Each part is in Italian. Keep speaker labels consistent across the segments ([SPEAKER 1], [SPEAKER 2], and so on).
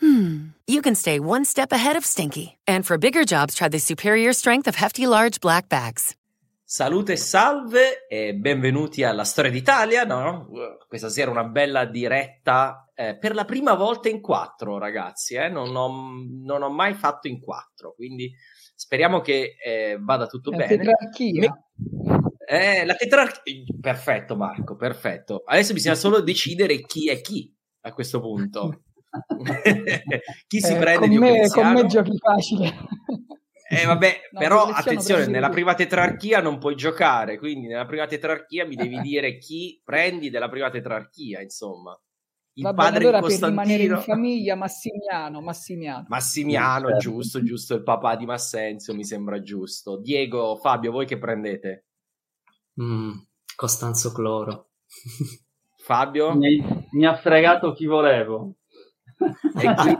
[SPEAKER 1] hmm, you can stay one step ahead of stinky. And for bigger jobs, try the superior strength of Hefty Large Black Bags.
[SPEAKER 2] Salute e salve e benvenuti alla Storia d'Italia. No? Questa sera una bella diretta eh, per la prima volta in quattro, ragazzi. Eh? Non, ho, non, ho, mai fatto in quattro, quindi speriamo che eh, vada tutto
[SPEAKER 3] la
[SPEAKER 2] bene.
[SPEAKER 3] Tetrarchia.
[SPEAKER 2] Eh, la tetrarchia. Perfetto, Marco, perfetto. Adesso bisogna solo decidere chi è chi a questo punto. chi si
[SPEAKER 3] Eh,
[SPEAKER 2] prende
[SPEAKER 3] con
[SPEAKER 2] di
[SPEAKER 3] me, con
[SPEAKER 2] Diocleziano?
[SPEAKER 3] me giochi facile.
[SPEAKER 2] Eh vabbè,
[SPEAKER 3] No,
[SPEAKER 2] però attenzione, nella prima tetrarchia non puoi giocare, quindi nella prima tetrarchia mi devi dire chi prendi della prima tetrarchia, insomma. Il
[SPEAKER 3] Va bene,
[SPEAKER 2] padre
[SPEAKER 3] allora
[SPEAKER 2] di
[SPEAKER 3] per rimanere in
[SPEAKER 2] Costantino,
[SPEAKER 3] famiglia, Massimiano, Massimiano.
[SPEAKER 2] Massimiano,
[SPEAKER 4] Certo.
[SPEAKER 2] giusto, giusto, il papà di Massenzio mi sembra giusto. Diego, Fabio, voi che prendete?
[SPEAKER 4] Mm, Costanzo Cloro.
[SPEAKER 2] Fabio?
[SPEAKER 5] Mi, mi ha fregato chi volevo.
[SPEAKER 2] E, qui-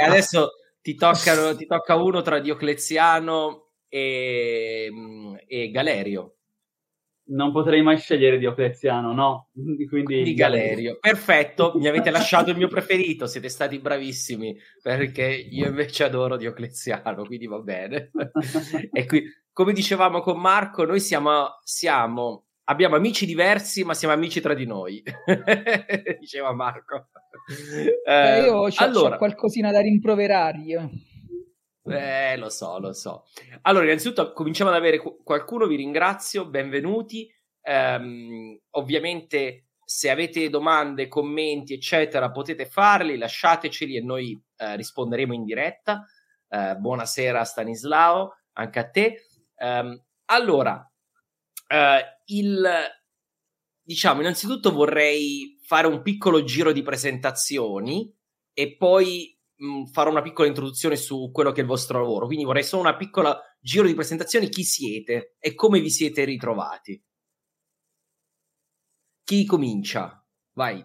[SPEAKER 2] e adesso ti, toccano- ti tocca uno tra Diocleziano e, e Galerio.
[SPEAKER 5] Non potrei mai scegliere Diocleziano, no? Quindi
[SPEAKER 2] di Galerio. Perfetto, mi avete lasciato il mio preferito, siete stati bravissimi perché io invece adoro Diocleziano, quindi va bene. e qui, come dicevamo con Marco, noi siamo, siamo abbiamo amici diversi, ma siamo amici tra di noi, diceva Marco.
[SPEAKER 3] Eh, io ho
[SPEAKER 2] allora,
[SPEAKER 3] qualcosina da rimproverargli. eh.
[SPEAKER 2] lo so, lo so. Allora, innanzitutto cominciamo ad avere qu- qualcuno, vi ringrazio, benvenuti. Ehm, ovviamente, se avete domande, commenti, eccetera, potete farli, lasciateceli e noi eh, risponderemo in diretta. Eh, buonasera Stanislao, anche a te. Ehm, allora, eh, il, diciamo, innanzitutto vorrei fare un piccolo giro di presentazioni e poi mh, farò una piccola introduzione su quello che è il vostro lavoro. Quindi vorrei solo una piccola giro di presentazioni, chi siete e come vi siete ritrovati. Chi comincia? Vai,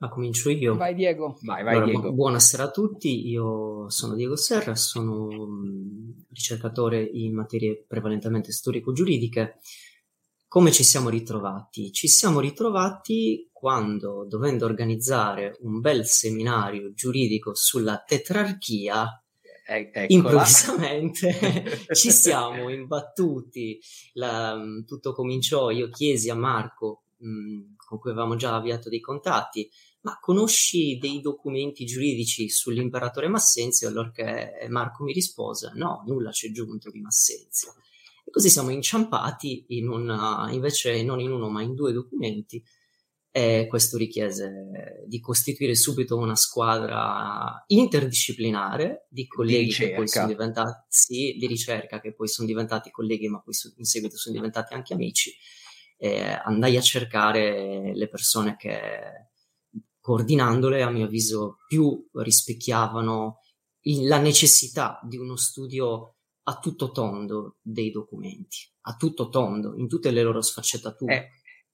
[SPEAKER 4] Ma comincio io.
[SPEAKER 3] Vai Diego.
[SPEAKER 2] vai, vai
[SPEAKER 4] Allora,
[SPEAKER 2] Diego.
[SPEAKER 4] bu- buonasera a tutti, io sono Diego Serra, sono un ricercatore in materie prevalentemente storico-giuridiche. Come ci siamo ritrovati? Ci siamo ritrovati quando, dovendo organizzare un bel seminario giuridico sulla tetrarchia,
[SPEAKER 2] Eh, eccola.
[SPEAKER 4] improvvisamente ci siamo imbattuti. La- tutto cominciò, io chiesi a Marco, mh, con cui avevamo già avviato dei contatti, ma conosci dei documenti giuridici sull'imperatore Massenzio? Allora che Marco mi rispose, no, nulla c'è giunto di Massenzio. E così siamo inciampati in una, invece non in uno ma in due documenti e questo richiese di costituire subito una squadra interdisciplinare di colleghi che poi sono diventati sì, di ricerca che poi sono diventati colleghi ma poi in seguito sono diventati anche amici andai a cercare le persone che coordinandole a mio avviso più rispecchiavano la necessità di uno studio a tutto tondo dei documenti, a tutto tondo, in tutte le loro sfaccettature.
[SPEAKER 2] Eh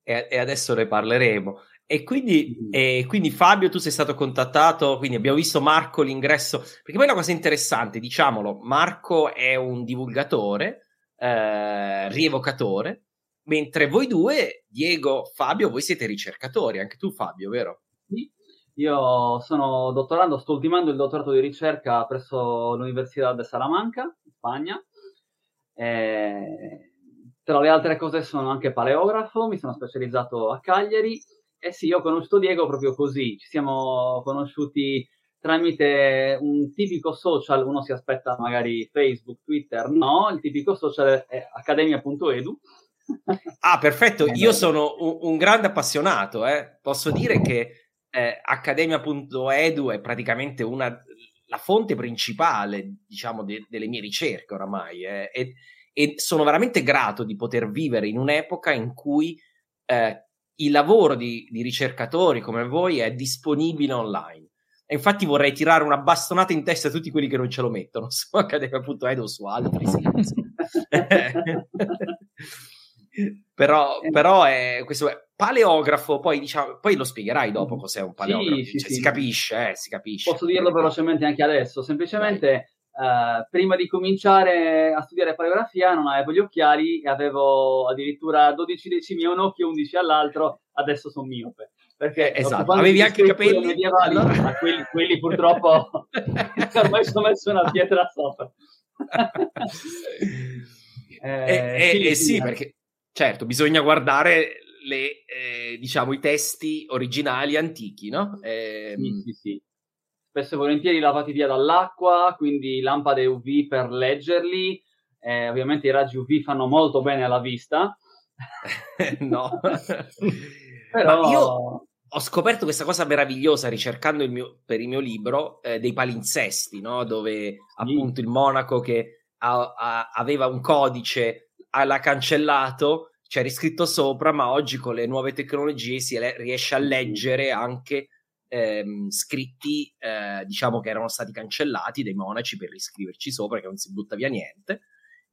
[SPEAKER 2] e, e adesso ne parleremo. E quindi, mm. e quindi, Fabio, tu sei stato contattato, quindi abbiamo visto Marco l'ingresso, perché poi è una cosa interessante, diciamolo, Marco è un divulgatore, eh, rievocatore, mentre voi due, Diego, Fabio, voi siete ricercatori, anche tu Fabio, vero?
[SPEAKER 5] Sì, io sono dottorando, sto ultimando il dottorato di ricerca presso l'Università di Salamanca, in Spagna. E tra le altre cose sono anche paleografo, mi sono specializzato a Cagliari e sì, io ho conosciuto Diego proprio così, ci siamo conosciuti tramite un tipico social, uno si aspetta magari Facebook, Twitter, no, il tipico social è accademia.edu.
[SPEAKER 2] Ah, perfetto, io sono un, un grande appassionato, eh. posso dire che eh, accademia.edu è praticamente una, la fonte principale, diciamo, de, delle mie ricerche oramai. Eh. E, e sono veramente grato di poter vivere in un'epoca in cui eh, il lavoro di, di, ricercatori come voi è disponibile online. E infatti vorrei tirare una bastonata in testa a tutti quelli che non ce lo mettono su Accademia.edu o su altri siti. però, però è, questo è paleografo, poi, diciamo, poi lo spiegherai dopo cos'è un paleografo. Sì, sì, cioè, sì. Si capisce, eh, si capisce.
[SPEAKER 5] Posso dirlo velocemente anche adesso. Semplicemente Uh, prima di cominciare a studiare paleografia non avevo gli occhiali e avevo addirittura 12 decimi a un occhio e 11 all'altro, adesso sono miope. Perché
[SPEAKER 2] eh, esatto, avevi anche i capelli
[SPEAKER 5] medievali, allora... ma quelli, quelli purtroppo ormai sono messo una pietra sopra.
[SPEAKER 2] eh, eh, sì, eh, sì, sì, perché certo, bisogna guardare le, eh, diciamo, i testi originali antichi, no?
[SPEAKER 5] Eh, sì, sì, sì spesso e volentieri lavati via dall'acqua, quindi lampade UV per leggerli. Eh, ovviamente i raggi UV fanno molto bene alla vista.
[SPEAKER 2] no. Però... Ma io ho scoperto questa cosa meravigliosa ricercando il mio, per il mio libro eh, dei palinsesti, no? dove appunto il monaco che a, a, aveva un codice l'ha cancellato, c'è riscritto sopra, ma oggi con le nuove tecnologie si le, riesce a leggere anche ehm, scritti, eh, diciamo che erano stati cancellati dai monaci per riscriverci sopra, che non si butta via niente.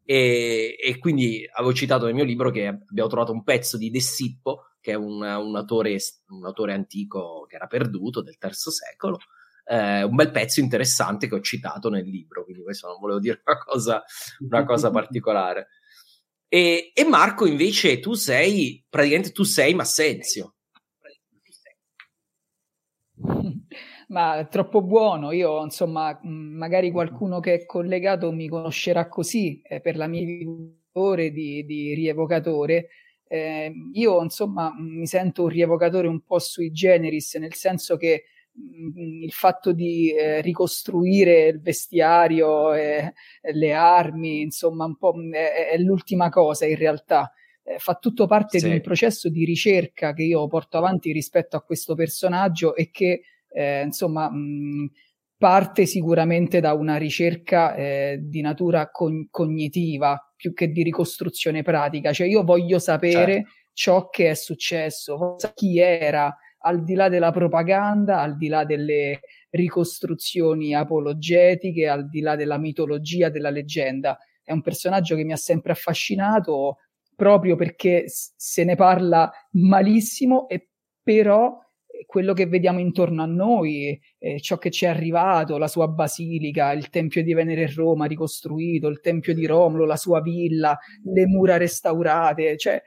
[SPEAKER 2] E, e, quindi avevo citato nel mio libro che abbiamo trovato un pezzo di De Sippo, che è un, un, autore, un autore antico che era perduto del III secolo. Eh, un bel pezzo interessante che ho citato nel libro, quindi questo non volevo dire una cosa, una cosa particolare. E, e, Marco, invece, tu sei praticamente tu sei Massenzio.
[SPEAKER 3] Ma è troppo buono. Io, insomma, magari qualcuno che è collegato mi conoscerà così eh, per la mia ore di, di rievocatore. Eh, io, insomma, mi sento un rievocatore un po' sui generis, nel senso che il fatto di eh, ricostruire il vestiario, e le armi, insomma, un po' è, è l'ultima cosa in realtà. Eh, fa tutto parte sì. di un processo di ricerca che io porto avanti rispetto a questo personaggio e che eh, insomma mh, parte sicuramente da una ricerca eh, di natura con- cognitiva più che di ricostruzione pratica, cioè io voglio sapere certo. ciò che è successo, chi era al di là della propaganda, al di là delle ricostruzioni apologetiche, al di là della mitologia, della leggenda. È un personaggio che mi ha sempre affascinato, proprio perché se ne parla malissimo e però eh, quello che vediamo intorno a noi, eh, ciò che ci è arrivato, la sua basilica, il tempio di Venere a Roma ricostruito, il tempio di Romolo, la sua villa, le mura restaurate, cioè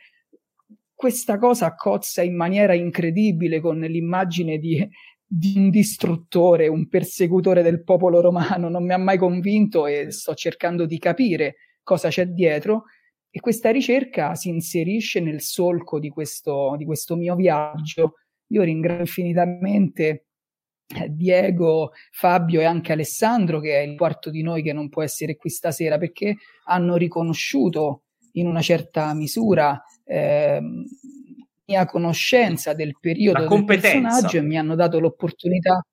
[SPEAKER 3] questa cosa cozza in maniera incredibile con l'immagine di, di un distruttore, un persecutore del popolo romano, non mi ha mai convinto e sto cercando di capire cosa c'è dietro. E questa ricerca si inserisce nel solco di questo, di questo mio viaggio. Io ringrazio infinitamente eh, Diego, Fabio e anche Alessandro, che è il quarto di noi che non può essere qui stasera, perché hanno riconosciuto in una certa misura eh, mia conoscenza del periodo del personaggio e mi hanno dato l'opportunità.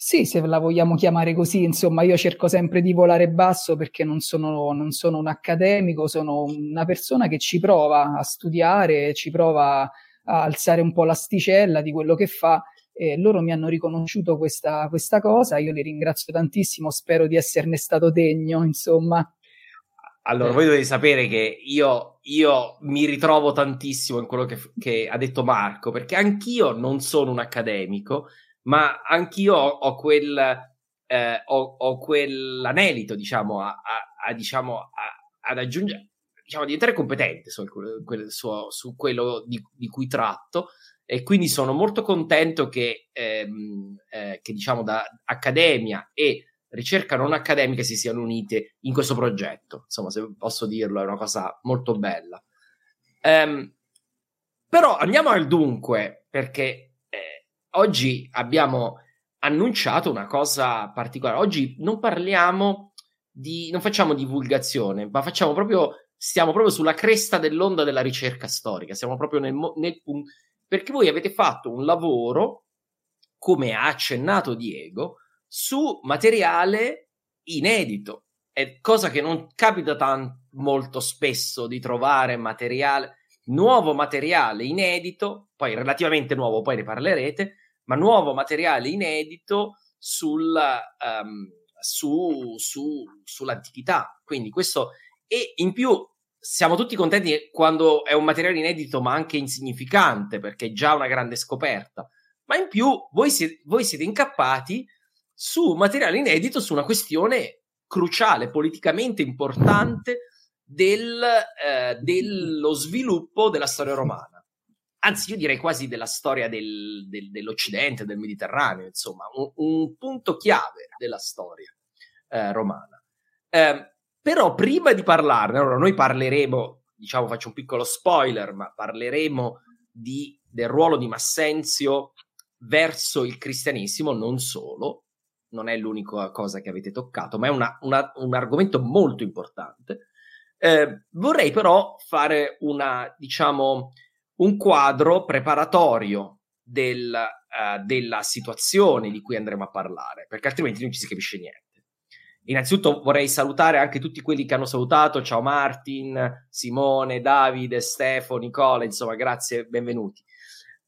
[SPEAKER 3] Sì, se la vogliamo chiamare così, insomma, io cerco sempre di volare basso perché non sono, non sono un accademico, sono una persona che ci prova a studiare, ci prova a alzare un po' l'asticella di quello che fa. E loro mi hanno riconosciuto questa, questa cosa, io li ringrazio tantissimo, spero di esserne stato degno, insomma.
[SPEAKER 2] Allora, voi dovete sapere che io, io, mi ritrovo tantissimo in quello che, che, ha detto Marco, perché anch'io non sono un accademico, ma anch'io ho, ho quel eh, ho, ho, quell'anelito, diciamo, a, a, a diciamo, a, ad aggiungere, diciamo, a diventare competente su, quel, su, su quello di, di, cui tratto. E quindi sono molto contento che, ehm, eh, che diciamo, da accademia e ricerca non accademica si siano unite in questo progetto. Insomma, se posso dirlo, è una cosa molto bella. Um, però andiamo al dunque, perché eh, oggi abbiamo annunciato una cosa particolare. Oggi non parliamo di, non facciamo divulgazione, ma facciamo proprio, stiamo proprio sulla cresta dell'onda della ricerca storica. Siamo proprio nel, nel punto, perché voi avete fatto un lavoro, come ha accennato Diego, su materiale inedito. È cosa che non capita tan- molto spesso di trovare materiale, nuovo materiale inedito, poi relativamente nuovo, poi ne parlerete, ma nuovo materiale inedito sul, um, su, su, sull'antichità. Quindi questo, e in più siamo tutti contenti quando è un materiale inedito, ma anche insignificante, perché è già una grande scoperta. Ma in più voi siete, voi siete incappati su materiale inedito su una questione cruciale, politicamente importante del, eh, dello sviluppo della storia romana. Anzi, io direi quasi della storia del, del, dell'Occidente, del Mediterraneo, insomma, un, un punto chiave della storia eh, romana. Eh, però prima di parlarne, allora noi parleremo, diciamo, faccio un piccolo spoiler, ma parleremo di, del ruolo di Massenzio verso il cristianesimo, non solo, non è l'unica cosa che avete toccato, ma è una, una, un argomento molto importante. Eh, vorrei però fare una, diciamo, un quadro preparatorio del, uh, della situazione di cui andremo a parlare, perché altrimenti non ci si capisce niente. Innanzitutto vorrei salutare anche tutti quelli che hanno salutato. Ciao Martin, Simone, Davide, Stefano, Nicola, insomma, grazie, benvenuti.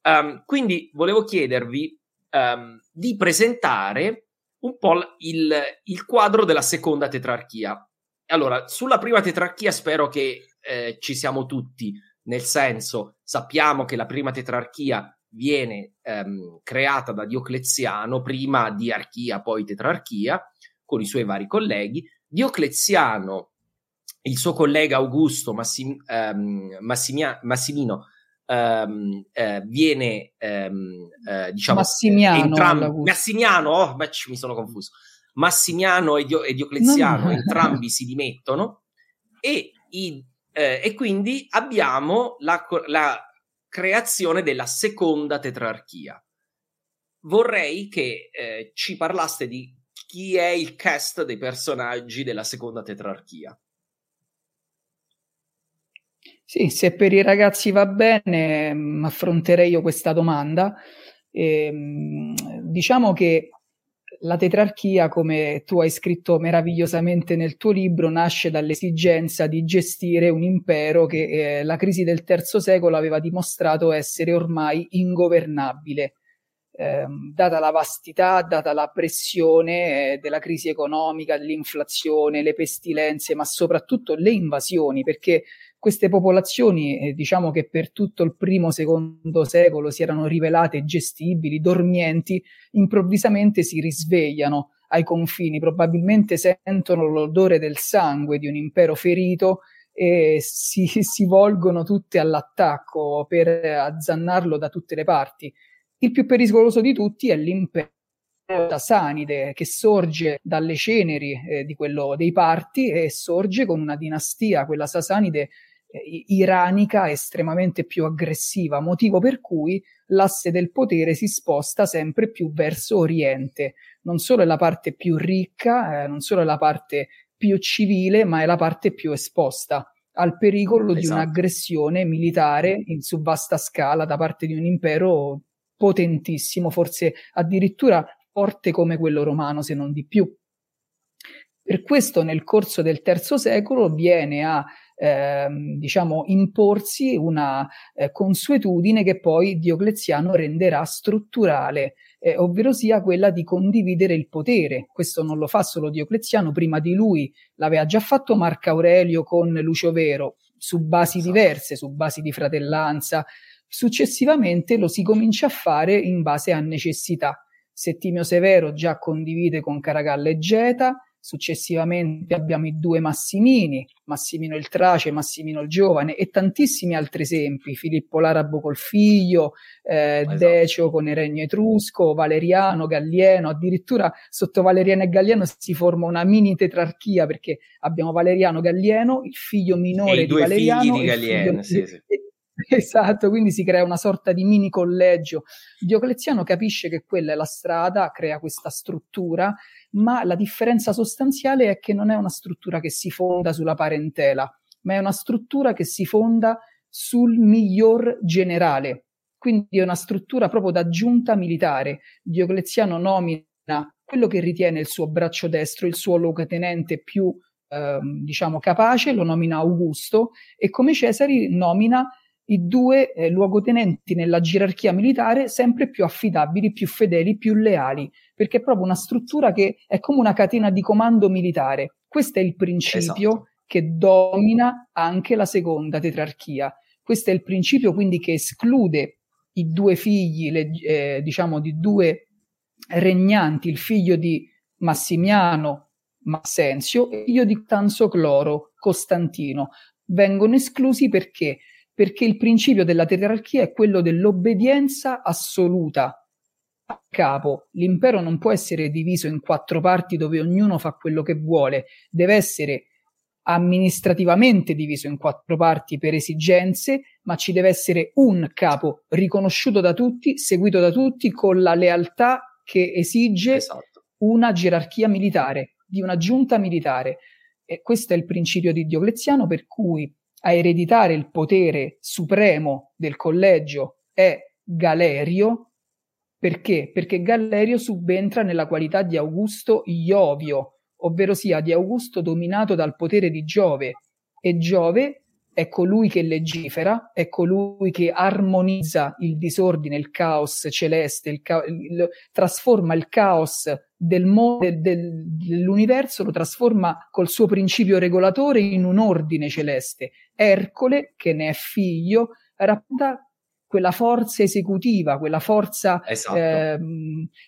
[SPEAKER 2] Um, quindi volevo chiedervi um, di presentare un po' il, il quadro della seconda tetrarchia. Allora, sulla prima tetrarchia spero che eh, ci siamo tutti, nel senso sappiamo che la prima tetrarchia viene ehm, creata da Diocleziano, prima di Archia, poi tetrarchia, con i suoi vari colleghi. Diocleziano, il suo collega Augusto Massim, ehm, Massimia, Massimino, ehm, eh, viene ehm, eh, diciamo
[SPEAKER 3] Massimiano,
[SPEAKER 2] entrambi, Massimiano oh, beh, mi sono confuso. Massimiano e, Dio, e Diocleziano no. entrambi si dimettono e, i, eh, e quindi abbiamo la, la creazione della seconda tetrarchia. Vorrei che eh, ci parlaste di chi è il cast dei personaggi della seconda tetrarchia
[SPEAKER 3] sì, se per i ragazzi va bene, mm, affronterei io questa domanda. E, ehm, diciamo che la tetrarchia, come tu hai scritto meravigliosamente nel tuo libro, nasce dall'esigenza di gestire un impero che eh, la crisi del terzo secolo aveva dimostrato essere ormai ingovernabile. Eh, data la vastità, data la pressione eh, della crisi economica, dell'inflazione, le pestilenze, ma soprattutto le invasioni, perché queste popolazioni, eh, diciamo che per tutto il primo, secondo secolo si erano rivelate gestibili, dormienti, improvvisamente si risvegliano ai confini, probabilmente sentono l'odore del sangue di un impero ferito e si, si volgono tutte all'attacco per azzannarlo da tutte le parti. Il più pericoloso di tutti è l'impero Sasanide che sorge dalle ceneri eh, di quello dei parti e sorge con una dinastia, quella Sasanide eh, iranica estremamente più aggressiva, motivo per cui l'asse del potere si sposta sempre più verso Oriente. Non solo è la parte più ricca, eh, non solo è la parte più civile, ma è la parte più esposta al pericolo
[SPEAKER 2] esatto.
[SPEAKER 3] di un'aggressione militare in, su vasta scala da parte di un impero potentissimo, forse addirittura forte come quello romano, se non di più. Per questo nel corso del III secolo viene a ehm, diciamo imporsi una eh, consuetudine che poi Diocleziano renderà strutturale, eh, ovvero sia quella di condividere il potere. Questo non lo fa solo Diocleziano, prima di lui l'aveva già fatto Marco Aurelio con Lucio Vero, su basi esatto. diverse, su basi di fratellanza. Successivamente lo si comincia a fare in base a necessità. Settimio Severo già condivide con Caracalla e Geta, Successivamente abbiamo i due Massimini, Massimino il Trace, Massimino il Giovane e tantissimi altri esempi, Filippo l'Arabo col figlio, eh, esatto. Decio con il regno etrusco, Valeriano, Gallieno, addirittura sotto Valeriano e Gallieno si forma una mini tetrarchia perché abbiamo Valeriano Gallieno, il figlio minore di Valeriano.
[SPEAKER 2] Di Gallieno, sì, sì.
[SPEAKER 3] Esatto, quindi si crea una sorta di mini collegio. Diocleziano capisce che quella è la strada, crea questa struttura, ma la differenza sostanziale è che non è una struttura che si fonda sulla parentela, ma è una struttura che si fonda sul miglior generale. Quindi è una struttura proprio d'aggiunta militare. Diocleziano nomina quello che ritiene il suo braccio destro, il suo luogotenente più eh, diciamo capace, lo nomina Augusto e come Cesari nomina i due eh, luogotenenti nella gerarchia militare sempre più affidabili, più fedeli, più leali, perché è proprio una struttura che è come una catena di comando militare. Questo è il principio esatto. che domina anche la seconda tetrarchia. Questo è il principio quindi che esclude i due figli, le, eh, diciamo, di due regnanti, il figlio di Massimiano Massenzio e il figlio di Tanso Cloro Costantino. Vengono esclusi perché? Perché il principio della tetrarchia è quello dell'obbedienza assoluta a capo. L'impero non può essere diviso in quattro parti dove ognuno fa quello che vuole, deve essere amministrativamente diviso in quattro parti per esigenze, ma ci deve essere un capo riconosciuto da tutti, seguito da tutti, con la lealtà che esige esatto. una gerarchia militare, di una giunta militare. E questo è il principio di Diocleziano per cui a ereditare il potere supremo del collegio è Galerio. Perché? Perché Galerio subentra nella qualità di Augusto Iovio, ovvero sia di Augusto dominato dal potere di Giove. E Giove è colui che legifera, è colui che armonizza il disordine, il caos celeste, il ca- il, trasforma il caos del mondo, del, dell'universo, lo trasforma col suo principio regolatore in un ordine celeste. Ercole, che ne è figlio, rappresenta quella forza esecutiva, quella forza esatto. eh,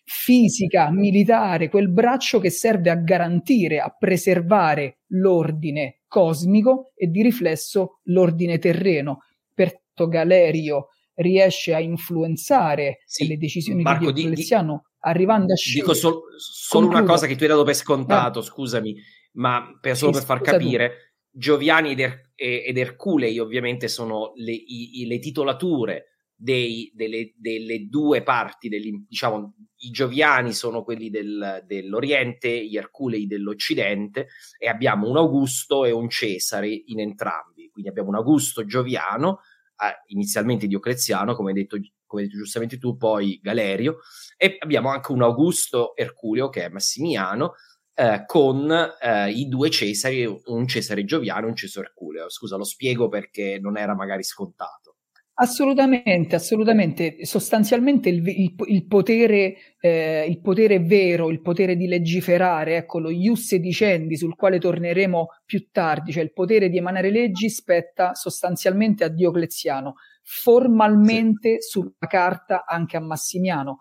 [SPEAKER 3] fisica, militare, quel braccio che serve a garantire, a preservare l'ordine cosmico e di riflesso l'ordine terreno. Pertanto Galerio riesce a influenzare sì, le decisioni Marco, di Diocleziano di, arrivando a scegliere.
[SPEAKER 2] Dico sol, solo Concludo. una cosa che tu hai dato per scontato, eh. scusami, ma per, solo sì, per far capire. Tu. Gioviani ed, er- ed, Erculei ovviamente sono le, i, le titolature dei, delle, delle, due parti, diciamo, i Gioviani sono quelli del, dell'Oriente, gli Erculei dell'Occidente e abbiamo un Augusto e un Cesare in entrambi. Quindi abbiamo un Augusto Gioviano, eh, inizialmente Diocleziano, come hai, detto, come detto giustamente tu, poi Galerio, e abbiamo anche un Augusto Erculeo che è Massimiano, eh, con eh, i due Cesari, un Cesare Gioviano e un Cesare Erculeo. Scusa, lo spiego perché non era magari scontato.
[SPEAKER 3] Assolutamente, assolutamente. Sostanzialmente il, il, il, potere, eh, il, potere, vero, il potere di legiferare, ecco lo ius dicendi sul quale torneremo più tardi, cioè il potere di emanare leggi spetta sostanzialmente a Diocleziano, formalmente sì. sulla carta anche a Massimiano.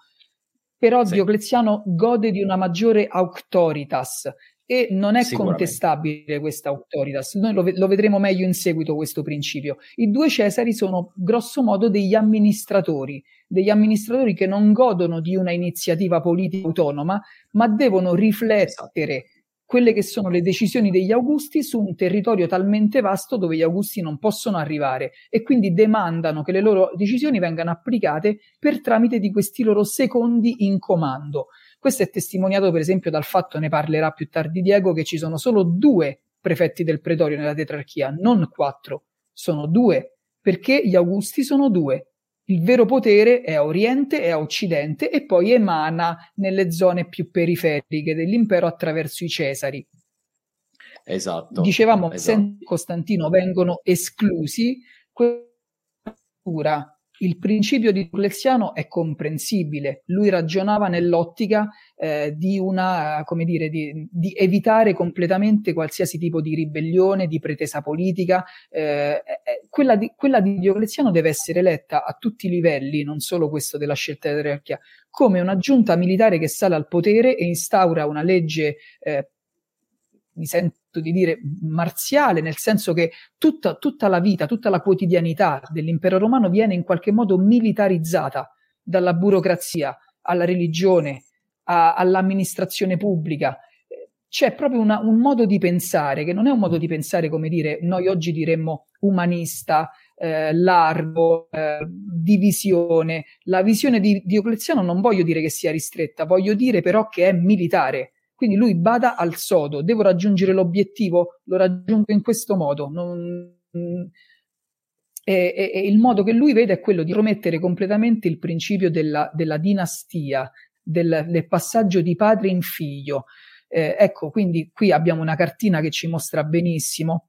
[SPEAKER 3] Però sì. Diocleziano gode di una maggiore auctoritas, e non è contestabile questa autoritas. Noi lo, lo, vedremo meglio in seguito questo principio. I due Cesari sono grosso modo degli amministratori, degli amministratori che non godono di una iniziativa politica autonoma, ma devono riflettere esatto. quelle che sono le decisioni degli Augusti su un territorio talmente vasto dove gli Augusti non possono arrivare e quindi demandano che le loro decisioni vengano applicate per tramite di questi loro secondi in comando. Questo è testimoniato per esempio dal fatto, ne parlerà più tardi Diego, che ci sono solo due prefetti del pretorio nella tetrarchia, non quattro, sono due, perché gli Augusti sono due. Il vero potere è a Oriente e a Occidente e poi emana nelle zone più periferiche dell'impero attraverso i Cesari.
[SPEAKER 2] Esatto.
[SPEAKER 3] Dicevamo,
[SPEAKER 2] esatto.
[SPEAKER 3] se Costantino vengono esclusi, quella il principio di Diocleziano è comprensibile. Lui ragionava nell'ottica eh, di una, come dire, di, di, evitare completamente qualsiasi tipo di ribellione, di pretesa politica. Eh, quella, di, quella, di, Diocleziano deve essere letta a tutti i livelli, non solo questo della scelta della tetrarchia, come una giunta militare che sale al potere e instaura una legge eh, mi sento di dire marziale, nel senso che tutta, tutta la vita, tutta la quotidianità dell'impero romano viene in qualche modo militarizzata dalla burocrazia alla religione, a, all'amministrazione pubblica. C'è proprio una, un modo di pensare che non è un modo di pensare come dire noi oggi diremmo umanista, eh, largo, eh, divisione. La visione di Diocleziano non voglio dire che sia ristretta, voglio dire però che è militare quindi lui bada al sodo, devo raggiungere l'obiettivo, lo raggiungo in questo modo. Non, e, e, e, il modo che lui vede è quello di promettere completamente il principio della, della dinastia, del, del, passaggio di padre in figlio. Eh, ecco, quindi qui abbiamo una cartina che ci mostra benissimo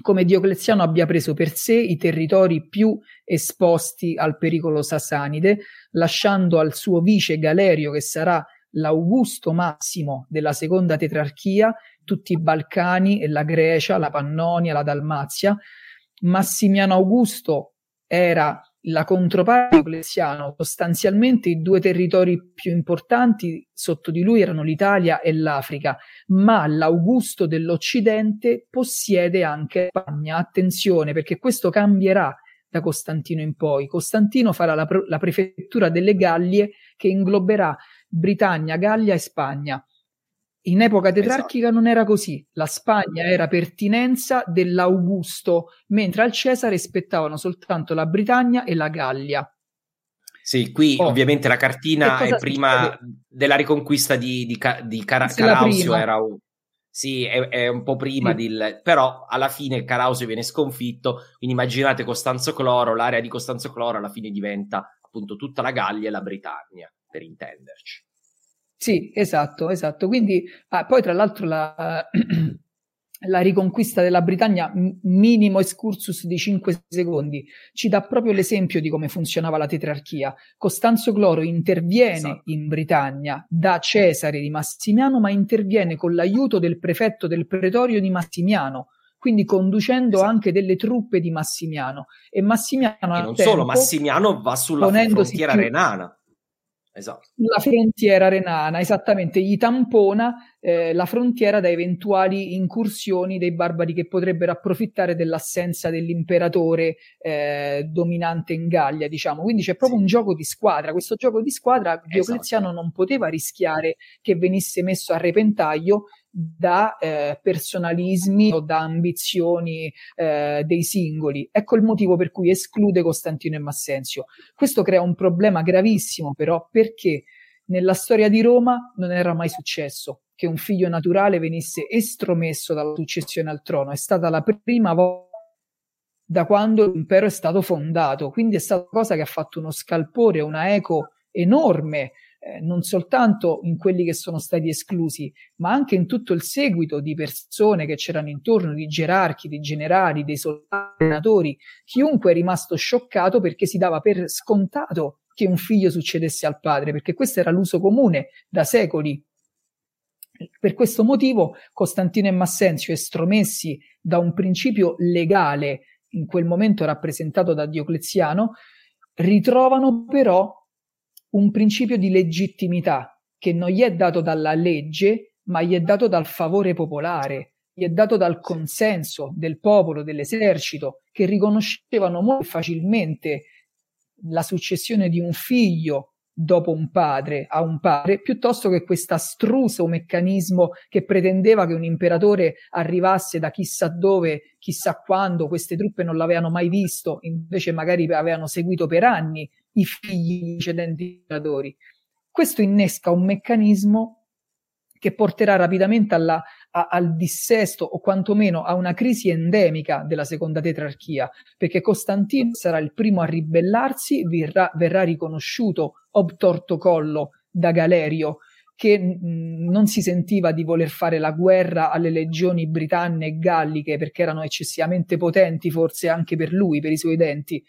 [SPEAKER 3] come Diocleziano abbia preso per sé i territori più esposti al pericolo sasanide, lasciando al suo vice Galerio, che sarà l'Augusto Massimo della seconda tetrarchia, tutti i Balcani e la Grecia, la Pannonia, la Dalmazia. Massimiano Augusto era la controparte di sostanzialmente i due territori più importanti sotto di lui erano l'Italia e l'Africa, ma l'Augusto dell'Occidente possiede anche Spagna. Attenzione, perché questo cambierà da Costantino in poi. Costantino farà la, la prefettura delle Gallie che ingloberà Britannia, Gallia e Spagna. In epoca tetrarchica esatto. non era così. La Spagna era pertinenza dell'Augusto, mentre al Cesare spettavano soltanto la Britannia e la Gallia.
[SPEAKER 2] Sì, qui oh. ovviamente la cartina è prima della riconquista di, di, di Car- Carausio, era un, sì, è, è, un po' prima, sì. di, però alla fine Carausio viene sconfitto, quindi immaginate Costanzo Cloro, l'area di Costanzo Cloro alla fine diventa appunto tutta la Gallia e la Britannia per intenderci.
[SPEAKER 3] Sì, esatto, esatto. Quindi, ah, poi tra l'altro la, la riconquista della Britannia, minimo excursus di 5 secondi, ci dà proprio l'esempio di come funzionava la tetrarchia. Costanzo Cloro interviene esatto. in Britannia da Cesare di Massimiano, ma interviene con l'aiuto del prefetto del pretorio di Massimiano, quindi conducendo esatto. anche delle truppe di Massimiano. E Massimiano
[SPEAKER 2] e non tempo, solo, Massimiano va sulla frontiera più, renana.
[SPEAKER 3] Esatto. La frontiera renana, esattamente, gli tampona eh, la frontiera da eventuali incursioni dei barbari che potrebbero approfittare dell'assenza dell'imperatore eh, dominante in Gallia, diciamo. Quindi c'è proprio sì. un gioco di squadra. Questo gioco di squadra Diocleziano esatto. non poteva rischiare che venisse messo a repentaglio da eh, personalismi o da ambizioni eh, dei singoli. Ecco il motivo per cui esclude Costantino e Massenzio. Questo crea un problema gravissimo però perché nella storia di Roma non era mai successo che un figlio naturale venisse estromesso dalla successione al trono. È stata la prima volta da quando l'impero è stato fondato, quindi è stata una cosa che ha fatto uno scalpore, una eco enorme eh, non soltanto in quelli che sono stati esclusi, ma anche in tutto il seguito di persone che c'erano intorno, di gerarchi, di generali, dei soldati, senatori, chiunque è rimasto scioccato perché si dava per scontato che un figlio succedesse al padre, perché questo era l'uso comune da secoli. Per questo motivo Costantino e Massenzio, estromessi da un principio legale, in quel momento rappresentato da Diocleziano, ritrovano però un principio di legittimità che non gli è dato dalla legge, ma gli è dato dal favore popolare, gli è dato dal consenso del popolo, dell'esercito, che riconoscevano molto facilmente la successione di un figlio dopo un padre a un padre, piuttosto che questo astruso meccanismo che pretendeva che un imperatore arrivasse da chissà dove, chissà quando, queste truppe non l'avevano mai visto, invece magari avevano seguito per anni i figli precedenti imperatori. Questo innesca un meccanismo che porterà rapidamente alla, a, al dissesto o quantomeno a una crisi endemica della seconda tetrarchia, perché Costantino sarà il primo a ribellarsi, verrà, verrà riconosciuto obtorto collo da Galerio, che mh, non si sentiva di voler fare la guerra alle legioni britanne e galliche perché erano eccessivamente potenti, forse anche per lui, per i suoi denti.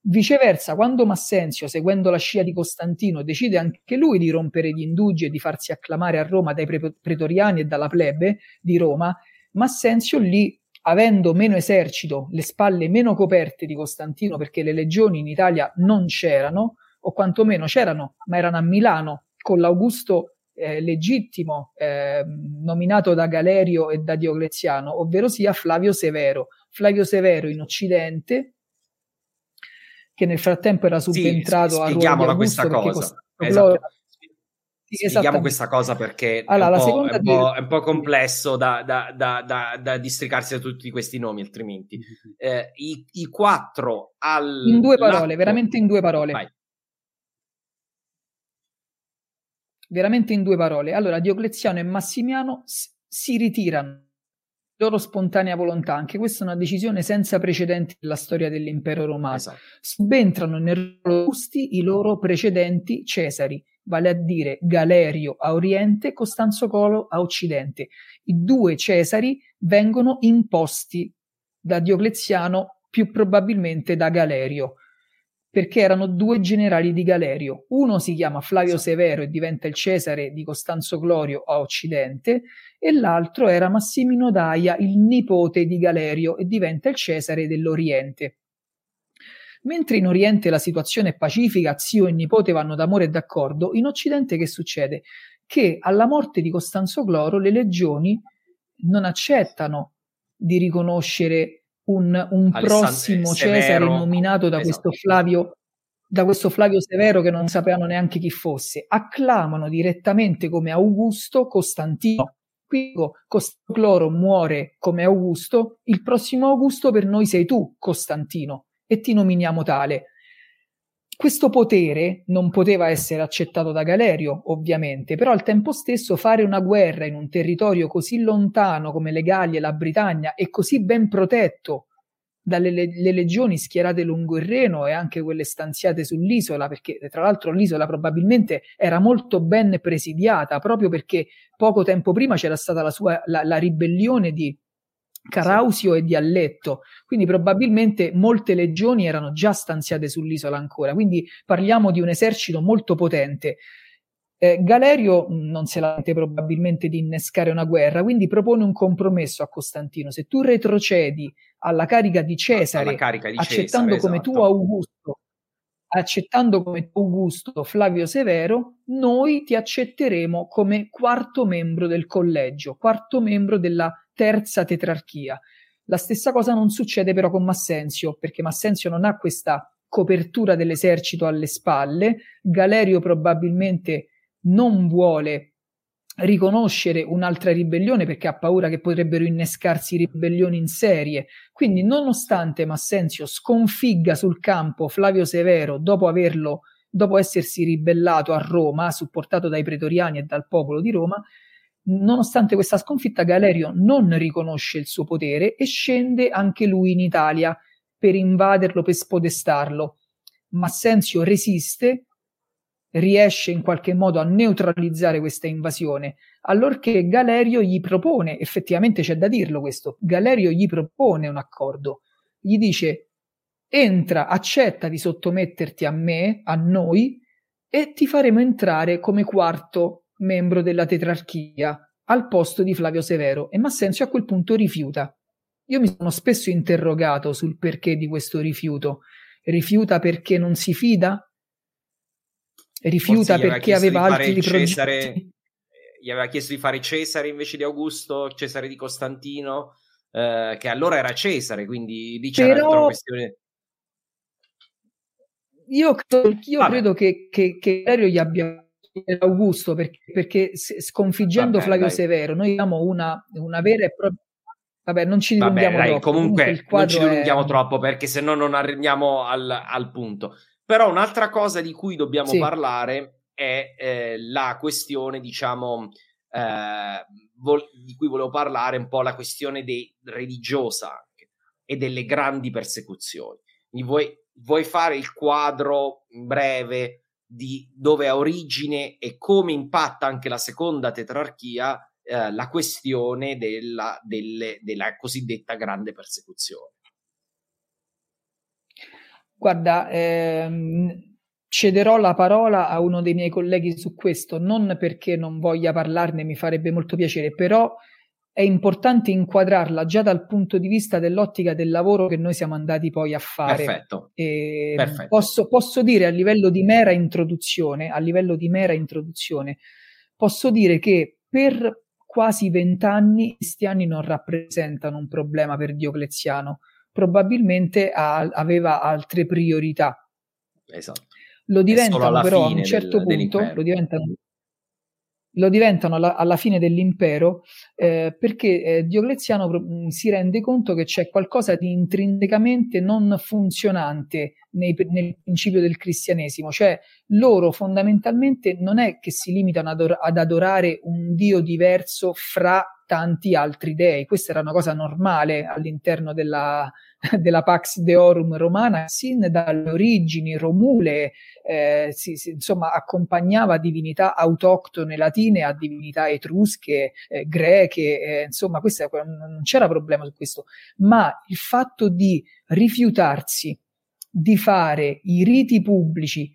[SPEAKER 3] Viceversa, quando Massenzio, seguendo la scia di Costantino, decide anche lui di rompere gli indugi e di farsi acclamare a Roma dai pre- pretoriani e dalla plebe di Roma, Massenzio lì, avendo meno esercito, le spalle meno coperte di Costantino, perché le legioni in Italia non c'erano, o quantomeno c'erano, ma erano a Milano, con l'Augusto eh, legittimo eh, nominato da Galerio e da Diocleziano, ovvero sia Flavio Severo. Flavio Severo in Occidente, che nel frattempo era subentrato
[SPEAKER 2] sì,
[SPEAKER 3] a Ruolo
[SPEAKER 2] questa cosa. Esatto. Sì, Spieghiamo questa cosa perché allora, è, un è, un po', è, un po', complesso da, da, da, da, districarsi da tutti questi nomi, altrimenti. Eh, i, i, quattro al.
[SPEAKER 3] In due parole, veramente in due parole.
[SPEAKER 2] Vai.
[SPEAKER 3] Veramente in due parole. Allora, Diocleziano e Massimiano si ritirano loro spontanea volontà, anche questa è una decisione senza precedenti nella storia dell'impero romano. Esatto. Subentrano nel gusti i loro precedenti Cesari, vale a dire Galerio a Oriente, Costanzo Colo a Occidente. I due Cesari vengono imposti da Diocleziano, più probabilmente da Galerio perché erano due generali di Galerio. Uno si chiama Flavio Severo e diventa il Cesare di Costanzo Glorio a Occidente, e l'altro era Massimino Daia, il nipote di Galerio, e diventa il Cesare dell'Oriente. Mentre in Oriente la situazione è pacifica, zio e nipote vanno d'amore e d'accordo, in Occidente che succede? Che alla morte di Costanzo Gloro le legioni non accettano di riconoscere un, un prossimo Severo, Cesare nominato da esatto. questo Flavio da questo Flavio Severo che non sapevano neanche chi fosse, acclamano direttamente come Augusto Costantino. Quindi Costocloro muore come Augusto, il prossimo Augusto per noi sei tu, Costantino, e ti nominiamo tale. Questo potere non poteva essere accettato da Galerio, ovviamente, però al tempo stesso fare una guerra in un territorio così lontano come le Gallie e la Britannia e così ben protetto dalle le- le legioni schierate lungo il Reno e anche quelle stanziate sull'isola, perché tra l'altro l'isola probabilmente era molto ben presidiata, proprio perché poco tempo prima c'era stata la, sua, la, la ribellione di Carausio e di Alletto, quindi probabilmente molte legioni erano già stanziate sull'isola ancora, quindi parliamo di un esercito molto potente. Eh, Galerio non se la mette probabilmente di innescare una guerra, quindi propone un compromesso a Costantino. Se tu retrocedi alla carica di Cesare, carica di accettando Cesare, come esatto. tu Augusto, accettando come Augusto Flavio Severo, noi ti accetteremo come quarto membro del collegio, quarto membro della terza tetrarchia. La stessa cosa non succede però con Massenzio, perché Massenzio non ha questa copertura dell'esercito alle spalle, Galerio probabilmente non vuole riconoscere un'altra ribellione perché ha paura che potrebbero innescarsi ribellioni in serie. Quindi, nonostante Massenzio sconfigga sul campo Flavio Severo dopo averlo dopo essersi ribellato a Roma, supportato dai pretoriani e dal popolo di Roma, Nonostante questa sconfitta, Galerio non riconosce il suo potere e scende anche lui in Italia per invaderlo, per spodestarlo. Massenzio resiste, riesce in qualche modo a neutralizzare questa invasione, allorché Galerio gli propone, effettivamente c'è da dirlo questo, Galerio gli propone un accordo, gli dice entra, accetta di sottometterti a me, a noi, e ti faremo entrare come quarto membro della tetrarchia, al posto di Flavio Severo e Massenzio a quel punto rifiuta. Io mi sono spesso interrogato sul perché di questo rifiuto. Rifiuta perché non si fida? Rifiuta perché aveva altri Cesare, progetti?
[SPEAKER 2] Gli aveva chiesto di fare Cesare invece di Augusto, Cesare di Costantino, eh, che allora era Cesare, quindi lì c'era Però... una questione
[SPEAKER 3] io, io credo che, che, che Valerio gli abbia Augusto perché, perché sconfiggendo Vabbè, Flavio dai. Severo noi abbiamo una, una, vera e propria Vabbè, non ci dilunghiamo
[SPEAKER 2] Vabbè,
[SPEAKER 3] dai,
[SPEAKER 2] troppo. Comunque, non ci dilunghiamo è... troppo perché se no non arriviamo al, al, punto. Però un'altra cosa di cui dobbiamo sì. parlare è eh, la questione, diciamo, eh, vol- di cui volevo parlare, un po' la questione dei, religiosa anche e delle grandi persecuzioni. Vuoi, vuoi fare il quadro breve di dove ha origine e come impatta anche la seconda tetrarchia eh, la questione della, delle, della cosiddetta grande persecuzione.
[SPEAKER 3] Guarda, ehm, cederò la parola a uno dei miei colleghi su questo, non perché non voglia parlarne, mi farebbe molto piacere, però è importante inquadrarla già dal punto di vista dell'ottica del lavoro che noi siamo andati poi a fare.
[SPEAKER 2] Perfetto.
[SPEAKER 3] E
[SPEAKER 2] Perfetto.
[SPEAKER 3] Posso, posso dire a livello di mera introduzione, a livello di mera introduzione, posso dire che per quasi vent'anni i cristiani non rappresentano un problema per Diocleziano, probabilmente ha, aveva altre priorità.
[SPEAKER 2] Esatto.
[SPEAKER 3] Lo diventano però a un certo del, punto, lo diventano, lo diventano alla, alla fine dell'impero eh, perché eh, Diocleziano mm, si rende conto che c'è qualcosa di intrinsecamente non funzionante nei, nel principio del cristianesimo, cioè loro fondamentalmente non è che si limitano ad, ad adorare un Dio diverso fra tanti altri dei, questa era una cosa normale all'interno della, della Pax Deorum romana, sin dalle origini, Romule, eh, si, si, insomma, accompagnava divinità autoctone latine a divinità etrusche, eh, greche, eh, insomma, questa, non c'era problema su questo, ma il fatto di rifiutarsi di fare i riti pubblici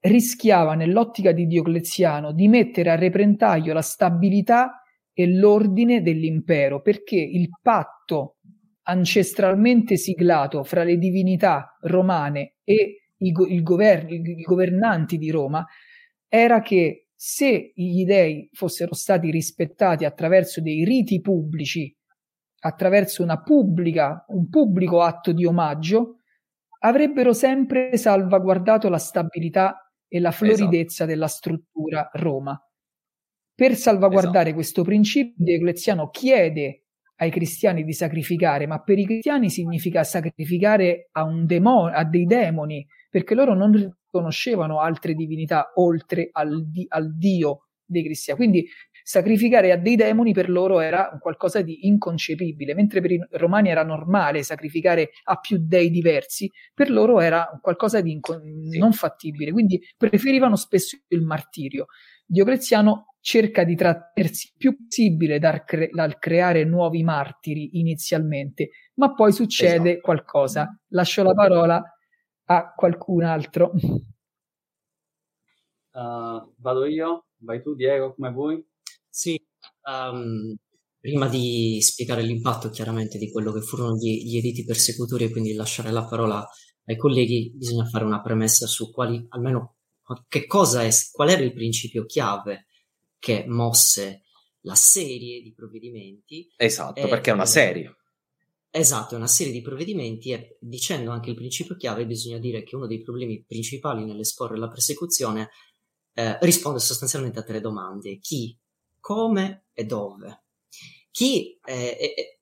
[SPEAKER 3] rischiava nell'ottica di Diocleziano di mettere a repentaglio la stabilità e l'ordine dell'impero, perché il patto ancestralmente siglato fra le divinità romane e i, il governo, i governanti di Roma era che se gli dei fossero stati rispettati attraverso dei riti pubblici, attraverso una pubblica, un pubblico atto di omaggio, avrebbero sempre salvaguardato la stabilità e la floridezza esatto. della struttura Roma. Per salvaguardare esatto. questo principio, Diocleziano chiede ai cristiani di sacrificare, ma per i cristiani significa sacrificare a, un demo- a dei demoni, perché loro non riconoscevano altre divinità oltre al, di- al Dio dei cristiani. Quindi sacrificare a dei demoni per loro era qualcosa di inconcepibile, mentre per i romani era normale sacrificare a più dei diversi, per loro era qualcosa di inco- non fattibile, quindi preferivano spesso il martirio. Diocleziano cerca di trattenersi il più possibile dal, cre- dal, creare nuovi martiri inizialmente, ma poi succede esatto. qualcosa. Lascio la parola a qualcun altro.
[SPEAKER 5] Uh, vado io? Vai tu Diego, come vuoi?
[SPEAKER 4] Sì, um, prima di spiegare l'impatto chiaramente di quello che furono gli, gli editi persecutori e quindi lasciare la parola ai colleghi, bisogna fare una premessa su quali, almeno che cosa è, qual era il principio chiave che mosse la serie di provvedimenti.
[SPEAKER 2] Esatto, e, perché è una serie.
[SPEAKER 4] Esatto, è una serie di provvedimenti e dicendo anche il principio chiave bisogna dire che uno dei problemi principali nell'esporre la persecuzione eh, risponde sostanzialmente a tre domande. Chi, come e dove. Chi eh, eh,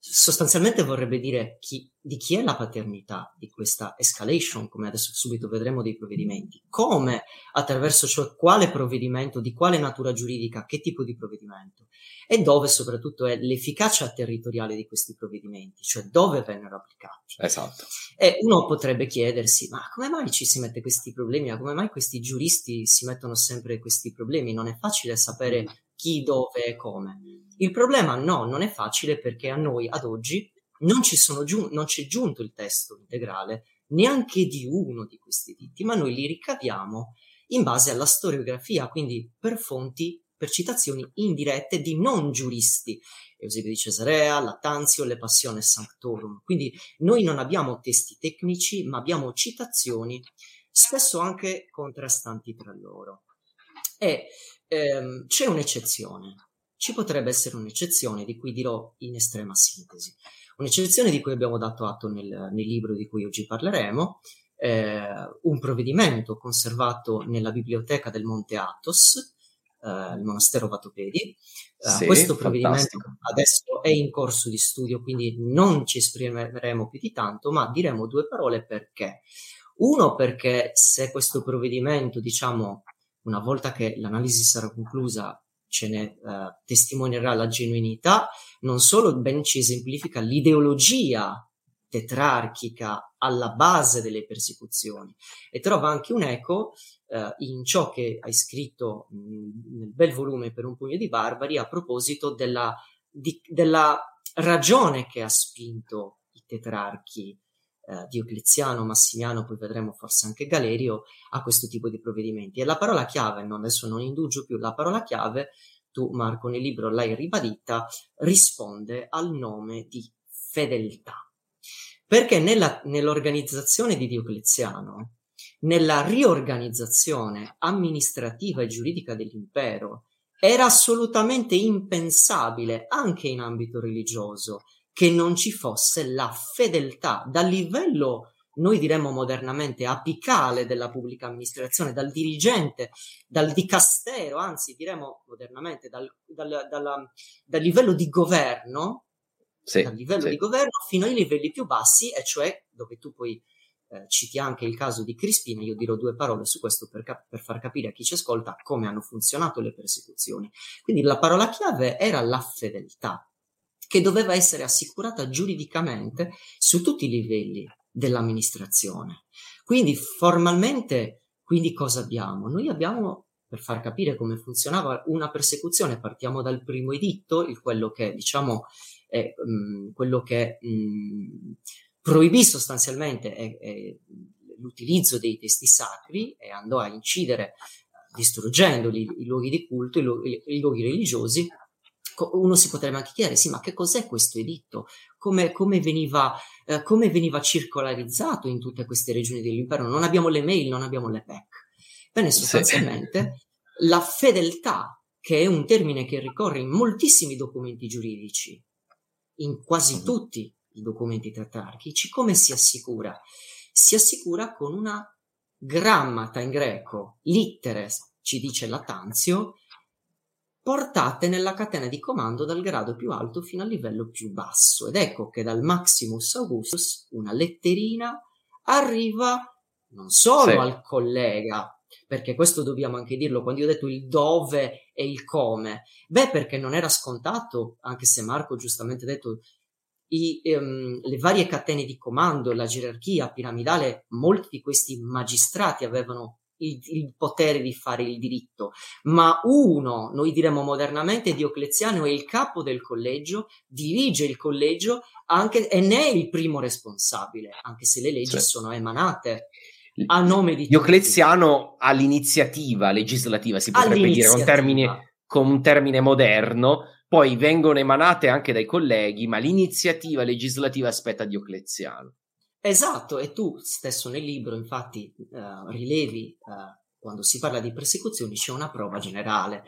[SPEAKER 4] sostanzialmente vorrebbe dire chi, di chi è la paternità di questa escalation, come adesso subito vedremo dei provvedimenti, come, attraverso cioè quale provvedimento, di quale natura giuridica, che tipo di provvedimento e dove soprattutto è l'efficacia territoriale di questi provvedimenti, cioè dove vennero applicati.
[SPEAKER 2] Esatto.
[SPEAKER 4] E uno potrebbe chiedersi, ma come mai ci si mette questi problemi? Ma come mai questi giuristi si mettono sempre questi problemi? Non è facile sapere chi, dove e come. Il problema no, non è facile perché a noi ad oggi non, giun- non c'è giunto il testo integrale neanche di uno di questi diti, ma noi li ricaviamo in base alla storiografia, quindi per fonti, per citazioni indirette di non giuristi, Eusebio di Cesarea, Lattanzio, Le Passione Sanctorum. Quindi noi non abbiamo testi tecnici, ma abbiamo citazioni, spesso anche contrastanti tra loro. E ehm, c'è un'eccezione, ci potrebbe essere un'eccezione di cui dirò in estrema sintesi. Un'eccezione di cui abbiamo dato atto nel, nel libro di cui oggi parleremo, eh, un provvedimento conservato nella biblioteca del Monte Athos, eh, il monastero Vatopedi. Uh, sì, questo provvedimento fantastico. adesso è in corso di studio, quindi non ci esprimeremo più di tanto, ma diremo due parole perché. Uno, perché se questo provvedimento, diciamo, una volta che l'analisi sarà conclusa, ce ne uh, testimonierà la genuinità, non solo ben ci esemplifica l'ideologia tetrarchica alla base delle persecuzioni e trova anche un eco uh, in ciò che hai scritto mh, nel bel volume per un pugno di barbari a proposito della, di, della ragione che ha spinto i tetrarchi eh, Diocleziano, Massimiano, poi vedremo forse anche Galerio, a questo tipo di provvedimenti. E la parola chiave, non, adesso non indugio più, la parola chiave, tu Marco nel libro l'hai ribadita, risponde al nome di fedeltà. Perché nella, nell'organizzazione di Diocleziano, nella riorganizzazione amministrativa e giuridica dell'impero, era assolutamente impensabile, anche in ambito religioso, che non ci fosse la fedeltà dal livello, noi diremmo modernamente, apicale della pubblica amministrazione, dal dirigente, dal dicastero, anzi diremmo modernamente dal, dal, dal, dal livello di governo, sì, dal livello sì. di governo fino ai livelli più bassi, e cioè dove tu poi eh, citi anche il caso di Crispina, io dirò due parole su questo per, cap- per, far capire a chi ci ascolta come hanno funzionato le persecuzioni. Quindi la parola chiave era la fedeltà che doveva essere assicurata giuridicamente su tutti i livelli dell'amministrazione. Quindi formalmente, quindi cosa abbiamo? Noi abbiamo, per far capire come funzionava una persecuzione, partiamo dal primo editto, il quello che diciamo è mh, mm, quello che mh, mm, proibì sostanzialmente è, è l'utilizzo dei testi sacri e andò a incidere distruggendoli i luoghi di culto, i luoghi, i luoghi religiosi uno si potrebbe anche chiedere, sì, ma che cos'è questo editto? Come, come, veniva, eh, come veniva circolarizzato in tutte queste regioni dell'impero? Non abbiamo le mail, non abbiamo le PEC. Bene, sostanzialmente sì. la fedeltà, che è un termine che ricorre in moltissimi documenti giuridici, in quasi mm-hmm. tutti i documenti tetrarchici, come si assicura? Si assicura con una grammata in greco, litteres, ci dice Latanzio, portate nella catena di comando dal grado più alto fino al livello più basso. Ed ecco che dal Maximus Augustus una letterina arriva non solo sì. al collega, perché questo dobbiamo anche dirlo, quando io ho detto il dove e il come, beh perché non era scontato, anche se Marco giustamente ha detto i, ehm, le varie catene di comando, la gerarchia piramidale, molti di questi magistrati avevano il, il, potere di fare il diritto, ma uno, noi diremmo modernamente, Diocleziano è il capo del collegio, dirige il collegio anche, e ne è il primo responsabile, anche se le leggi sì. sono emanate a nome di
[SPEAKER 2] Diocleziano ha l'iniziativa legislativa, si potrebbe dire con, termine, con un termine moderno, poi vengono emanate anche dai colleghi, ma l'iniziativa legislativa aspetta Diocleziano.
[SPEAKER 4] Esatto, e tu stesso nel libro infatti uh, rilevi, uh, quando si parla di persecuzioni, c'è una prova generale,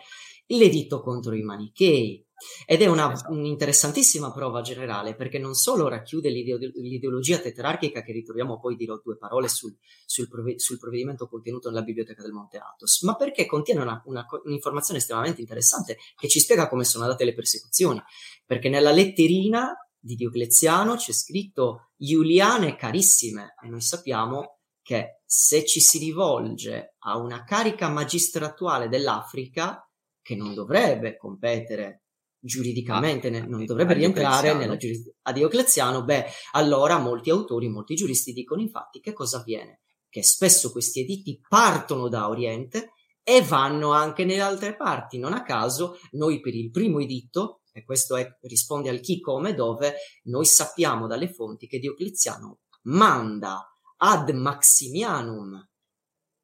[SPEAKER 4] l'editto contro i manichei, ed è una, esatto. un'interessantissima prova generale perché non solo racchiude l'ideo- l'ideologia tetrarchica che ritroviamo poi dirò due parole sul, sul, prove- sul, provvedimento contenuto nella biblioteca del Monte Athos, ma perché contiene una, una, un'informazione estremamente interessante che ci spiega come sono andate le persecuzioni, perché nella letterina di Diocleziano c'è scritto Iuliane carissime e noi sappiamo che se ci si rivolge a una carica magistratuale dell'Africa che non dovrebbe competere giuridicamente, ah, non dovrebbe rientrare nella giurisdizione a Diocleziano, beh, allora molti autori, molti giuristi dicono infatti che cosa avviene? Che spesso questi editti partono da Oriente e vanno anche nelle altre parti. Non a caso, noi per il primo editto e questo è, risponde al chi come dove noi sappiamo dalle fonti che Diocleziano manda ad Maximianum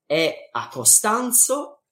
[SPEAKER 4] e a Costanzo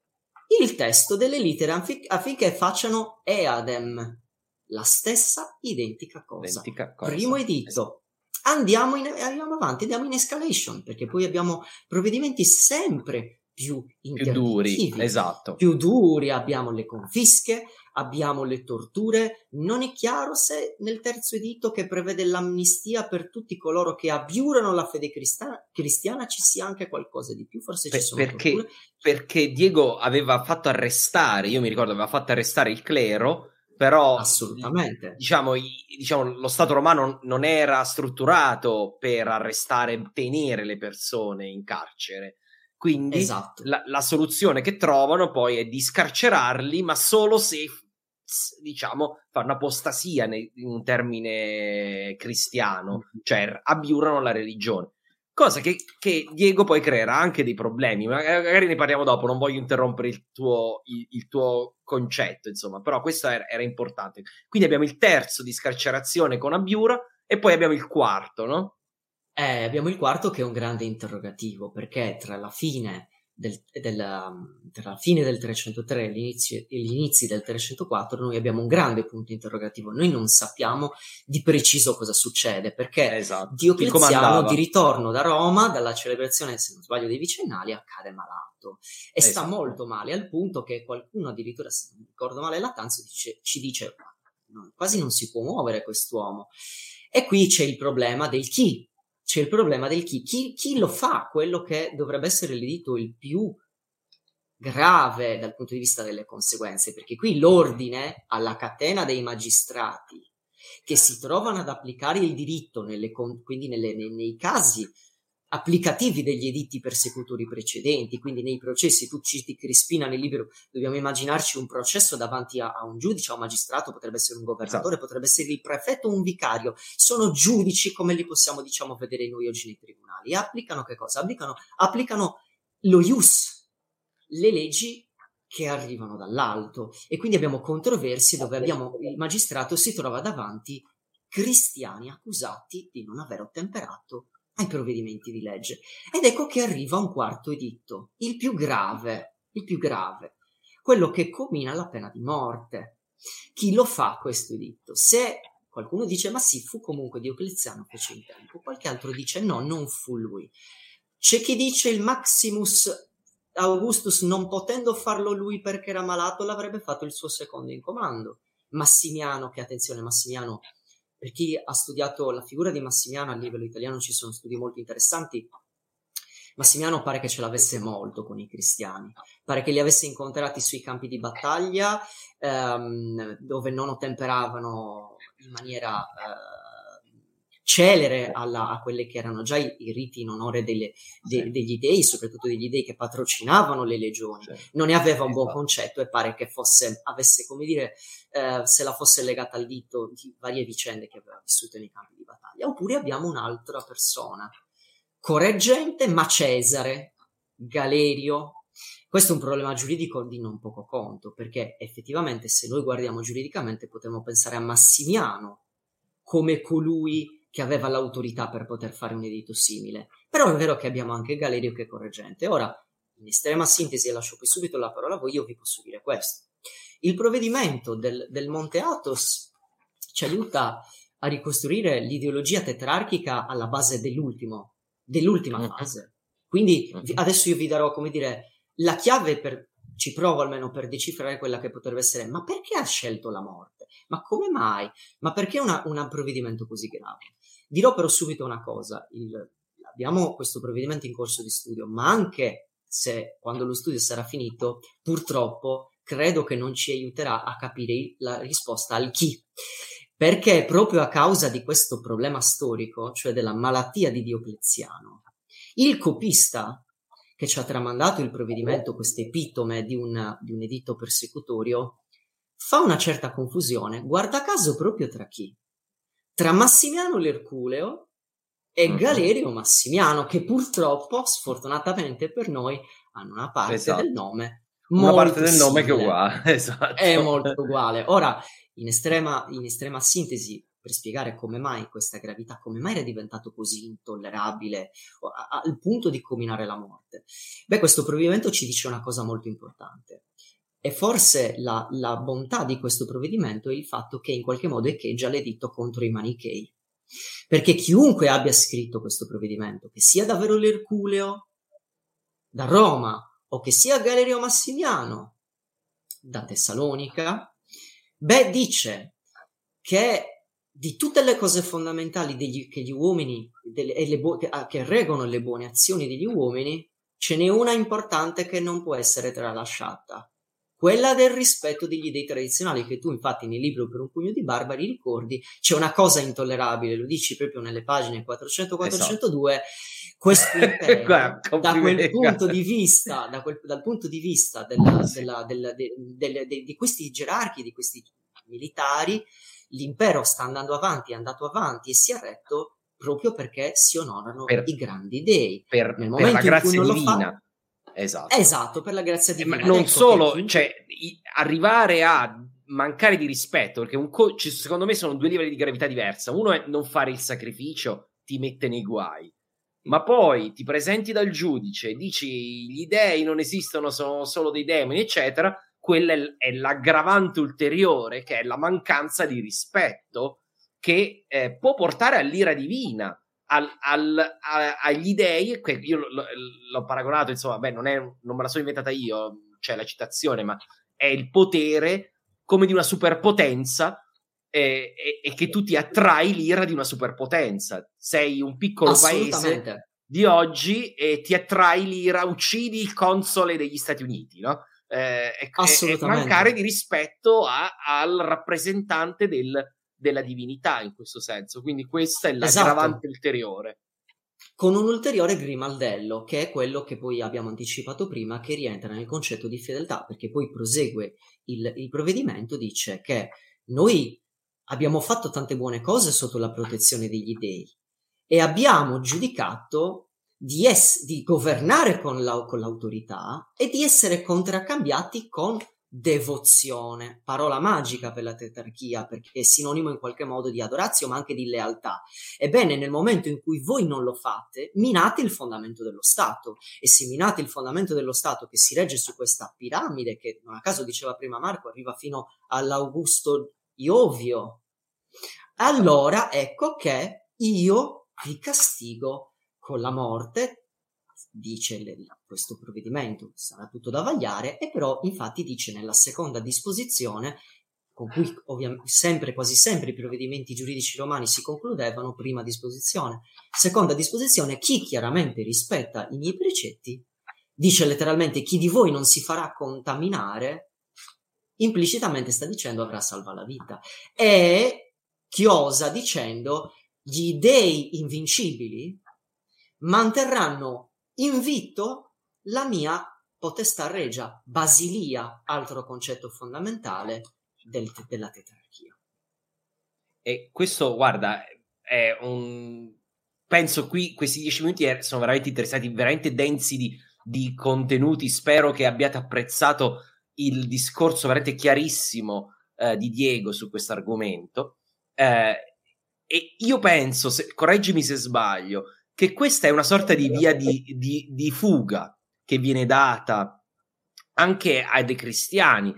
[SPEAKER 4] il testo delle litere affinché, affinché facciano eadem, la stessa identica cosa. Identica cosa. Primo editto. Andiamo, in, andiamo avanti, andiamo in escalation, perché poi abbiamo provvedimenti sempre più,
[SPEAKER 2] più duri, esatto.
[SPEAKER 4] Più duri, abbiamo le confische, abbiamo le torture. Non è chiaro se nel terzo editto che prevede l'amnistia per tutti coloro che abiurano la fede cristiana, cristiana ci sia anche qualcosa di più, forse ci sono
[SPEAKER 2] perché,
[SPEAKER 4] torture.
[SPEAKER 2] Perché Diego aveva fatto arrestare, io mi ricordo, aveva fatto arrestare il clero, però
[SPEAKER 4] assolutamente
[SPEAKER 2] diciamo, diciamo, lo Stato romano non era strutturato per arrestare e tenere le persone in carcere Quindi
[SPEAKER 4] esatto.
[SPEAKER 2] la, la, soluzione che trovano poi è di scarcerarli, ma solo se, diciamo, fanno apostasia in un termine cristiano, mm-hmm. cioè abiurano la religione. Cosa che, che, Diego poi creerà anche dei problemi. Magari ne parliamo dopo, non voglio interrompere il tuo, il, il tuo concetto, insomma, però questo era, era, importante. Quindi abbiamo il terzo di scarcerazione con Abiura e poi abbiamo il quarto, no?
[SPEAKER 4] Eh, abbiamo il quarto che è un grande interrogativo, perché tra la fine del, del, um, tra la fine del 303 e gli inizi del 304 noi abbiamo un grande punto interrogativo. Noi non sappiamo di preciso cosa succede, perché esatto. Diocleziano di ritorno da Roma, dalla celebrazione, se non sbaglio, dei vicennali, accade malato. E esatto. sta molto male, al punto che qualcuno addirittura, se non ricordo male, Latanzio dice, ci dice quasi non si può muovere quest'uomo. E qui c'è il problema del chi, c'è il problema del chi. chi. Chi lo fa, quello che dovrebbe essere l'editto il più grave dal punto di vista delle conseguenze, perché qui l'ordine alla catena dei magistrati che si trovano ad applicare il diritto, nelle, quindi nelle, nei, nei casi applicativi degli editti persecutori precedenti, quindi nei processi, tu citi Crispina nel libro, dobbiamo immaginarci un processo davanti a, a un giudice, a un magistrato, potrebbe essere un governatore, esatto. potrebbe essere il prefetto o un vicario, sono giudici come li possiamo diciamo vedere noi oggi nei tribunali, applicano che cosa? Applicano, applicano lo ius, le leggi che arrivano dall'alto e quindi abbiamo controversie dove abbiamo il magistrato si trova davanti cristiani accusati di non aver ottemperato ai provvedimenti di legge. Ed ecco che arriva un quarto editto, il più grave, il più grave, quello che combina la pena di morte. Chi lo fa questo editto? Se qualcuno dice ma sì, fu comunque Diocleziano fece in tempo, qualche altro dice no, non fu lui. C'è chi dice il Maximus Augustus, non potendo farlo lui perché era malato, l'avrebbe fatto il suo secondo in comando. Massimiano, che attenzione, Massimiano per chi ha studiato la figura di Massimiano a livello italiano ci sono studi molto interessanti. Massimiano pare che ce l'avesse molto con i cristiani, pare che li avesse incontrati sui campi di battaglia ehm, dove non ottemperavano in maniera eh, celere alla, a quelli che erano già i, i riti in onore delle, de, sì. degli dei, soprattutto degli dei che patrocinavano le legioni. Sì. Non ne aveva un buon concetto e pare che fosse, avesse, come dire, eh, se la fosse legata al dito di varie vicende che aveva vissuto nei campi di battaglia. Oppure abbiamo un'altra persona, correggente ma Cesare, Galerio. Questo è un problema giuridico di non poco conto, perché effettivamente se noi guardiamo giuridicamente potremmo pensare a Massimiano come colui che aveva l'autorità per poter fare un editto simile. Però è vero che abbiamo anche Galerio che è correggente. Ora, in estrema sintesi, e lascio poi subito la parola a voi, io vi posso dire questo. Il provvedimento del, del Monte Athos ci aiuta a ricostruire l'ideologia tetrarchica alla base dell'ultimo, dell'ultima mm-hmm. fase. Quindi mm-hmm. adesso io vi darò, come dire, la chiave per, ci provo almeno per decifrare quella che potrebbe essere, ma perché ha scelto la morte? Ma come mai? Ma perché una, un provvedimento così grave? Dirò però subito una cosa, il, abbiamo questo provvedimento in corso di studio, ma anche se quando lo studio sarà finito, purtroppo credo che non ci aiuterà a capire la risposta al chi. Perché proprio a causa di questo problema storico, cioè della malattia di Diocleziano, il copista che ci ha tramandato il provvedimento, questo epitome di un, di un editto persecutorio, fa una certa confusione, guarda caso proprio tra chi? Tra Massimiano l'Erculeo e mm-hmm. Galerio Massimiano, che purtroppo, sfortunatamente per noi, hanno una parte esatto. del nome
[SPEAKER 2] una parte del nome che è uguale. Esatto.
[SPEAKER 4] È molto uguale. Ora, in estrema, in estrema sintesi, per spiegare come mai questa gravità, come mai era diventato così intollerabile al punto di combinare la morte. Beh, questo provvedimento ci dice una cosa molto importante. E forse la, la, bontà di questo provvedimento è il fatto che in qualche modo echeggia l'editto contro i manichei. Perché chiunque abbia scritto questo provvedimento, che sia davvero l'Erculeo da Roma o che sia Galerio Massimiano da Tessalonica, beh, dice che di tutte le cose fondamentali degli, che gli uomini delle, le, ah, che reggono le buone azioni degli uomini, ce n'è una importante che non può essere tralasciata, quella del rispetto degli dei tradizionali, che tu infatti nel libro per un pugno di barbari ricordi, c'è una cosa intollerabile, lo dici proprio nelle pagine 400-402, esatto. questo impero, da quel punto di vista, da quel, dal punto di vista della, della, della, de, de, de, di questi gerarchi, di questi militari, l'impero sta andando avanti, è andato avanti e si è retto proprio perché si onorano per, i grandi dei.
[SPEAKER 2] Per, Nel momento per la grazia divina.
[SPEAKER 4] Esatto. esatto, per la grazia
[SPEAKER 2] eh,
[SPEAKER 4] divina.
[SPEAKER 2] Ma non ecco solo, che... cioè, arrivare a mancare di rispetto, perché un co- cioè, secondo me sono due livelli di gravità diversa. Uno è non fare il sacrificio, ti mette nei guai. Ma poi ti presenti dal giudice, dici gli dei non esistono, sono solo dei demoni, eccetera. Quella è, è l'aggravante ulteriore, che è la mancanza di rispetto che eh, può portare all'ira divina al, al, a, agli dei, io l, l'ho paragonato, insomma, beh, non, è, non me la sono inventata io, c'è cioè la citazione, ma è il potere come di una superpotenza e, e, e, che tu ti attrai l'ira di una superpotenza. Sei un piccolo paese di oggi e ti attrai l'ira, uccidi il console degli Stati Uniti, no? Eh, e, e, mancare di rispetto a, al rappresentante del, della divinità in questo senso. Quindi questa è l'aggravante esatto. ulteriore.
[SPEAKER 4] Con un ulteriore grimaldello, che è quello che poi abbiamo anticipato prima, che rientra nel concetto di fedeltà, perché poi prosegue il, il provvedimento, dice che noi abbiamo fatto tante buone cose sotto la protezione degli dei e abbiamo giudicato di, es- di governare con, la- con l'autorità e di essere contraccambiati con devozione, parola magica per la tetrarchia perché è sinonimo in qualche modo di adorazio ma anche di lealtà. Ebbene, nel momento in cui voi non lo fate, minate il fondamento dello Stato e se minate il fondamento dello Stato che si regge su questa piramide che non a caso diceva prima Marco arriva fino all'Augusto Iovio, allora ecco che io vi castigo con la morte dice questo provvedimento sarà tutto da vagliare e però infatti dice nella seconda disposizione con cui ovviamente sempre, quasi sempre i provvedimenti giuridici romani si concludevano, prima disposizione, seconda disposizione, chi chiaramente rispetta i miei precetti, dice letteralmente chi di voi non si farà contaminare, implicitamente sta dicendo avrà salva la vita. E chiosa dicendo gli dei invincibili manterranno invito la mia potestà regia, basilia, altro concetto fondamentale del, della tetrarchia.
[SPEAKER 2] E questo, guarda, è un... Penso qui questi dieci minuti sono veramente interessanti, veramente densi di, di contenuti. Spero che abbiate apprezzato il discorso veramente chiarissimo eh, di Diego su questo argomento. Eh, e io penso, se, correggimi se sbaglio, che questa è una sorta di via di, di, di fuga che viene data anche ai cristiani.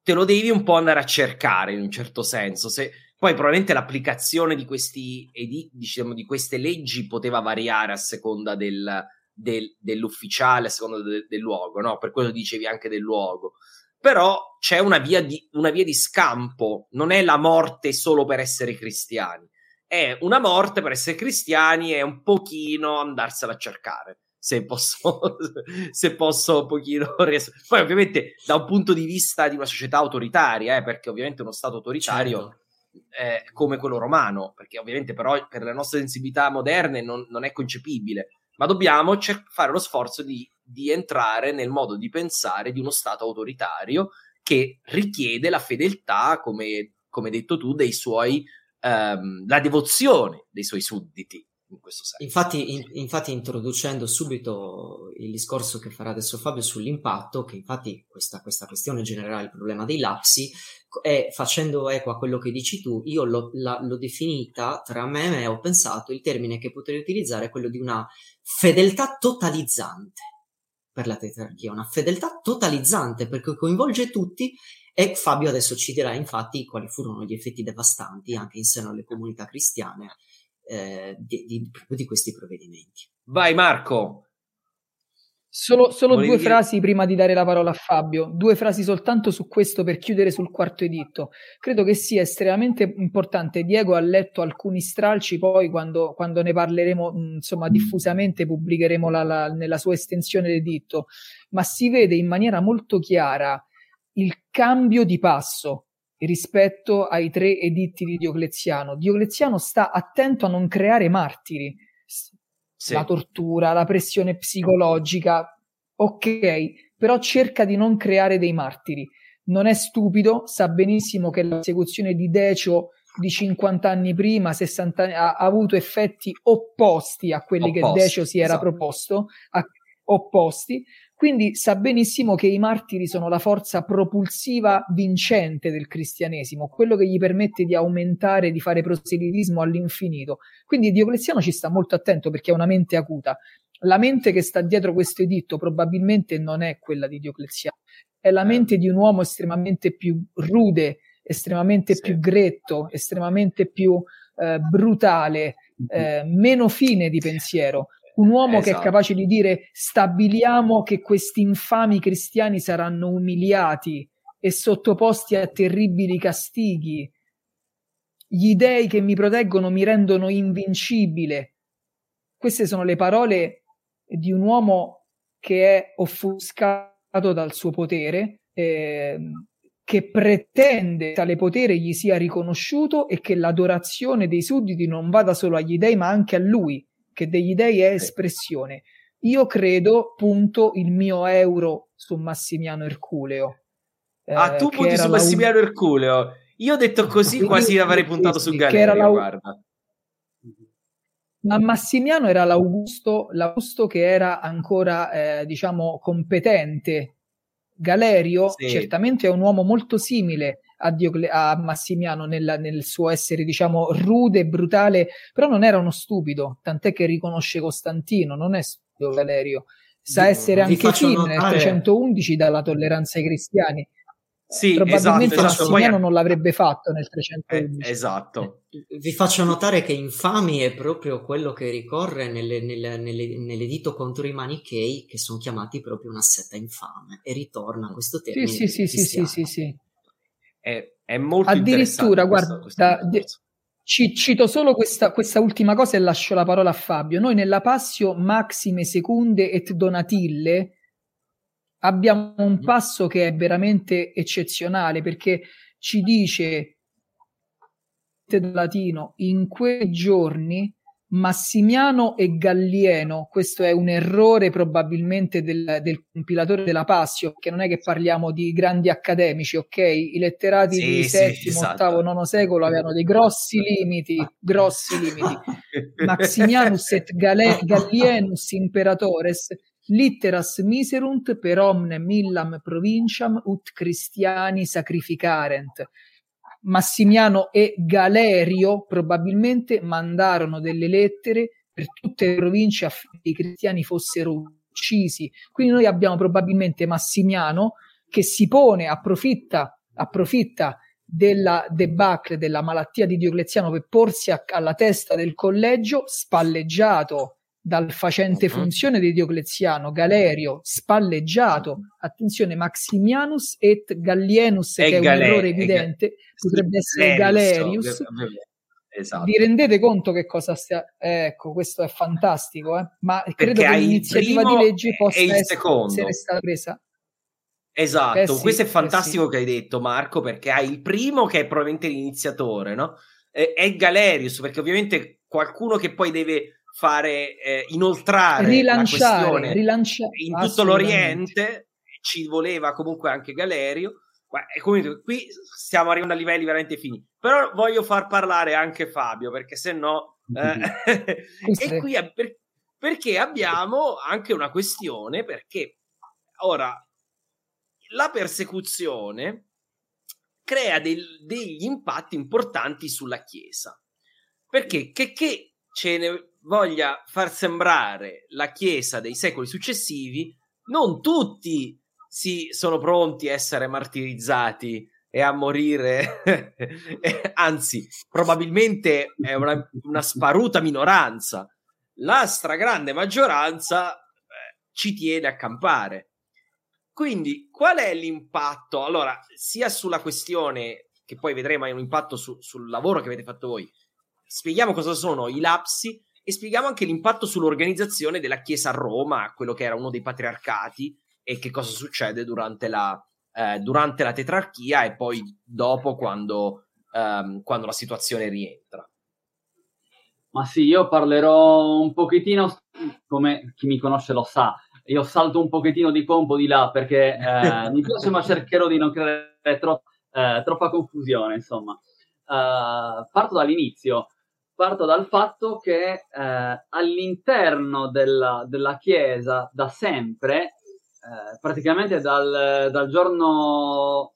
[SPEAKER 2] Te lo devi un po' andare a cercare in un certo senso. Se, poi probabilmente l'applicazione di, questi, diciamo, di queste leggi poteva variare a seconda del, del, dell'ufficiale, a seconda del, del luogo, no? Per quello dicevi anche del luogo. Però c'è una via, di, una via di scampo, non è la morte solo per essere cristiani è una morte per essere cristiani e un pochino andarsela a cercare. Se posso, se posso un pochino riassumere. Poi, ovviamente, da un punto di vista di una società autoritaria, eh, perché ovviamente uno Stato autoritario certo. è come quello romano, perché ovviamente, però, per le nostre sensibilità moderne non, non è concepibile. Ma dobbiamo cer- fare lo sforzo di, di entrare nel modo di pensare di uno Stato autoritario che richiede la fedeltà, come, come hai detto tu, dei suoi ehm, la devozione dei suoi sudditi. In questo senso.
[SPEAKER 4] Infatti, in, infatti, introducendo subito il discorso che farà adesso Fabio sull'impatto, che infatti questa, questa questione genererà il problema dei lapsi, e facendo eco a quello che dici tu, io l'ho, la, l'ho definita tra me e ho pensato il termine che potrei utilizzare è quello di una fedeltà totalizzante per la tetrarchia, una fedeltà totalizzante perché coinvolge tutti e Fabio adesso ci dirà infatti quali furono gli effetti devastanti anche in seno alle comunità cristiane eh, di, di, di, questi provvedimenti.
[SPEAKER 2] Vai Marco.
[SPEAKER 3] Solo, solo due dire... frasi prima di dare la parola a Fabio, due frasi soltanto su questo per chiudere sul quarto editto. Credo che sia estremamente importante. Diego ha letto alcuni stralci, poi quando, quando ne parleremo insomma diffusamente pubblicheremo la, la, nella sua estensione l'editto, ma si vede in maniera molto chiara il cambio di passo rispetto ai tre editti di Diocleziano. Diocleziano sta attento a non creare martiri, sì. la tortura, la pressione psicologica, ok, però cerca di non creare dei martiri. Non è stupido, sa benissimo che la persecuzione di Decio di 50 anni prima, 60 anni, ha, ha avuto effetti opposti a quelli opposti, che Decio si era esatto. proposto, a, opposti, quindi sa benissimo che i martiri sono la forza propulsiva vincente del cristianesimo, quello che gli permette di aumentare, di fare proselitismo all'infinito. Quindi Diocleziano ci sta molto attento perché ha una mente acuta. La mente che sta dietro questo editto probabilmente non è quella di Diocleziano, è la mente di un uomo estremamente più rude, estremamente sì. più gretto, estremamente più eh, brutale, eh, meno fine di pensiero un uomo esatto. che è esatto. capace di dire stabiliamo che questi infami cristiani saranno umiliati e sottoposti a terribili castighi. Gli dei che mi proteggono mi rendono invincibile. Queste sono le parole di un uomo che è offuscato dal suo potere, eh, che pretende tale potere gli sia riconosciuto e che l'adorazione dei sudditi non vada solo agli dei ma anche a lui che degli dei è espressione. Io credo, punto, il mio euro su Massimiano Erculeo.
[SPEAKER 2] Eh, ah, tu punti su Massimiano un... Erculeo. Io ho detto così, quasi io, avrei puntato sì, su Galerio, la... guarda.
[SPEAKER 3] Ma Massimiano era l'Augusto, l'Augusto che era ancora, eh, diciamo, competente. Galerio sì. certamente è un uomo molto simile a, Diocle- a Massimiano nel, nel, suo essere, diciamo, rude e brutale, però non era uno stupido, tant'è che riconosce Costantino, non è stupido Valerio, sa Vi, essere anche Kim nel 311 dalla tolleranza ai cristiani. Sì, probabilmente esatto, esatto. Massimiano non l'avrebbe fatto nel 311.
[SPEAKER 2] Eh, esatto.
[SPEAKER 4] Vi faccio notare che infami è proprio quello che ricorre nelle, nelle, nelle, nell'editto contro i manichei, che sono chiamati proprio una setta infame, e ritorna questo termine.
[SPEAKER 3] Sì, sì, sì, sì, sì, sì,
[SPEAKER 2] è, è molto
[SPEAKER 3] Addirittura, guarda, questo ci, cito solo questa, questa, ultima cosa e lascio la parola a Fabio. Noi nella Passio Maxime Secunde et Donatille abbiamo un mm-hmm. passo che è veramente eccezionale perché ci dice latino in quei giorni Massimiano e Gallieno, questo è un errore probabilmente del, del, compilatore della Passio, che non è che parliamo di grandi accademici, ok? I letterati sì, di sì, settimo, esatto. ottavo, nono secolo avevano dei grossi limiti, grossi limiti. Maximianus et Gale- Gallienus imperatores litteras miserunt per omne millam provinciam ut Christiani sacrificarent. Massimiano e Galerio probabilmente mandarono delle lettere per tutte le province affinché i cristiani fossero uccisi. Quindi noi abbiamo probabilmente Massimiano che si pone, approfitta, approfitta della debacle, della malattia di Diocleziano per porsi a, alla testa del collegio, spalleggiato dal facente uh-huh. funzione di Diocleziano, Galerio, spalleggiato, attenzione, Maximianus et Gallienus, e che Gale- è un errore evidente, potrebbe essere Galerius. Esatto. Vi rendete conto che cosa stia... Ecco, questo è fantastico, eh? ma credo che l'iniziativa di legge possa essere stata presa.
[SPEAKER 2] Esatto, eh sì, questo è fantastico eh sì. che hai detto Marco, perché hai il primo che è probabilmente l'iniziatore, no? è Galerius, perché ovviamente qualcuno che poi deve fare eh, inoltrare rilanciare, rilanciare in tutto l'Oriente ci voleva comunque anche Galerio. E comunque qui stiamo arrivando a livelli veramente fini. Però voglio far parlare anche Fabio perché se no eh, e qui per, perché abbiamo anche una questione perché ora la persecuzione crea del, degli impatti importanti sulla Chiesa. Perché che, che ce ne voglia far sembrare la Chiesa dei secoli successivi, non tutti si sono pronti a essere martirizzati e a morire, anzi, probabilmente è una, una, sparuta minoranza. La stragrande maggioranza eh, ci tiene a campare. Quindi, qual è l'impatto? Allora, sia sulla questione, che poi vedremo, è un impatto su, sul lavoro che avete fatto voi. Spieghiamo cosa sono i lapsi e spieghiamo anche l'impatto sull'organizzazione della Chiesa a Roma, quello che era uno dei patriarcati, e che cosa succede durante la, eh, durante la tetrarchia e poi dopo quando, ehm, quando la situazione rientra.
[SPEAKER 5] Ma sì, io parlerò un pochettino, come chi mi conosce lo sa, io salto un pochettino di qua, un po' di là, perché eh, mi piace, ma cercherò di non creare tro- eh, troppa confusione, insomma. Uh, parto dall'inizio, parto dal fatto che eh, all'interno della, della, Chiesa, da sempre, eh, praticamente dal, dal giorno,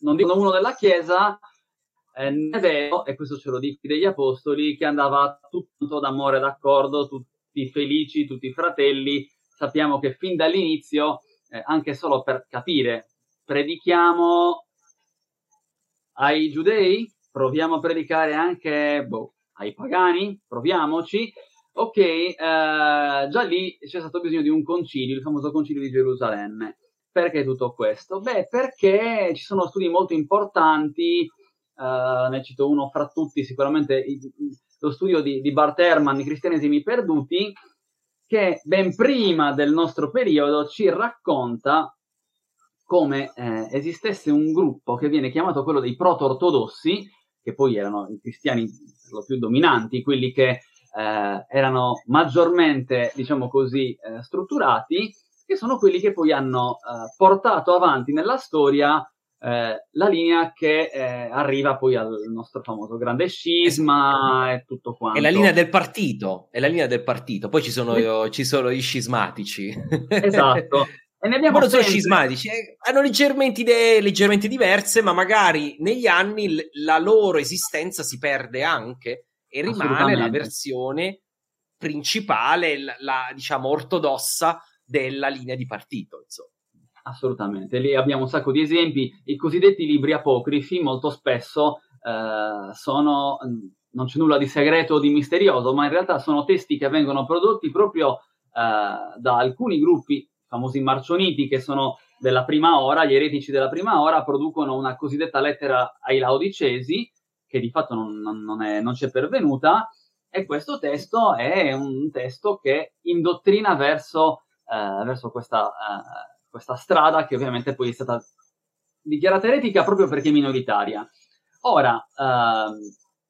[SPEAKER 5] non dico uno della Chiesa, eh, è vero, e questo ce lo dico degli apostoli, che andava tutto d'amore d'accordo, tutti felici, tutti fratelli. Sappiamo che fin dall'inizio, eh, anche solo per capire, predichiamo ai giudei, proviamo a predicare anche boh, ai pagani, proviamoci. Ok, eh, già lì c'è stato bisogno di un concilio, il famoso concilio di Gerusalemme. Perché tutto questo? Beh, perché ci sono studi molto importanti Uh, ne cito uno fra tutti, sicuramente lo studio di, di Bart Ehrman, I cristianesimi perduti, che ben prima del nostro periodo ci racconta come eh, esistesse un gruppo che viene chiamato quello dei proto-ortodossi, che poi erano i cristiani per lo più dominanti, quelli che eh, erano maggiormente, diciamo così, eh, strutturati, che sono quelli che poi hanno eh, portato avanti nella storia eh, la linea che eh, arriva poi al nostro famoso grande scisma e tutto quanto.
[SPEAKER 2] È la linea del partito, è la linea del partito, poi ci sono, ci sono i scismatici.
[SPEAKER 5] Esatto. E ne abbiamo
[SPEAKER 2] non sono scismatici, eh, hanno leggermente idee leggermente diverse, ma magari negli anni l- la loro esistenza si perde anche e rimane la versione principale, la, la diciamo ortodossa della linea di partito, insomma.
[SPEAKER 5] Assolutamente, lì abbiamo un sacco di esempi. I cosiddetti libri apocrifi molto spesso eh, sono, non c'è nulla di segreto o di misterioso, ma in realtà sono testi che vengono prodotti proprio eh, da alcuni gruppi, famosi marcioniti, che sono della prima ora, gli eretici della prima ora, producono una cosiddetta lettera ai laodicesi, che di fatto non, non, è, non c'è pervenuta, e questo testo è un testo che indottrina verso, eh, verso questa eh, questa strada che ovviamente poi è stata dichiarata eretica proprio perché minoritaria. Ora, ehm,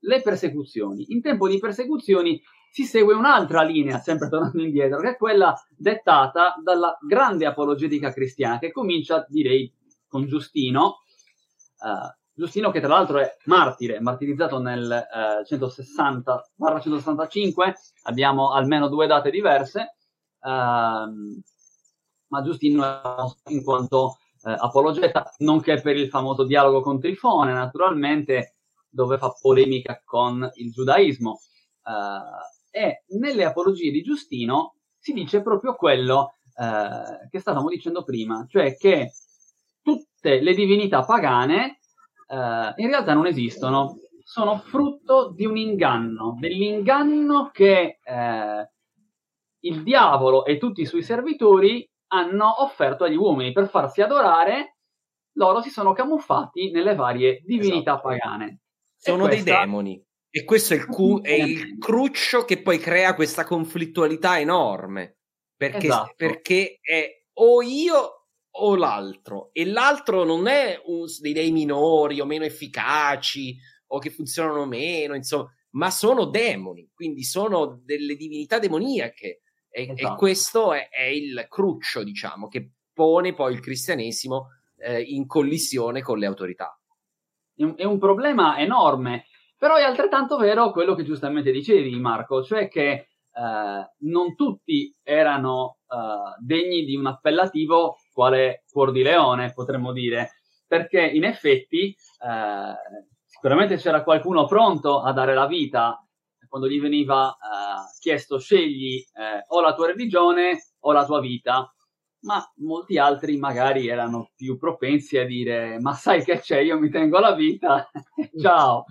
[SPEAKER 5] le persecuzioni. In tempo di persecuzioni si segue un'altra linea, sempre tornando indietro, che è quella dettata dalla grande apologetica cristiana, che comincia, direi, con Giustino, eh, Giustino che tra l'altro è martire, martirizzato nel eh, 160-165, abbiamo almeno due date diverse, ehm, ma Giustino in quanto eh, apologeta, nonché per il famoso dialogo con Trifone, naturalmente, dove fa polemica con il giudaismo. Eh, e nelle apologie di Giustino si dice proprio quello eh, che stavamo dicendo prima, cioè che tutte le divinità pagane eh, in realtà non esistono, sono frutto di un inganno, dell'inganno che eh, il diavolo e tutti i suoi servitori hanno offerto agli uomini per farsi adorare, loro si sono camuffati nelle varie divinità esatto. pagane.
[SPEAKER 2] Sono questa... dei demoni. E questo è il, cu- è il, cruccio che poi crea questa conflittualità enorme. Perché, esatto. perché è o io o l'altro. E l'altro non è un, dei dei minori o meno efficaci o che funzionano meno, insomma, ma sono demoni, quindi sono delle divinità demoniache e, esatto. e questo è, è, il cruccio, diciamo, che pone poi il cristianesimo eh, in collisione con le autorità.
[SPEAKER 5] È un problema enorme, però è altrettanto vero quello che giustamente dicevi, Marco, cioè che eh, non tutti erano eh, degni di un appellativo quale cuor di leone, potremmo dire, perché in effetti eh, sicuramente c'era qualcuno pronto a dare la vita. Quando gli veniva uh, chiesto scegli eh, o la tua religione o la tua vita, ma molti altri magari erano più propensi a dire ma sai che c'è, io mi tengo la vita, ciao.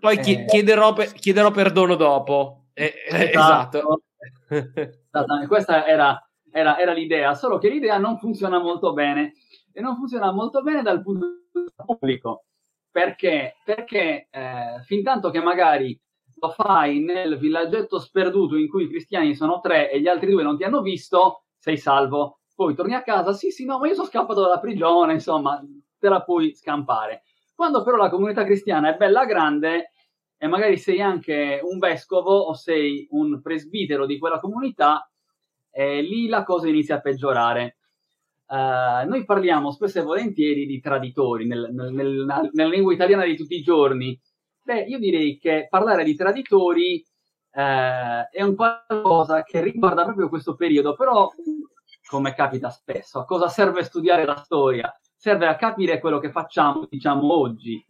[SPEAKER 2] Poi eh, chiederò, chiederò, perdono dopo. Eh, eh esatto.
[SPEAKER 5] esatto. Questa era, era, era, l'idea, solo che l'idea non funziona molto bene e non funziona molto bene dal punto di vista pubblico. Perché? Perché eh, fin tanto che magari lo fai nel villaggetto sperduto in cui i cristiani sono tre e gli altri due non ti hanno visto, sei salvo. poi torni a casa, sì, sì, no, ma io sono scappato dalla prigione, insomma, te la puoi scampare. Quando però la comunità cristiana è bella grande e magari sei anche un vescovo o sei un presbitero di quella comunità, eh, lì la cosa inizia a peggiorare. Uh, noi parliamo spesso e volentieri di traditori nel, nel, nel, nella lingua italiana di tutti i giorni. Beh, io direi che parlare di traditori eh, è un qualcosa che riguarda proprio questo periodo, però come capita spesso, a cosa serve studiare la storia? Serve a capire quello che facciamo, diciamo, oggi.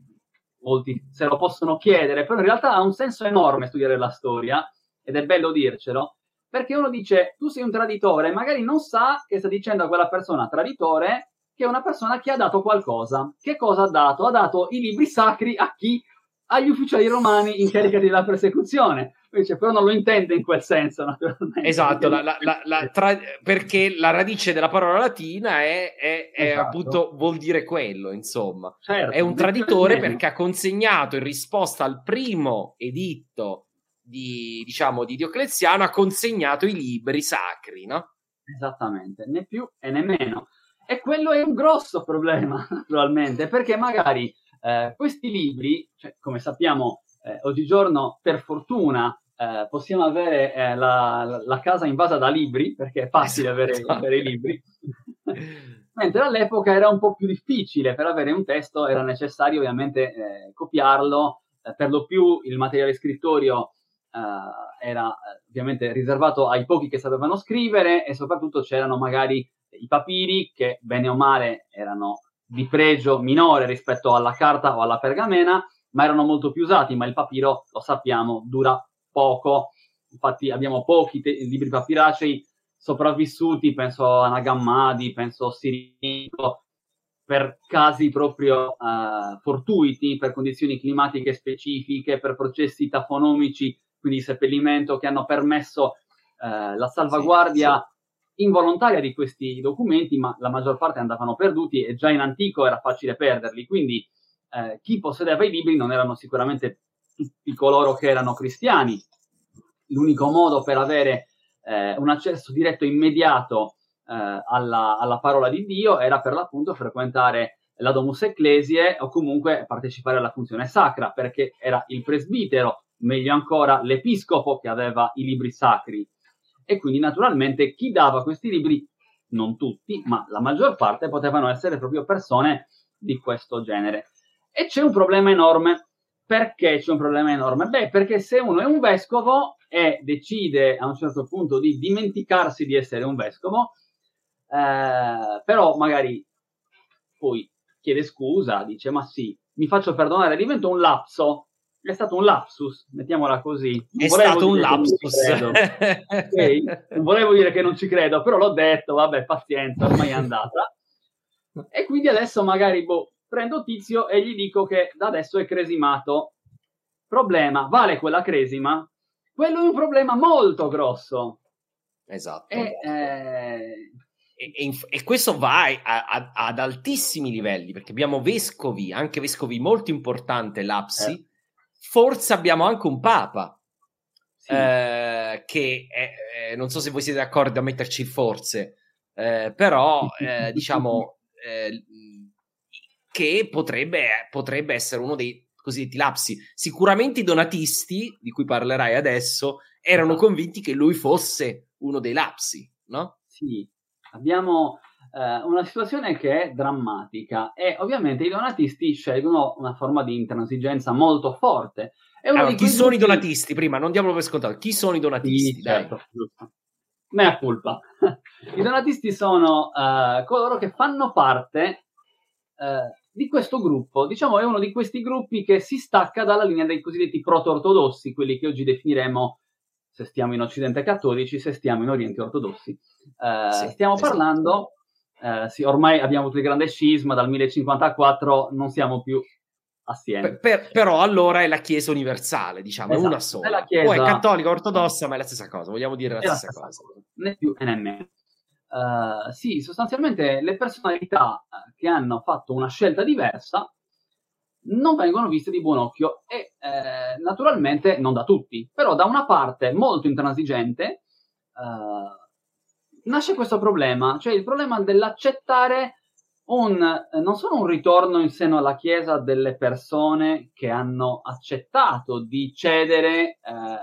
[SPEAKER 5] Molti se lo possono chiedere, però in realtà ha un senso enorme studiare la storia, ed è bello dircelo, perché uno dice tu sei un traditore, magari non sa che sta dicendo a quella persona traditore che è una persona che ha dato qualcosa. Che cosa ha dato? Ha dato i libri sacri a chi? Agli ufficiali romani incaricati della persecuzione. Invece, però non lo intende in quel senso, naturalmente.
[SPEAKER 2] Esatto, la, la, la, tra, perché la radice della parola latina è, è, è esatto. appunto vuol dire quello, insomma. Certo, è un traditore perché ha consegnato in risposta al primo editto di, diciamo, di Diocleziano, ha consegnato i libri sacri, no?
[SPEAKER 5] Esattamente, né più e né meno. E quello è un grosso problema, naturalmente, perché magari eh, questi libri, cioè, come sappiamo, eh, oggigiorno, per fortuna, eh, possiamo avere eh, la, la, casa invasa da libri, perché è facile avere, esatto. avere i libri. Mentre all'epoca era un po' più difficile, per avere un testo era necessario ovviamente eh, copiarlo, eh, per lo più il materiale scrittorio eh, era ovviamente riservato ai pochi che sapevano scrivere e soprattutto c'erano magari i papiri che bene o male erano di pregio minore rispetto alla carta o alla pergamena, ma erano molto più usati, ma il papiro, lo sappiamo, dura poco. Infatti abbiamo pochi te- libri papiracei sopravvissuti, penso a Nagammadi, penso a Sirico, per casi proprio uh, fortuiti, per condizioni climatiche specifiche, per processi tafonomici, quindi seppellimento, che hanno permesso uh, la salvaguardia. Involontaria di questi documenti, ma la maggior parte andavano perduti e già in antico era facile perderli. Quindi eh, chi possedeva i libri non erano sicuramente tutti coloro che erano cristiani. L'unico modo per avere eh, un accesso diretto immediato eh, alla, alla, parola di Dio era per l'appunto frequentare la Domus Ecclesiae o comunque partecipare alla funzione sacra, perché era il presbitero, meglio ancora l'episcopo che aveva i libri sacri. E quindi naturalmente chi dava questi libri, non tutti, ma la maggior parte potevano essere proprio persone di questo genere. E c'è un problema enorme. Perché c'è un problema enorme? Beh, perché se uno è un vescovo e decide a un certo punto di dimenticarsi di essere un vescovo, eh, però magari poi chiede scusa, dice ma sì, mi faccio perdonare, divento un lapso. È stato un lapsus, mettiamola così.
[SPEAKER 2] Non è stato un lapsus.
[SPEAKER 5] okay? Non volevo dire che non ci credo, però l'ho detto, vabbè, pazienza, ormai è andata. E quindi adesso magari, boh, prendo Tizio e gli dico che da adesso è cresimato. Problema, vale quella cresima? Quello è un problema molto grosso.
[SPEAKER 2] Esatto.
[SPEAKER 5] E, eh...
[SPEAKER 2] e, e, e questo va a, a, ad altissimi livelli, perché abbiamo vescovi, anche vescovi molto importanti, l'Apsi, eh. Forse abbiamo anche un papa. Sì. Eh, che è, non so se voi siete d'accordo a metterci forse, eh, però eh, diciamo eh, che potrebbe, potrebbe essere uno dei cosiddetti lapsi. Sicuramente i donatisti, di cui parlerai adesso, erano convinti che lui fosse uno dei lapsi, no?
[SPEAKER 5] Sì, abbiamo eh, una situazione che è drammatica e ovviamente i donatisti scelgono una forma di intransigenza molto forte.
[SPEAKER 2] Allora, chi sono i donatisti? Prima, non diamolo per scontato. Chi sono i donatisti?
[SPEAKER 5] Sì, certo, giusto. Mea colpa. I donatisti sono uh, coloro che fanno parte uh, di questo gruppo. Diciamo è uno di questi gruppi che si stacca dalla linea dei cosiddetti proto-ortodossi, quelli che oggi definiremo, se stiamo in Occidente cattolici, se stiamo in Oriente ortodossi. Uh, sì, stiamo esatto. parlando, uh, sì, ormai abbiamo avuto il grande scisma, dal 1054 non siamo più assieme.
[SPEAKER 2] Per, per, però allora è la Chiesa universale, diciamo, esatto, è una sola. È la chiesa... O è cattolica, ortodossa, ma è la stessa cosa, vogliamo dire la, è stessa, la stessa cosa. cosa.
[SPEAKER 5] Né più né meno. Uh, sì, sostanzialmente le personalità eh, che hanno fatto una scelta diversa non vengono viste di buon occhio e eh, naturalmente non da tutti, però da una parte molto intransigente uh, nasce questo problema, cioè il problema dell'accettare un, eh, non solo un ritorno in seno alla Chiesa delle persone che hanno accettato di cedere eh,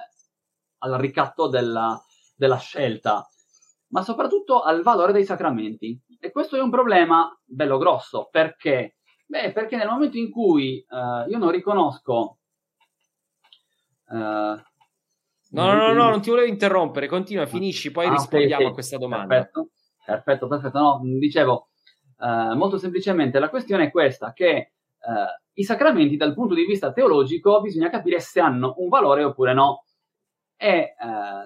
[SPEAKER 5] al ricatto della, della scelta, ma soprattutto al valore dei sacramenti. E questo è un problema bello grosso, perché? Beh, perché nel momento in cui eh, io non riconosco...
[SPEAKER 2] Eh, No, no, no, no, non ti volevo interrompere, continua, finisci, poi ah, rispondiamo okay, a questa domanda.
[SPEAKER 5] Perfetto, perfetto, perfetto. No, dicevo, eh, molto semplicemente la questione è questa, che eh, i sacramenti dal punto di vista teologico bisogna capire se hanno un valore oppure no. E eh,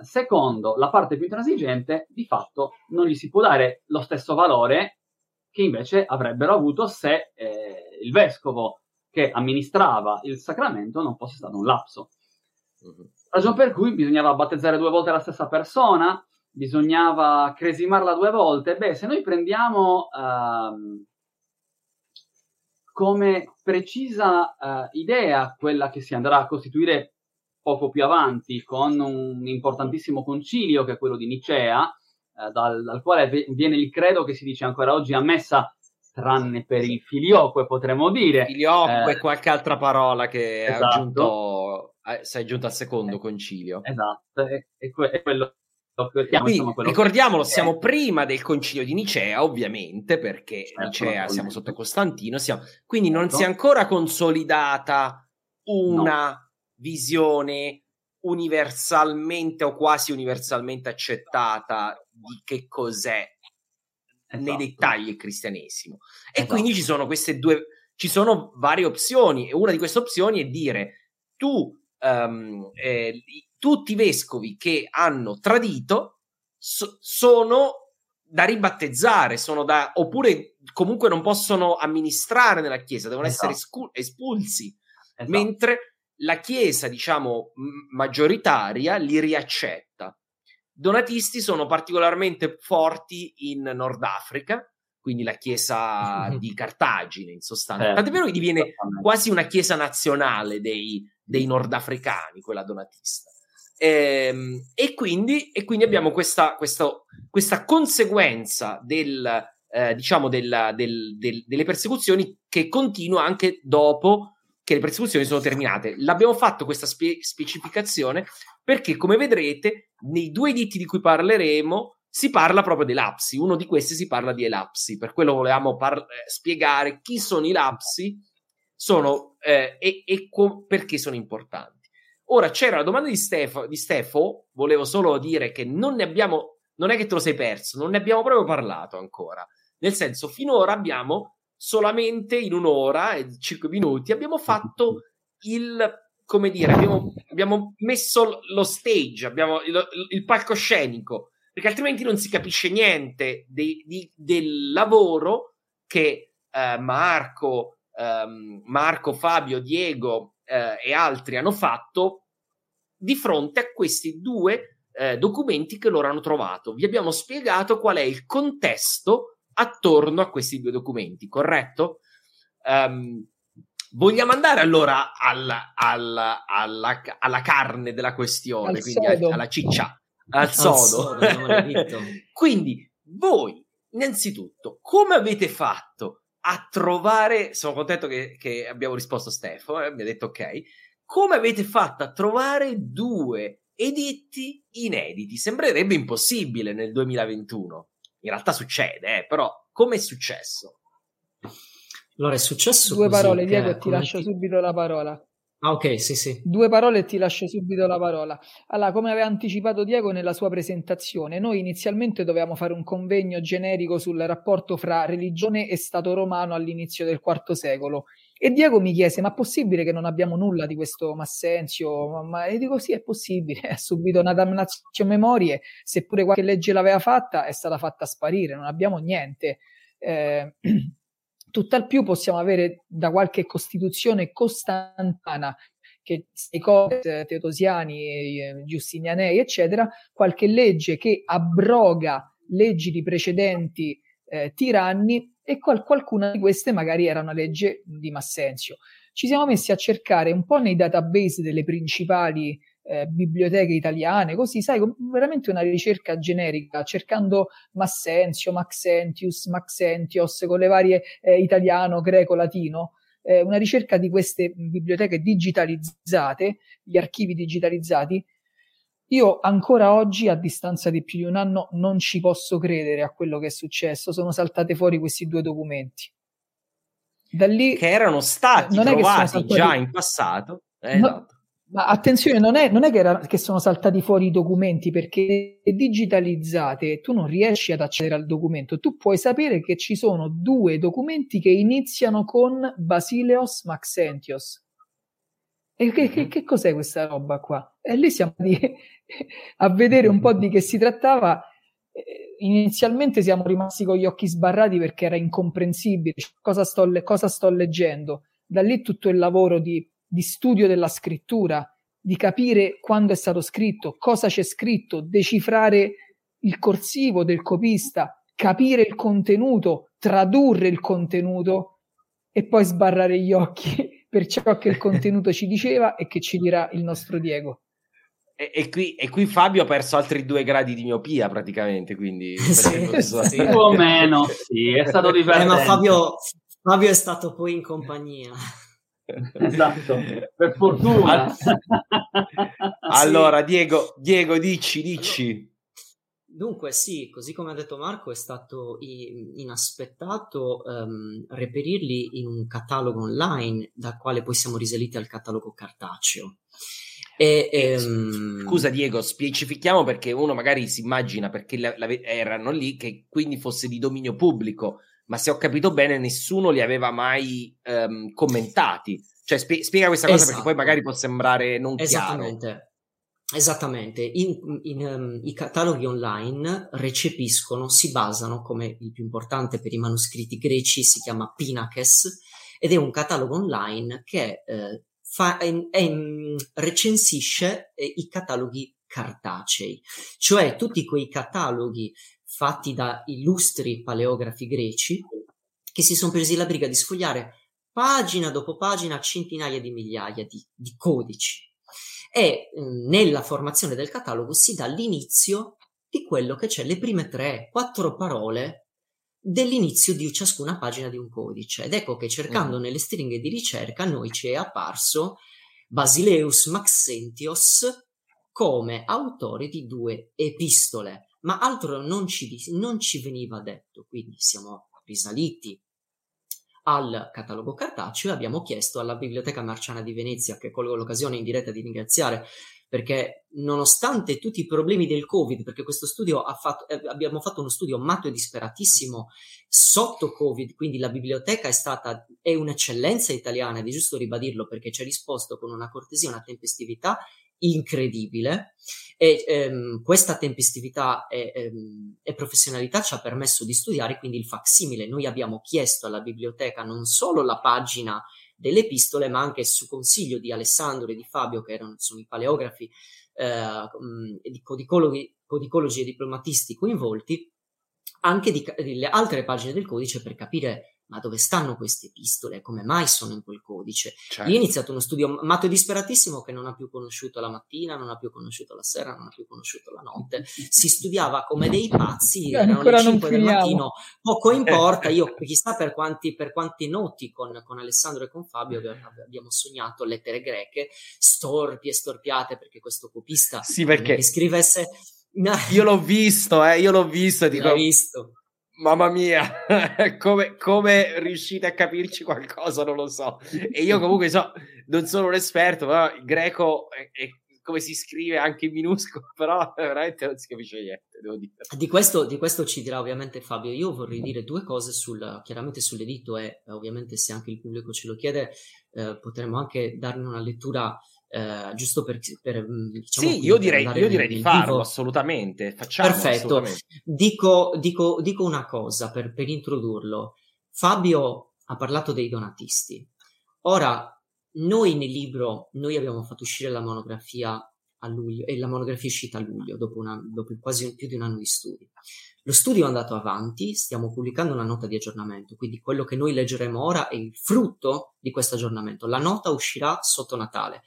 [SPEAKER 5] secondo la parte più intransigente, di fatto non gli si può dare lo stesso valore che invece avrebbero avuto se eh, il vescovo che amministrava il sacramento non fosse stato un lapso. Mm-hmm. Ragione per cui bisognava battezzare due volte la stessa persona, bisognava cresimarla due volte. Beh, se noi prendiamo uh, come precisa uh, idea quella che si andrà a costituire poco più avanti con un importantissimo concilio che è quello di Nicea, uh, dal, dal, quale viene il credo che si dice ancora oggi a messa tranne per il filioque, potremmo dire.
[SPEAKER 2] Filioque eh, qualche altra parola che esatto. aggiunto eh, sei giunto al secondo eh, concilio.
[SPEAKER 5] Esatto, è, è, que- è quello
[SPEAKER 2] Quindi, insomma, ricordiamolo, che... siamo prima del concilio di Nicea, ovviamente, perché certo, Nicea siamo sotto Costantino, siamo... quindi non certo. si è ancora consolidata una no. visione universalmente o quasi universalmente accettata di che cos'è esatto. nei dettagli il cristianesimo. E esatto. quindi ci sono queste due, ci sono varie opzioni, e una di queste opzioni è dire tu um, eh, tutti i vescovi che hanno tradito so- sono da ribattezzare, sono da, oppure comunque non possono amministrare nella Chiesa, devono esatto. essere scu- espulsi, esatto. mentre la Chiesa, diciamo, maggioritaria li riaccetta. Donatisti sono particolarmente forti in Nord Africa, quindi la chiesa di Cartagine in sostanza. Eh, Tant'è vero che diviene quasi una chiesa nazionale dei, dei nordafricani, quella donatista. E, ehm, e, quindi, e quindi, abbiamo questa, questa, questa conseguenza del, eh, diciamo del, del, delle persecuzioni che continua anche dopo che le persecuzioni sono terminate. L'abbiamo fatto questa spe- specificazione perché, come vedrete, nei due ditti di cui parleremo si parla proprio dei lapsi. Uno di questi si parla di elapsi. Per quello volevamo par- eh, spiegare chi sono i lapsi sono, eh, e, e co- perché sono importanti. Ora c'era la domanda di Stefo, di Stefo, volevo solo dire che non ne abbiamo, non è che te lo sei perso, non ne abbiamo proprio parlato ancora. Nel senso, finora abbiamo solamente in un'ora e cinque minuti abbiamo fatto il, come dire, abbiamo, abbiamo messo lo stage, abbiamo il, il, palcoscenico, perché altrimenti non si capisce niente de, di, del lavoro che eh, Marco, ehm, Marco, Fabio, Diego eh, e altri hanno fatto di fronte a questi due eh, documenti che loro hanno trovato. Vi abbiamo spiegato qual è il contesto attorno a questi due documenti, corretto? Um, vogliamo andare allora alla, alla, alla, alla carne della questione, al quindi sodo. alla ciccia, al sodo. Al sodo quindi voi, innanzitutto, come avete fatto a trovare, sono contento che, che abbiamo risposto Stefano, eh, mi ha detto ok, come avete fatto a trovare due editti inediti? Sembrerebbe impossibile nel 2021. In realtà succede, eh, però come è successo?
[SPEAKER 4] Allora è successo
[SPEAKER 3] Due parole, Diego, e ti lascio ti... subito la parola.
[SPEAKER 4] Ah, ok, sì, sì.
[SPEAKER 3] Due parole e ti lascio subito la parola. Allora, come aveva anticipato Diego nella sua presentazione, noi inizialmente dovevamo fare un convegno generico sul rapporto fra religione e Stato romano all'inizio del IV secolo. E Diego mi chiese: Ma è possibile che non abbiamo nulla di questo Massenzio? Ma, e dico: Sì, è possibile. Ha subito una damnatio memorie, seppure qualche legge l'aveva fatta, è stata fatta sparire, non abbiamo niente. Eh, Tutt'al più possiamo avere da qualche costituzione costantana che i Codex Teodosiani, eh, Giustinianei, eccetera, qualche legge che abroga leggi di precedenti eh, tiranni e qual- qualcuna di queste magari era una legge di Massenzio. Ci siamo messi a cercare un po' nei database delle principali eh, biblioteche italiane, così, sai, veramente una ricerca generica, cercando Massenzio, Maxentius, Maxentios, con le varie eh, italiano, greco, latino, eh, una ricerca di queste biblioteche digitalizzate, gli archivi digitalizzati, io ancora oggi, a distanza di più di un anno, non ci posso credere a quello che è successo. Sono saltate fuori questi due documenti.
[SPEAKER 2] Da lì, che erano stati non trovati già in passato. Eh, no, esatto.
[SPEAKER 3] Ma attenzione, non è, non è che, era, che, sono saltati fuori i documenti perché digitalizzate tu non riesci ad accedere al documento. Tu puoi sapere che ci sono due documenti che iniziano con Basileos Maxentios. E che, che, che cos'è questa roba qua? E lì siamo di, a vedere un po' di che si trattava. Inizialmente siamo rimasti con gli occhi sbarrati perché era incomprensibile cosa sto, cosa sto leggendo. Da lì tutto il lavoro di di studio della scrittura, di capire quando è stato scritto, cosa c'è scritto, decifrare il corsivo del copista, capire il contenuto, tradurre il contenuto e poi sbarrare gli occhi per ciò che il contenuto ci diceva e che ci dirà il nostro Diego.
[SPEAKER 2] E, e, qui, e, qui, Fabio ha perso altri due gradi di miopia praticamente, quindi
[SPEAKER 5] sì, sì. più o meno, sì, è stato divertente.
[SPEAKER 4] Eh, ma Fabio, Fabio è stato poi in compagnia.
[SPEAKER 5] Esatto, per fortuna.
[SPEAKER 2] allora, Diego, Diego, dici, dici.
[SPEAKER 4] Dunque, sì, così come ha detto Marco, è stato inaspettato um, reperirli in un catalogo online, dal quale poi siamo risaliti al catalogo cartaceo.
[SPEAKER 2] E, um... Scusa Diego, specifichiamo perché uno magari si immagina perché la, la, erano lì che quindi fosse di dominio pubblico ma se ho capito bene nessuno li aveva mai um, commentati. Cioè, spie- spiega questa cosa esatto. perché poi magari può sembrare non
[SPEAKER 4] Esattamente.
[SPEAKER 2] chiaro.
[SPEAKER 4] Esattamente, in, in, um, i cataloghi online recepiscono, si basano, come il più importante per i manoscritti greci, si chiama Pinakes, ed è un catalogo online che eh, fa, è, è, recensisce eh, i cataloghi cartacei, cioè tutti quei cataloghi fatti da illustri paleografi greci che si sono presi la briga di sfogliare pagina dopo pagina centinaia di migliaia di, di codici. E mm, nella formazione del catalogo si dà l'inizio di quello che c'è, le prime tre, quattro parole dell'inizio di ciascuna pagina di un codice. Ed ecco che cercando mm. nelle stringhe di ricerca noi ci è apparso Basileus Maxentios come autore di due epistole ma altro non ci, non ci veniva detto, quindi siamo risaliti al catalogo cartaceo e abbiamo chiesto alla Biblioteca Marciana di Venezia, che colgo l'occasione in diretta di ringraziare, perché nonostante tutti i problemi del Covid, perché questo studio ha fatto, eh, abbiamo fatto uno studio matto e disperatissimo sotto Covid, quindi la biblioteca è stata, è un'eccellenza italiana ed è giusto ribadirlo perché ci ha risposto con una cortesia, una tempestività incredibile e ehm, questa tempestività e, ehm, e, professionalità ci ha permesso di studiare quindi il facsimile. Noi abbiamo chiesto alla biblioteca non solo la pagina delle epistole, ma anche su consiglio di Alessandro e di Fabio, che erano, sono i paleografi eh, di codicologi, codicologi e diplomatisti coinvolti, anche di, delle altre pagine del codice per capire ma dove stanno queste epistole? Come mai sono in quel codice? Certo. Io ho iniziato uno studio matto e disperatissimo che non ha più conosciuto la mattina, non ha più conosciuto la sera, non ha più conosciuto la notte. Si studiava come dei pazzi, erano le 5 del mattino, poco importa. Io chissà per quanti, per quanti noti con, con, Alessandro e con Fabio abbiamo sognato lettere greche, storpie, storpiate, perché questo copista
[SPEAKER 2] sì, perché...
[SPEAKER 4] che scrivesse...
[SPEAKER 2] Io l'ho visto, eh, io l'ho visto.
[SPEAKER 4] Dico... L'ho visto
[SPEAKER 2] Mamma mia, come, come, riuscite a capirci qualcosa? Non lo so. E io comunque so, non sono un esperto, però il greco è, è come si scrive anche in minuscolo, però veramente non si capisce niente, devo dire.
[SPEAKER 4] Di questo, di questo ci dirà ovviamente Fabio. Io vorrei dire due cose sul, chiaramente sull'editto e ovviamente se anche il pubblico ce lo chiede eh, potremmo anche darne una lettura eh, giusto per, per
[SPEAKER 2] mm, diciamo, sì, io direi, io direi di farlo vivo. assolutamente. Facciamo
[SPEAKER 4] Perfetto.
[SPEAKER 2] Assolutamente.
[SPEAKER 4] Dico, dico, dico, una cosa per, per introdurlo. Fabio ha parlato dei donatisti. Ora, noi nel libro, noi abbiamo fatto uscire la monografia a luglio e la monografia è uscita a luglio dopo, una, dopo quasi più di un anno di studi. Lo studio è andato avanti, stiamo pubblicando una nota di aggiornamento, quindi quello che noi leggeremo ora è il frutto di questo aggiornamento. La nota uscirà sotto Natale.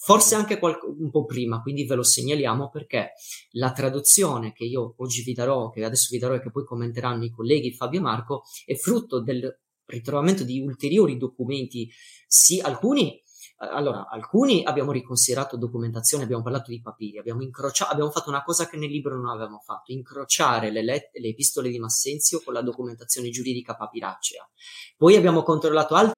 [SPEAKER 4] Forse anche qual- un po' prima, quindi ve lo segnaliamo perché la traduzione che io oggi vi darò, che adesso vi darò e che poi commenteranno i colleghi Fabio e Marco, è frutto del ritrovamento di ulteriori documenti, sì, alcuni allora, alcuni abbiamo riconsiderato documentazione, abbiamo parlato di papiri, abbiamo, incrocia- abbiamo fatto una cosa che nel libro non avevamo fatto, incrociare le, let- le epistole di Massenzio con la documentazione giuridica papiracea. Poi abbiamo controllato altri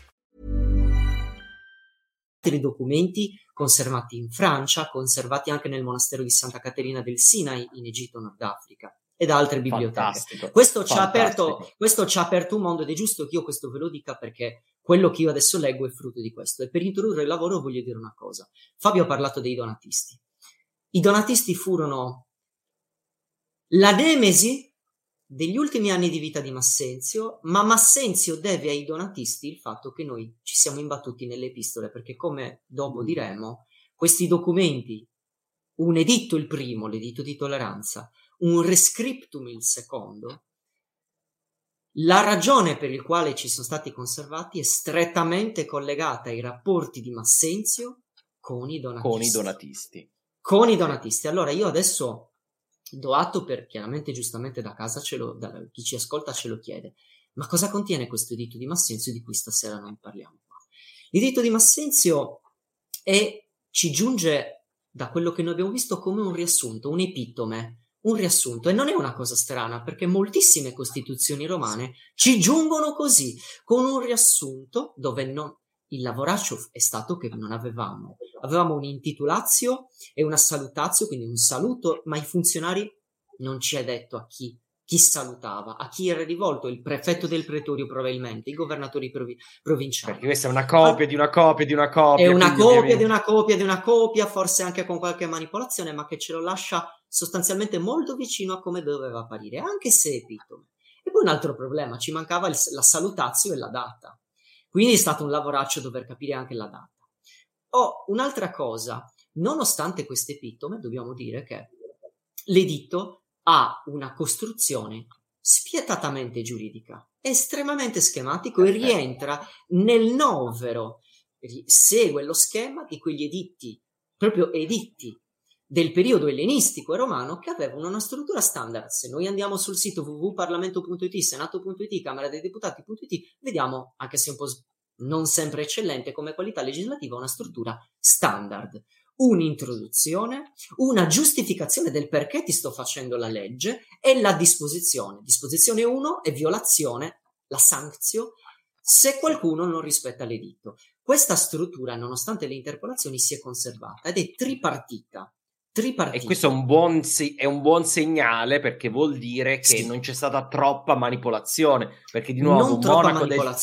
[SPEAKER 4] Altri documenti conservati in Francia, conservati anche nel monastero di Santa Caterina del Sinai in Egitto, Nord Africa ed altre biblioteche. Questo ci, aperto, questo ci, ha aperto, un mondo ed è giusto che io questo ve lo dica perché quello che io adesso leggo è frutto di questo. E per introdurre il lavoro voglio dire una cosa. Fabio ha parlato dei donatisti. I donatisti furono la nemesi degli ultimi anni di vita di Massenzio, ma Massenzio deve ai donatisti il fatto che noi ci siamo imbattuti nelle epistole, perché come dopo diremo, questi documenti, un editto il primo, l'editto di tolleranza, un rescriptum il secondo, la ragione per il quale ci sono stati conservati è strettamente collegata ai rapporti di Massenzio con i donatisti.
[SPEAKER 2] Con i donatisti.
[SPEAKER 4] Con i donatisti. Allora io adesso do atto per chiaramente giustamente da casa lo, da, chi ci ascolta ce lo chiede. Ma cosa contiene questo editto di Massenzio di cui stasera non parliamo qua? L'editto di Massenzio è, ci giunge da quello che noi abbiamo visto come un riassunto, un epitome, un riassunto e non è una cosa strana perché moltissime costituzioni romane ci giungono così, con un riassunto dove non, il lavoraccio è stato che non avevamo. Avevamo un'intitulazio e una salutazio, quindi un saluto, ma i funzionari non ci è detto a chi, chi salutava, a chi era rivolto, il prefetto del pretorio probabilmente, i governatori provi- provinciali.
[SPEAKER 2] Perché questa è una copia ah, di una copia di una copia.
[SPEAKER 4] È una copia ovviamente... di una copia di una copia, forse anche con qualche manipolazione, ma che ce lo lascia sostanzialmente molto vicino a come doveva apparire, anche se epitome. E poi un altro problema, ci mancava il, la salutazio e la data. Quindi è stato un lavoraccio dover capire anche la data. Oh, un'altra cosa, nonostante queste epitome, dobbiamo dire che l'editto ha una costruzione spietatamente giuridica, estremamente schematico e rientra nel novero, segue lo schema di quegli editti, proprio editti del periodo ellenistico e romano che avevano una struttura standard. Se noi andiamo sul sito www.parlamento.it, senato.it, camera dei deputati.it, vediamo, anche se un po' non sempre eccellente come qualità legislativa, una struttura standard. Un'introduzione, una giustificazione del perché ti sto facendo la legge e la disposizione. Disposizione 1 è violazione, la sanzio, se qualcuno non rispetta l'editto. Questa struttura, nonostante le interpolazioni, si è conservata ed è tripartita tripartito.
[SPEAKER 2] E questo è un, buon, è un buon segnale perché vuol dire che sì. non c'è stata troppa manipolazione. Perché di nuovo un monaco del,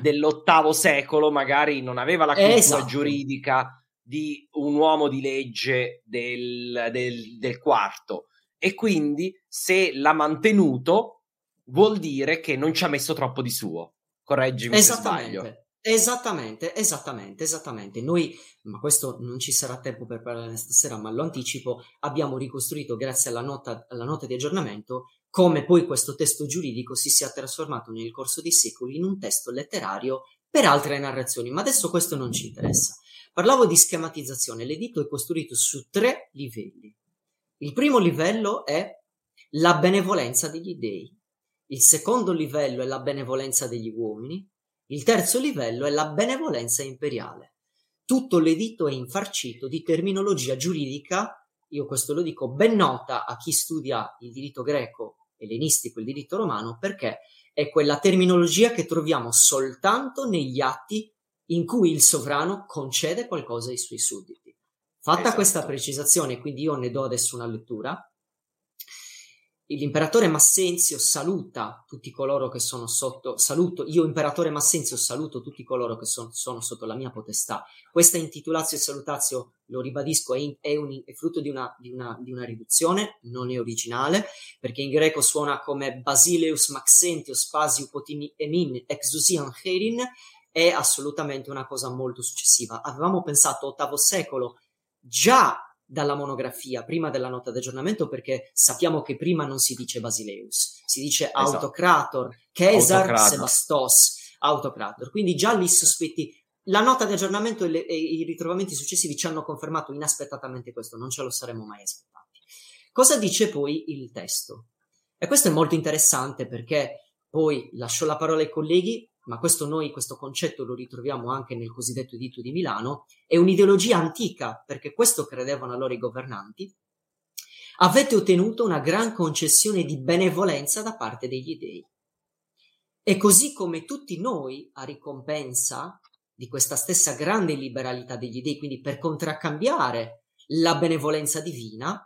[SPEAKER 2] dell'ottavo secolo magari non aveva la cultura esatto. giuridica di un uomo di legge del, del, del quarto. E quindi se l'ha mantenuto vuol dire che non ci ha messo troppo di suo. Correggimi se sbaglio.
[SPEAKER 4] Esattamente, esattamente, esattamente. Noi, ma questo non ci sarà tempo per parlare stasera, ma lo anticipo, abbiamo ricostruito, grazie alla nota, alla nota di aggiornamento, come poi questo testo giuridico si sia trasformato nel corso dei secoli in un testo letterario per altre narrazioni, ma adesso questo non ci interessa. Parlavo di schematizzazione, l'editto è costruito su tre livelli. Il primo livello è la benevolenza degli dei, il secondo livello è la benevolenza degli uomini, il terzo livello è la benevolenza imperiale. tutto l'editto è infarcito di terminologia giuridica, io questo lo dico, ben nota a chi studia il diritto greco, ellenistico, il diritto romano, perché è quella terminologia che troviamo soltanto negli atti in cui il sovrano concede qualcosa ai suoi sudditi. Fatta esatto. questa precisazione, quindi io ne do adesso una lettura, l'imperatore Massenzio saluta tutti coloro che sono sotto, saluto, io imperatore Massenzio saluto tutti coloro che son, sono sotto la mia potestà. Questa intitulazio e salutazio, lo ribadisco, è, in, è, un, è frutto di una, di, una, di una, riduzione, non è originale, perché in greco suona come Basileus Maxentio Spasio Potimi Emin Exusian Herin, è assolutamente una cosa molto successiva. Avevamo pensato ottavo secolo, già dalla monografia, prima della nota d'aggiornamento, perché sappiamo che prima non si dice Basileus, si dice esatto. Autocrator, Caesar, Sebastos, Autocrator. Quindi già lì sospetti. La nota di aggiornamento e, le, e, i ritrovamenti successivi ci hanno confermato inaspettatamente questo, non ce lo saremmo mai aspettati. Cosa dice poi il testo? E questo è molto interessante perché poi lascio la parola ai colleghi ma questo noi, questo concetto lo ritroviamo anche nel cosiddetto editto di Milano, è un'ideologia antica, perché questo credevano allora i governanti, avete ottenuto una gran concessione di benevolenza da parte degli dei. E così come tutti noi, a ricompensa di questa stessa grande liberalità degli dei, quindi per contraccambiare la benevolenza divina,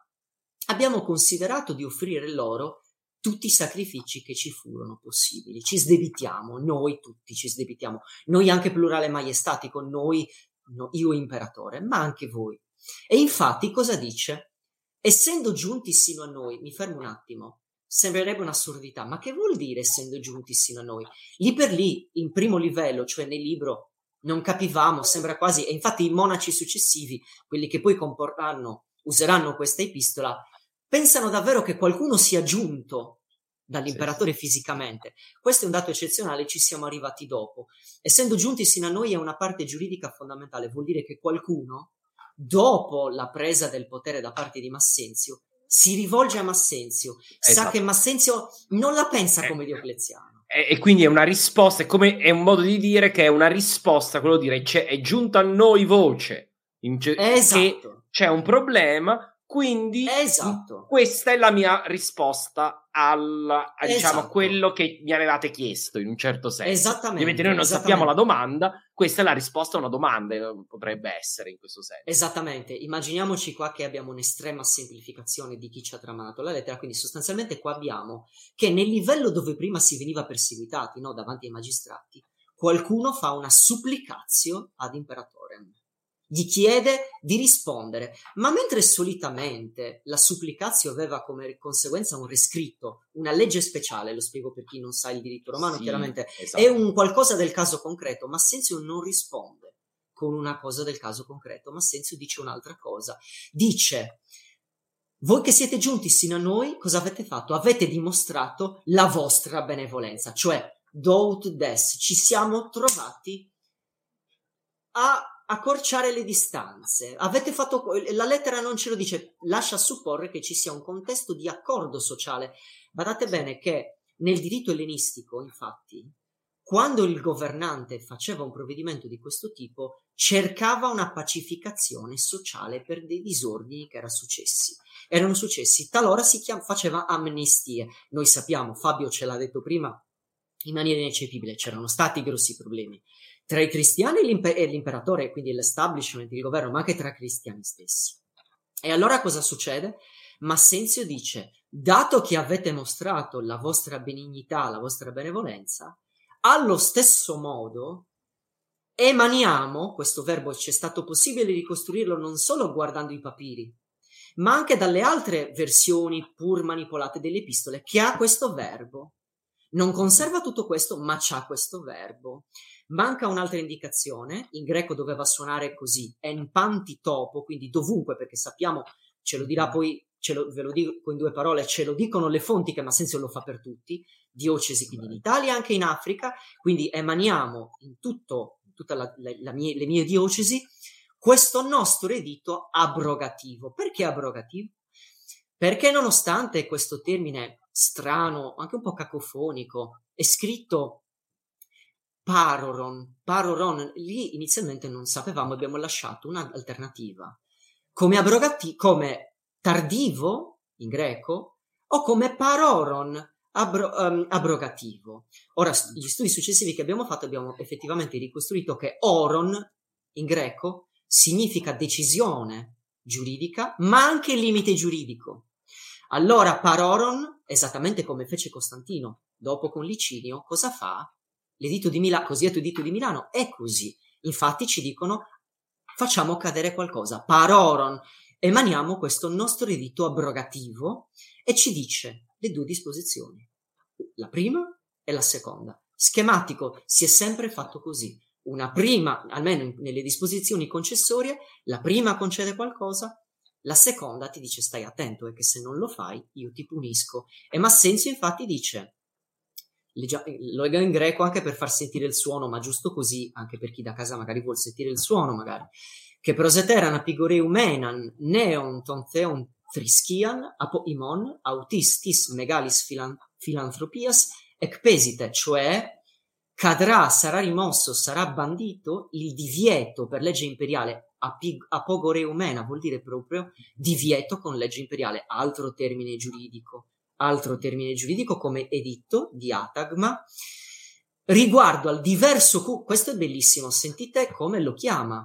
[SPEAKER 4] abbiamo considerato di offrire loro tutti i sacrifici che ci furono possibili. Ci sdebitiamo, noi tutti ci sdebitiamo, noi anche plurale maiestatico, noi, no, io imperatore, ma anche voi. E infatti cosa dice? Essendo giunti sino a noi, mi fermo un attimo, sembrerebbe un'assurdità, ma che vuol dire essendo giunti sino a noi? Lì per lì, in primo livello, cioè nel libro, non capivamo, sembra quasi, e infatti i monaci successivi, quelli che poi comporranno, useranno questa epistola, pensano davvero che qualcuno sia giunto dall'imperatore fisicamente. Questo è un dato eccezionale, ci siamo arrivati dopo. Essendo giunti sino a noi è una parte giuridica fondamentale, vuol dire che qualcuno, dopo la presa del potere da parte di Massenzio, si rivolge a Massenzio, esatto. sa che Massenzio non la pensa eh, come Diocleziano.
[SPEAKER 2] E, e, quindi è una risposta, è, come, è un modo di dire che è una risposta, quello di dire c'è, è giunta a noi voce, in, esatto. c'è un problema, quindi esatto. questa è la mia risposta al, a, diciamo, esatto. quello che mi avevate chiesto in un certo senso.
[SPEAKER 4] Esattamente.
[SPEAKER 2] Ovviamente noi non sappiamo la domanda, questa è la risposta a una domanda, eh, potrebbe essere in questo senso.
[SPEAKER 4] Esattamente, immaginiamoci qua che abbiamo un'estrema semplificazione di chi ci ha tramato la lettera, quindi sostanzialmente qua abbiamo che nel livello dove prima si veniva perseguitati, no, davanti ai magistrati, qualcuno fa una supplicazio ad imperatorem gli chiede di rispondere, ma mentre solitamente la supplicazio aveva come conseguenza un rescritto, una legge speciale, lo spiego per chi non sa il diritto romano, sì, chiaramente esatto. è un qualcosa del caso concreto, ma Senzio non risponde con una cosa del caso concreto, ma Senzio dice un'altra cosa. Dice voi che siete giunti sino a noi, cosa avete fatto? Avete dimostrato la vostra benevolenza, cioè dout des, ci siamo trovati a accorciare le distanze. Avete fatto la lettera non ce lo dice, lascia supporre che ci sia un contesto di accordo sociale. Badate bene che nel diritto ellenistico, infatti, quando il governante faceva un provvedimento di questo tipo, cercava una pacificazione sociale per dei disordini che erano successi. Erano successi, talora si chiam- faceva amnistie. Noi sappiamo, Fabio ce l'ha detto prima in maniera ineccepibile, c'erano stati grossi problemi tra i cristiani e, l'imper- e l'imperatore, quindi l'establishment, il governo, ma anche tra i cristiani stessi. E allora cosa succede? Massenzio dice, dato che avete mostrato la vostra benignità, la vostra benevolenza, allo stesso modo emaniamo, questo verbo ci è stato possibile ricostruirlo non solo guardando i papiri, ma anche dalle altre versioni pur manipolate delle epistole, che ha questo verbo. Non conserva tutto questo, ma c'ha questo verbo. Manca un'altra indicazione, in greco doveva suonare così, en panti topo, quindi dovunque, perché sappiamo, ce lo dirà poi, lo, ve lo dico in due parole, ce lo dicono le fonti che Massenzio lo fa per tutti, diocesi quindi in Italia e anche in Africa, quindi emaniamo in tutto, tutte mie, le mie diocesi questo nostro editto abrogativo. Perché abrogativo? Perché nonostante questo termine strano, anche un po' cacofonico, è scritto paroron, paroron, lì inizialmente non sapevamo, abbiamo lasciato un'alternativa come abrogati, come tardivo in greco o come paroron abro, um, abrogativo. Ora, gli studi successivi che abbiamo fatto abbiamo effettivamente ricostruito che oron in greco significa decisione giuridica, ma anche limite giuridico. Allora paroron, esattamente come fece Costantino dopo con Licinio, cosa fa? L'editto di Milano, cosiddetto editto di Milano, è così. Infatti ci dicono facciamo cadere qualcosa. Paroron, emaniamo questo nostro editto abrogativo e ci dice le due disposizioni, la prima e la seconda. Schematico, si è sempre fatto così. Una prima, almeno nelle disposizioni concessorie, la prima concede qualcosa, la seconda ti dice stai attento e che se non lo fai io ti punisco. E Massenzio infatti dice lo leggo in greco anche per far sentire il suono, ma giusto così, anche per chi da casa magari vuol sentire il suono, magari. Che proseteran apigoreumenan neon ton theon thriskian apo imon autistis megalis filan- filantropias ecpesite, cioè cadrà, sarà rimosso, sarà bandito il divieto per legge imperiale apig- apogoreumena, vuol dire proprio divieto con legge imperiale, altro termine giuridico altro termine giuridico come editto di Atagma, riguardo al diverso questo è bellissimo, sentite come lo chiama,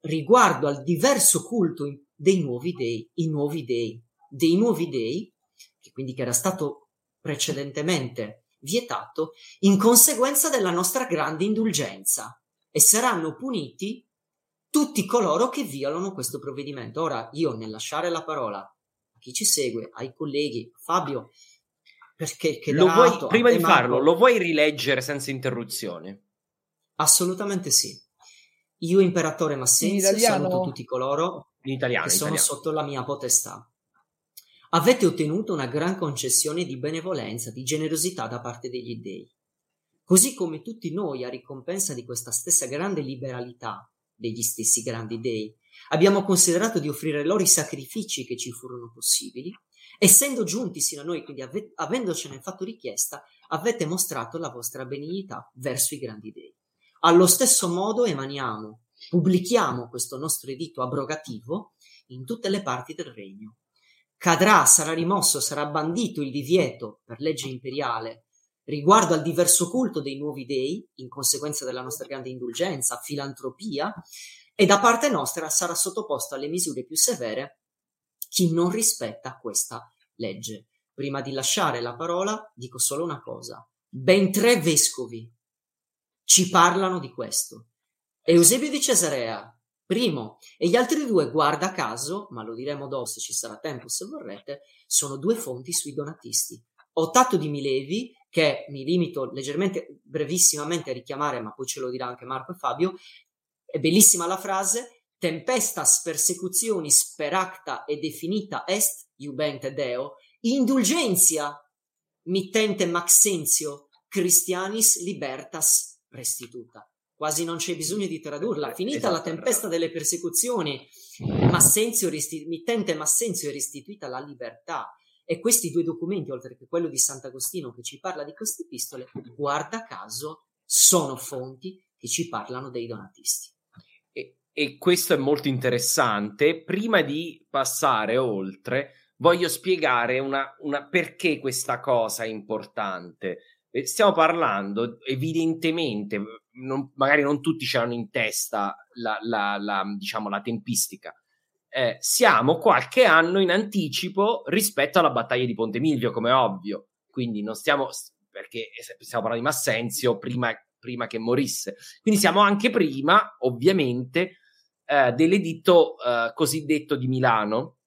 [SPEAKER 4] riguardo al diverso culto dei nuovi dei, i nuovi dei, dei nuovi dei, che quindi che era stato precedentemente vietato, in conseguenza della nostra grande indulgenza e saranno puniti tutti coloro che violano questo provvedimento. Ora, io nel lasciare la parola chi ci segue, ai colleghi, Fabio, perché che
[SPEAKER 2] lo vuoi, prima di farlo, lo vuoi rileggere senza interruzioni?
[SPEAKER 4] Assolutamente sì. Io, imperatore Massenzio, saluto tutti coloro
[SPEAKER 2] italiano,
[SPEAKER 4] che sono
[SPEAKER 2] italiano.
[SPEAKER 4] sotto la mia potestà. Avete ottenuto una gran concessione di benevolenza, di generosità da parte degli dei. Così come tutti noi, a ricompensa di questa stessa grande liberalità degli stessi grandi dei, Abbiamo considerato di offrire loro i sacrifici che ci furono possibili. Essendo giunti sino a noi, quindi ave- avendocene fatto richiesta, avete mostrato la vostra benignità verso i grandi dei. Allo stesso modo emaniamo, pubblichiamo questo nostro editto abrogativo in tutte le parti del regno. Cadrà, sarà rimosso, sarà bandito il divieto per legge imperiale riguardo al diverso culto dei nuovi dei, in conseguenza della nostra grande indulgenza, filantropia, e da parte nostra sarà sottoposto alle misure più severe chi non rispetta questa legge. Prima di lasciare la parola dico solo una cosa. Ben tre vescovi ci parlano di questo. Eusebio di Cesarea, primo, e gli altri due, guarda caso, ma lo diremo dopo se ci sarà tempo se vorrete, sono due fonti sui donatisti. Ottato di Milevi, che mi limito leggermente, brevissimamente a richiamare, ma poi ce lo dirà anche Marco e Fabio, è bellissima la frase, tempestas persecutionis per acta e definita est, iubente Deo, indulgentia mittente Maxenzio Christianis libertas restituta. Quasi non c'è bisogno di tradurla. Finita esatto, la tempesta delle persecuzioni, Massenzio resti- mittente Massenzio è restituita la libertà. E questi due documenti, oltre che quello di Sant'Agostino che ci parla di queste epistole, guarda caso, sono fonti che ci parlano dei donatisti
[SPEAKER 2] e questo è molto interessante. Prima di passare oltre, voglio spiegare una, una, perché questa cosa è importante. Eh, stiamo parlando, evidentemente, non, magari non tutti ce l'hanno in testa la, la, la, diciamo, la tempistica. Eh, siamo qualche anno in anticipo rispetto alla battaglia di Ponte Milvio, come ovvio. Quindi non stiamo, perché stiamo parlando di Massenzio prima, prima che morisse. Quindi siamo anche prima, ovviamente, eh, dell'editto eh, cosiddetto di Milano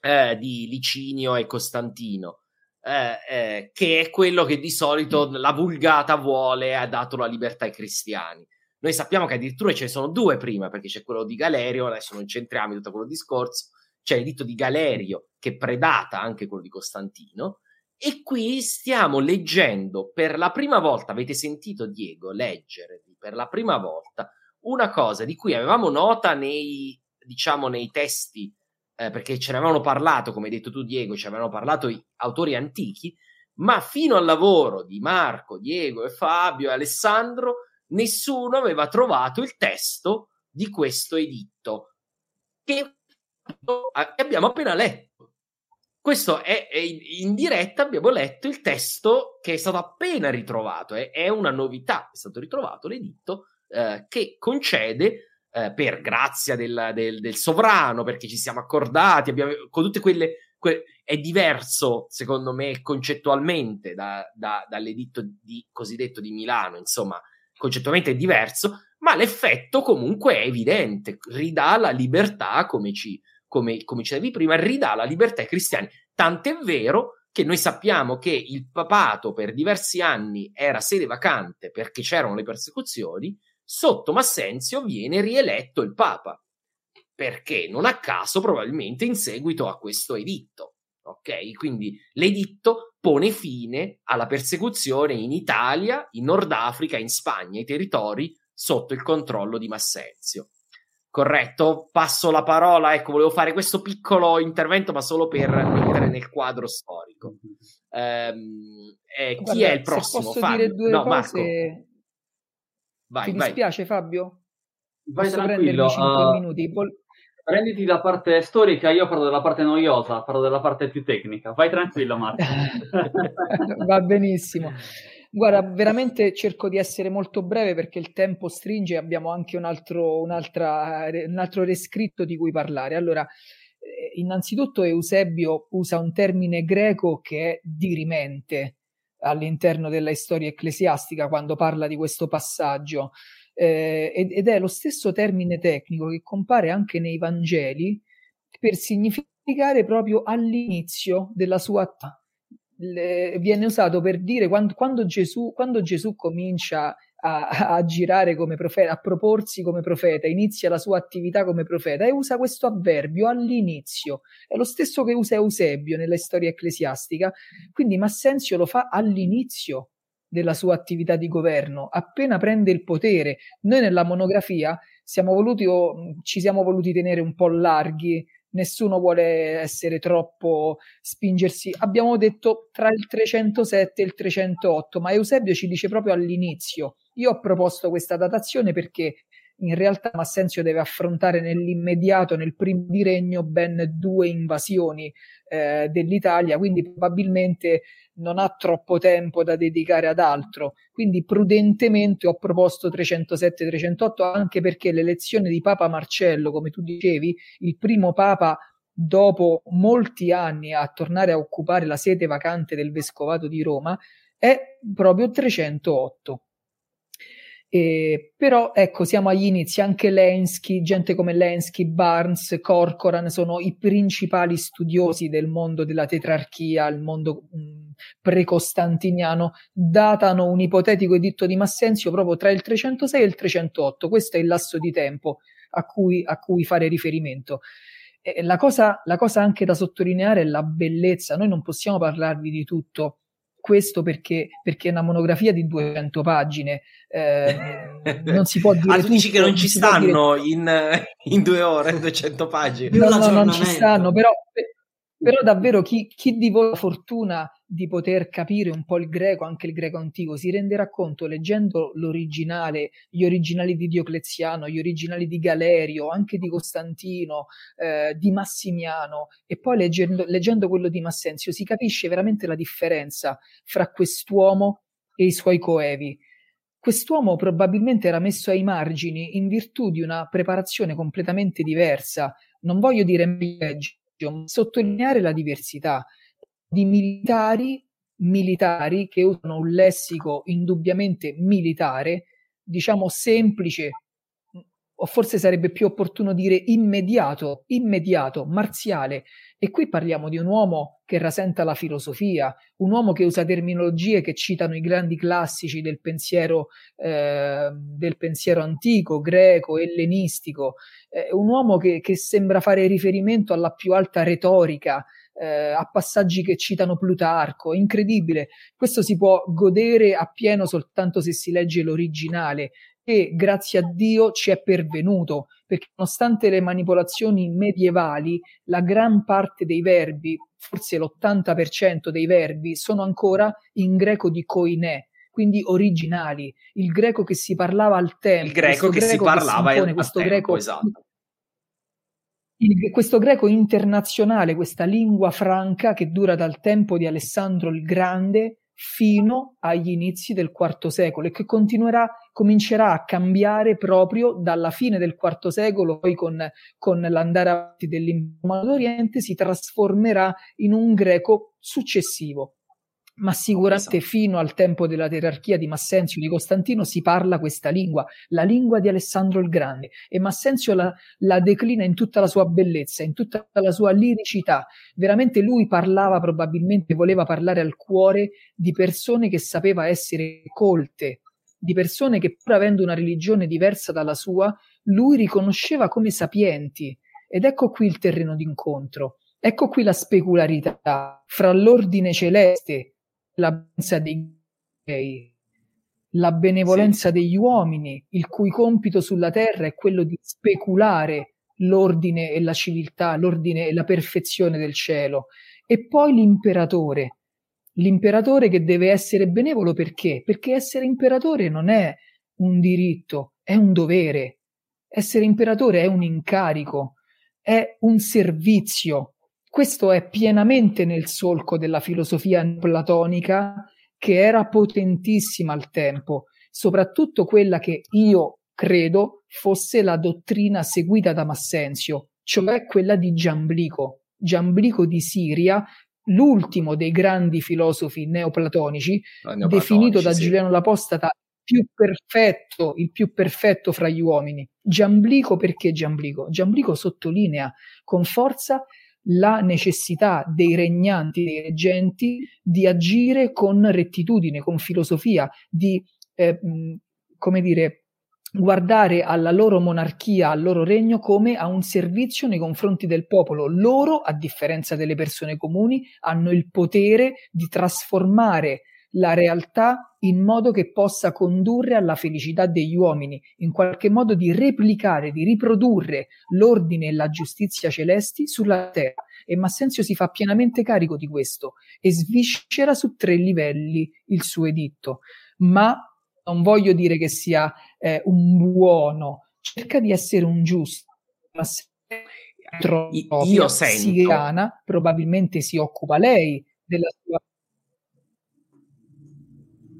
[SPEAKER 2] eh, di Licinio e Costantino. Eh, eh, che è quello che di solito la vulgata vuole ha dato la libertà ai cristiani. Noi sappiamo che addirittura ce ne sono due prima, perché c'è quello di Galerio, adesso non centriamo in tutto quello discorso, c'è l'editto di Galerio che predata anche quello di Costantino, e qui stiamo leggendo per la prima volta, avete sentito Diego leggere per la prima volta una cosa di cui avevamo nota nei, diciamo, nei testi, eh, perché ce ne avevano parlato, come hai detto tu Diego, ci avevano parlato gli autori antichi, ma fino al lavoro di Marco, Diego e Fabio e Alessandro nessuno aveva trovato il testo di questo editto che abbiamo appena letto. Questo è, è in diretta, abbiamo letto il testo che è stato appena ritrovato, è, è una novità, è stato ritrovato l'editto eh, che concede eh, per grazia del, del, del, sovrano, perché ci siamo accordati, abbiamo, con tutte quelle, que- è diverso secondo me concettualmente da, da, dall'editto di, cosiddetto di Milano, insomma, concettualmente è diverso, ma l'effetto comunque è evidente, ridà la libertà, come ci, come, come dicevi prima, ridà la libertà ai cristiani. Tant'è vero che noi sappiamo che il papato per diversi anni era sede vacante perché c'erano le persecuzioni, sotto Massenzio viene rieletto il papa. Perché? Non a caso, probabilmente in seguito a questo editto. Ok? Quindi l'editto pone fine alla persecuzione in Italia, in Nord Africa, in Spagna, i territori sotto il controllo di Massenzio. Corretto? Passo la parola. Ecco, volevo fare questo piccolo intervento, ma solo per mettere nel quadro storico. Ehm, eh,
[SPEAKER 3] Guarda,
[SPEAKER 2] chi è il prossimo?
[SPEAKER 3] posso
[SPEAKER 2] Fabio?
[SPEAKER 3] dire due
[SPEAKER 2] no,
[SPEAKER 3] cose...
[SPEAKER 2] Marco. Vai,
[SPEAKER 3] Ti
[SPEAKER 2] vai.
[SPEAKER 3] dispiace Fabio?
[SPEAKER 5] Vai
[SPEAKER 3] Posso
[SPEAKER 5] tranquillo.
[SPEAKER 3] prendermi 5
[SPEAKER 5] uh,
[SPEAKER 3] minuti? Vol-
[SPEAKER 5] Prenditi la parte storica, io parlo della parte noiosa, parlo della parte più tecnica. Vai tranquillo, Marco.
[SPEAKER 3] Va benissimo. Guarda, veramente cerco di essere molto breve perché il tempo stringe e abbiamo anche un altro, un'altra, un altro rescritto di cui parlare. Allora, eh, innanzitutto Eusebio usa un termine greco che è dirimente all'interno della storia ecclesiastica quando parla di questo passaggio. Eh, ed, ed è lo stesso termine tecnico che compare anche nei Vangeli per significare proprio all'inizio della sua attività viene usato per dire quando, quando, Gesù, quando Gesù comincia a, a, girare come profeta, a proporsi come profeta, inizia la sua attività come profeta e usa questo avverbio all'inizio. È lo stesso che usa Eusebio nella storia ecclesiastica, quindi Massenzio lo fa all'inizio della sua attività di governo, appena prende il potere. Noi nella monografia siamo voluti, ci siamo voluti tenere un po' larghi nessuno vuole essere troppo spingersi. Abbiamo detto tra il 307 e il 308, ma Eusebio ci dice proprio all'inizio. Io ho proposto questa datazione perché in realtà Massenzio deve affrontare nell'immediato, nel primo di regno, ben due invasioni eh, dell'Italia, quindi probabilmente non ha troppo tempo da dedicare ad altro. Quindi prudentemente ho proposto 307-308 anche perché l'elezione di Papa Marcello, come tu dicevi, il primo Papa dopo molti anni a tornare a occupare la sede vacante del Vescovato di Roma, è proprio 308. Eh, però ecco, siamo agli inizi, anche Lenski, gente come Lenski, Barnes, Corcoran sono i principali studiosi del mondo della tetrarchia, il mondo mh, pre-costantiniano, datano un ipotetico editto di Massenzio proprio tra il 306 e il 308, questo è il lasso di tempo a cui, a cui fare riferimento. Eh, la, cosa, la cosa anche da sottolineare è la bellezza, noi non possiamo parlarvi di tutto, questo perché, perché, è una monografia di 200 pagine. Eh, non si può dire.
[SPEAKER 2] ah, tu dici
[SPEAKER 3] tutto,
[SPEAKER 2] che non ci stanno
[SPEAKER 3] dire...
[SPEAKER 2] in, in, due ore, 200 pagine.
[SPEAKER 3] No, no, non ci stanno, però, però davvero chi, chi di voi ha la fortuna di poter capire un po' il greco, anche il greco antico, si renderà conto leggendo l'originale, gli originali di Diocleziano, gli originali di Galerio, anche di Costantino, eh, di Massimiano e poi leggendo, leggendo quello di Massenzio, si capisce veramente la differenza fra quest'uomo e i suoi coevi. Quest'uomo probabilmente era messo ai margini in virtù di una preparazione completamente diversa. Non voglio dire meglio, ma sottolineare la diversità di militari, militari che usano un lessico indubbiamente militare, diciamo semplice, o forse sarebbe più opportuno dire immediato, immediato, marziale. E qui parliamo di un uomo che rasenta la filosofia, un uomo che usa terminologie che citano i grandi classici del pensiero, eh, del pensiero antico, greco, ellenistico, eh, un uomo che, che sembra fare riferimento alla più alta retorica, eh, a passaggi che citano Plutarco, incredibile. Questo si può godere appieno soltanto se si legge l'originale e grazie a Dio ci è pervenuto, perché nonostante le manipolazioni medievali, la gran parte dei verbi, forse l'80% dei verbi, sono ancora in greco di koine. quindi originali, il greco che si parlava al tempo.
[SPEAKER 2] Il greco che greco si parlava che si impone,
[SPEAKER 3] questo
[SPEAKER 2] tempo,
[SPEAKER 3] greco,
[SPEAKER 2] esatto.
[SPEAKER 3] Il, questo greco internazionale, questa lingua franca che dura dal tempo di Alessandro il Grande fino agli inizi del IV secolo e che continuerà, comincerà a cambiare proprio dalla fine del IV secolo, poi con, con l'andare avanti dell'Impero d'Oriente si trasformerà in un greco successivo ma sicuramente esatto. fino al tempo della gerarchia di Massenzio di Costantino si parla questa lingua, la lingua di Alessandro il Grande, e Massenzio la, la, declina in tutta la sua bellezza, in tutta la sua liricità. Veramente lui parlava, probabilmente voleva parlare al cuore di persone che sapeva essere colte, di persone che pur avendo una religione diversa dalla sua, lui riconosceva come sapienti. Ed ecco qui il terreno d'incontro. Ecco qui la specularità fra l'ordine celeste la benevolenza dei dei, la benevolenza sì. degli uomini, il cui compito sulla terra è quello di speculare l'ordine e la civiltà, l'ordine e la perfezione del cielo, e poi l'imperatore, l'imperatore che deve essere benevolo perché? Perché essere imperatore non è un diritto, è un dovere. Essere imperatore è un incarico, è un servizio, questo è pienamente nel solco della filosofia platonica che era potentissima al tempo, soprattutto quella che io credo fosse la dottrina seguita da Massenzio, cioè quella di Giamblico. Giamblico di Siria, l'ultimo dei grandi filosofi neoplatonici, neoplatonici definito da sì. Giuliano l'Apostata più perfetto, il più perfetto fra gli uomini. Giamblico perché Giamblico? Giamblico sottolinea con forza la necessità dei regnanti, dei reggenti, di agire con rettitudine, con filosofia, di, eh, come dire, guardare alla loro monarchia, al loro regno come a un servizio nei confronti del popolo. Loro, a differenza delle persone comuni, hanno il potere di trasformare la realtà in modo che possa condurre alla felicità degli uomini, in qualche modo di replicare, di riprodurre l'ordine e la giustizia celesti sulla terra. E Massenzio si fa pienamente carico di questo e sviscera su tre livelli il suo editto. Ma non voglio dire che sia eh, un buono, cerca di essere un giusto.
[SPEAKER 2] Io sento.
[SPEAKER 3] Siriana, probabilmente si occupa lei della sua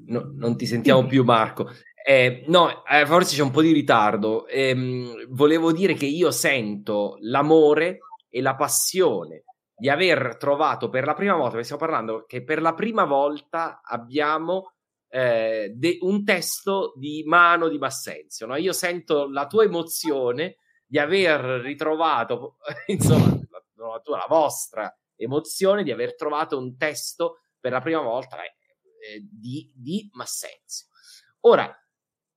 [SPEAKER 2] No, non ti sentiamo più, Marco. Eh, no, eh, forse c'è un po' di ritardo. Eh, volevo dire che io sento l'amore e la passione di aver trovato per la prima volta, stiamo parlando che per la prima volta abbiamo eh, de- un testo di mano di Massenzio. No? Io sento la tua emozione di aver ritrovato, insomma, la, la, tua, la vostra emozione di aver trovato un testo per la prima volta. Eh, eh, di, di Massenzio. Ora,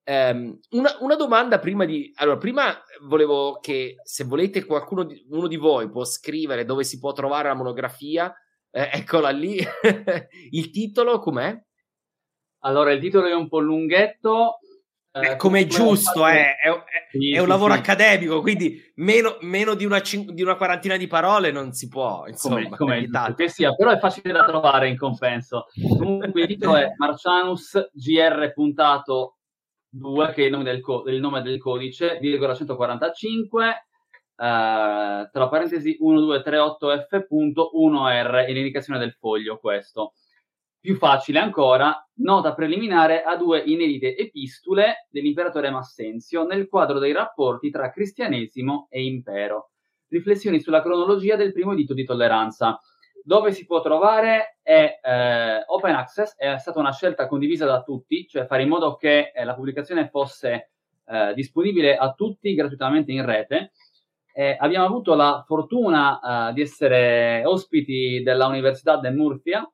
[SPEAKER 2] ehm, una, una, domanda prima di... Allora, prima volevo che se volete qualcuno di, uno di voi può scrivere dove si può trovare la monografia, eh, eccola lì. il titolo com'è?
[SPEAKER 5] Allora, il titolo è un po' lunghetto,
[SPEAKER 2] eh, come è giusto, eh, è, è, sì, è, un sì, lavoro sì. accademico, quindi meno, meno di, una cin- di, una quarantina di parole non si può, insomma, come,
[SPEAKER 5] come che sia, però è facile da trovare in compenso. Comunque il titolo è Marcianus GR puntato 2, che è il nome del, co- il nome del codice, virgola 145, eh, tra parentesi 1238F.1R, è l'indicazione del foglio questo. Più facile ancora, nota preliminare a due inedite epistule dell'imperatore Massenzio nel quadro dei rapporti tra cristianesimo e impero. Riflessioni sulla cronologia del primo editto di tolleranza. Dove si può trovare è eh, open access, è stata una scelta condivisa da tutti, cioè fare in modo che eh, la pubblicazione fosse eh, disponibile a tutti gratuitamente in rete. abbiamo avuto la fortuna eh, di essere ospiti della Università de Murcia, eh,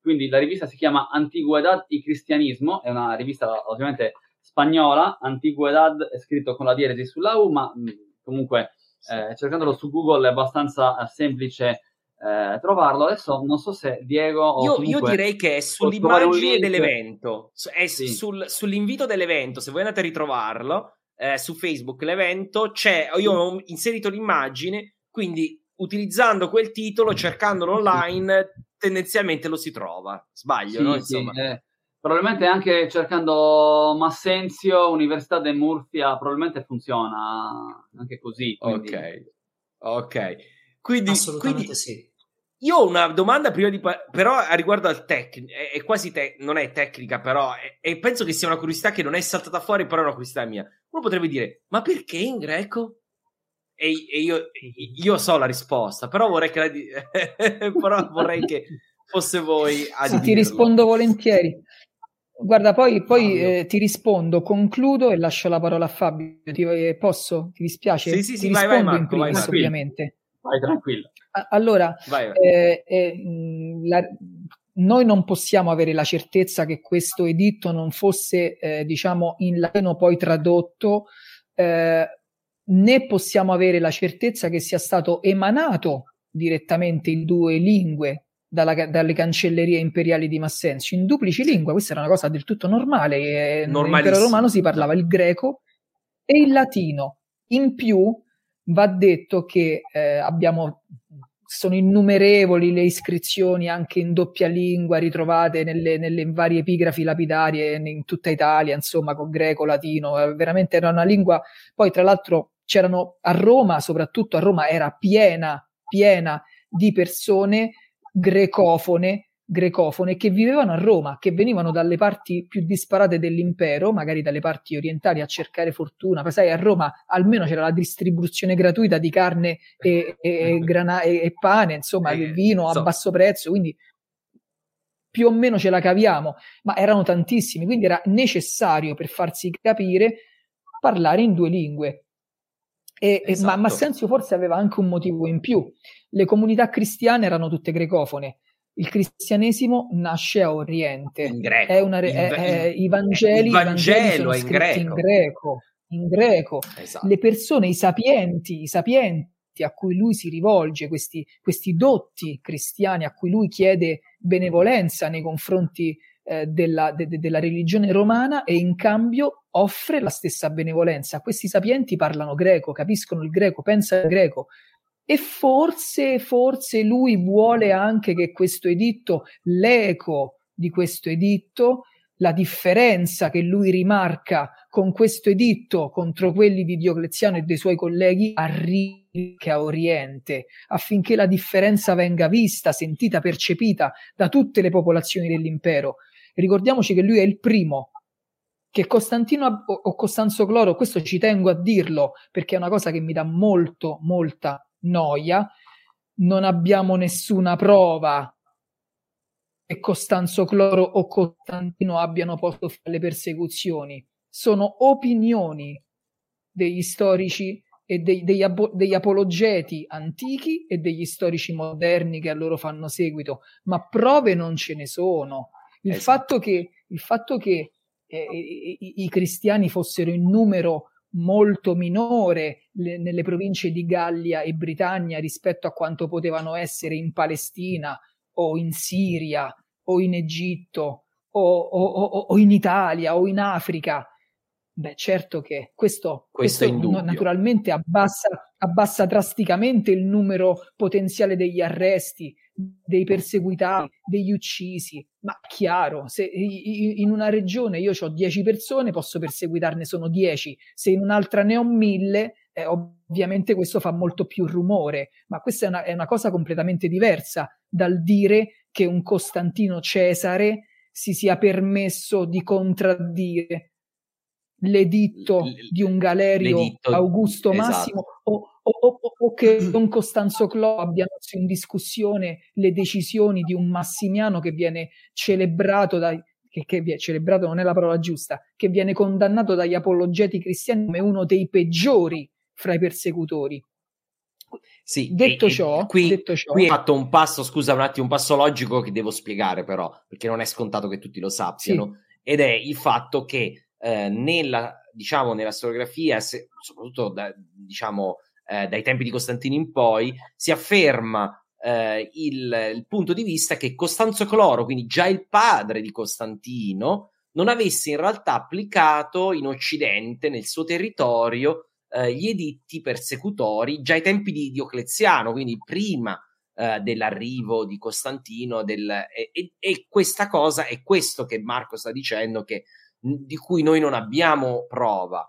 [SPEAKER 5] quindi la rivista si chiama Antigüedad y Cristianismo, è una rivista ovviamente spagnola, Antigüedad è scritto con la dieresi sulla U, ma mh, mm, comunque eh, cercandolo su Google è abbastanza eh, semplice eh, trovarlo. Adesso non so se Diego
[SPEAKER 2] io, io, direi che è sull'immagine dell'evento, è sì. sul, sull'invito dell'evento, se voi andate a ritrovarlo eh, su Facebook l'evento, c'è, io ho inserito l'immagine, quindi utilizzando quel titolo, cercandolo online, tendenzialmente lo si trova. Sbaglio,
[SPEAKER 5] Sì,
[SPEAKER 2] no?
[SPEAKER 5] sì,
[SPEAKER 2] Insomma.
[SPEAKER 5] eh, probabilmente anche cercando Massenzio, Università de Murcia, probabilmente funziona anche così. quindi-
[SPEAKER 2] Ok, ok. Quindi,
[SPEAKER 4] Assolutamente
[SPEAKER 2] quindi
[SPEAKER 4] sì.
[SPEAKER 2] io ho una domanda prima di... pa- però a riguardo al tecnico, è, è quasi te- non è tecnica, però, e penso che sia una curiosità che non è saltata fuori, però è una curiosità mia. Uno potrebbe dire, ma perché in greco? E, e io, io so la risposta, però vorrei che, la di- però vorrei che fosse voi a
[SPEAKER 3] Sì, ti rispondo volentieri. Guarda, poi, poi eh, ti rispondo, concludo e lascio la parola a Fabio. Ti, eh, posso? Ti dispiace?
[SPEAKER 2] Sì, sì, sì,
[SPEAKER 3] ti
[SPEAKER 2] vai, vai,
[SPEAKER 3] rispondo in
[SPEAKER 2] Marco, vai,
[SPEAKER 3] primis,
[SPEAKER 2] Marco.
[SPEAKER 3] ovviamente.
[SPEAKER 5] Vai tranquillo.
[SPEAKER 3] Allora,
[SPEAKER 2] Vai, vai.
[SPEAKER 3] eh, eh, la- noi non possiamo avere la certezza che questo editto non fosse, eh, diciamo, in latino poi tradotto, eh, né possiamo avere la certezza che sia stato emanato direttamente in due lingue dalla- dalle cancellerie imperiali di Massenzio, in duplici lingue. Questa era una cosa del tutto normale. eh, Nell'impero romano si parlava il greco e il latino. In più, va detto che eh, abbiamo sono innumerevoli le iscrizioni anche in doppia lingua ritrovate nelle, nelle varie epigrafi lapidarie in tutta Italia, insomma, con greco, latino, eh, veramente era una lingua. Poi, tra l'altro, c'erano a Roma, soprattutto a Roma, era piena, piena di persone grecofone, grecofone che vivevano a Roma, che venivano dalle parti più disparate dell'impero, magari dalle parti orientali a cercare fortuna. Poi sai, a Roma almeno c'era la distribuzione gratuita di carne e, e- grana- e- e pane, insomma,
[SPEAKER 2] Eh,
[SPEAKER 3] vino a
[SPEAKER 2] insomma.
[SPEAKER 3] basso prezzo, quindi più o meno ce la caviamo, ma erano tantissimi, quindi era necessario per farsi capire parlare in due lingue. E, e- ma
[SPEAKER 2] Esatto.
[SPEAKER 3] Massenzio forse aveva anche un motivo in più. Le comunità cristiane erano tutte grecofone. Il cristianesimo nasce a Oriente.
[SPEAKER 2] In greco.
[SPEAKER 3] È una re-
[SPEAKER 2] Il
[SPEAKER 3] è- è-
[SPEAKER 2] il-
[SPEAKER 3] I Vangeli,
[SPEAKER 2] il Vangelo è in
[SPEAKER 3] scritti in
[SPEAKER 2] greco.
[SPEAKER 3] greco. In greco.
[SPEAKER 2] Esatto.
[SPEAKER 3] Le persone, i sapienti, i sapienti a cui lui si rivolge, questi, questi dotti cristiani a cui lui chiede benevolenza nei confronti eh, della, de- de- della religione romana e in cambio offre la stessa benevolenza. Questi sapienti parlano greco, capiscono il greco, pensano il greco. E forse, forse lui vuole anche che questo editto, l'eco di questo editto, la differenza che lui rimarca con questo editto contro quelli di Diocleziano e dei suoi colleghi arrivi a Oriente, affinché la differenza venga vista, sentita, percepita da tutte le popolazioni dell'impero. Ricordiamoci che lui è il primo che Costantino o Costanzo Cloro, questo ci tengo a dirlo perché è una cosa che mi dà molto, molta noia, non abbiamo nessuna prova che Costanzo Cloro o Costantino abbiano posto le persecuzioni. Sono opinioni degli storici e dei- degli, degli apologeti antichi e degli storici moderni che a loro fanno seguito, ma prove non ce ne sono. Il
[SPEAKER 2] Esatto.
[SPEAKER 3] fatto che, il fatto che eh, i, i- cristiani fossero in numero molto minore le- nelle province di Gallia e Britannia rispetto a quanto potevano essere in Palestina o in Siria o in Egitto o, o- o- o in Italia o in Africa. Beh, certo che questo,
[SPEAKER 2] Questo
[SPEAKER 3] questo naturalmente abbassa, abbassa drasticamente il numero potenziale degli arresti, dei perseguitati, degli uccisi. Ma chiaro, se in una regione io ho 10 persone, posso perseguitarne sono 10, se in un'altra ne ho 1000, eh, ovviamente questo fa molto più rumore, ma questa è una, è una cosa completamente diversa dal dire che un Costantino Cesare si sia permesso di contraddire l'editto
[SPEAKER 2] L-
[SPEAKER 3] di un Galerio
[SPEAKER 2] l'editto-
[SPEAKER 3] Augusto
[SPEAKER 2] esatto.
[SPEAKER 3] Massimo o, o- o- o che un Costanzo Clo abbia messo in discussione le decisioni di un Massimiano che viene celebrato dai che, che celebrato non è la parola giusta, che viene condannato dagli apologeti cristiani come uno dei peggiori fra i persecutori.
[SPEAKER 2] Sì,
[SPEAKER 3] Detto
[SPEAKER 2] e-
[SPEAKER 3] ciò,
[SPEAKER 2] qui,
[SPEAKER 3] detto ciò-
[SPEAKER 2] qui hai fatto un passo, scusa un attimo, un passo logico che devo spiegare però, perché non è scontato che tutti lo sappiano, ed è il fatto che eh, nella, diciamo, nella storiografia, se- soprattutto da- diciamo, eh, dai tempi di Costantino in poi, si afferma eh, il, il punto di vista che Costanzo Cloro, quindi già il padre di Costantino, non avesse in realtà applicato in Occidente, nel suo territorio, eh, gli editti persecutori già ai tempi di Diocleziano, quindi prima eh, dell'arrivo di Costantino del, e, e, e, questa cosa è questo che Marco sta dicendo che, di cui noi non abbiamo prova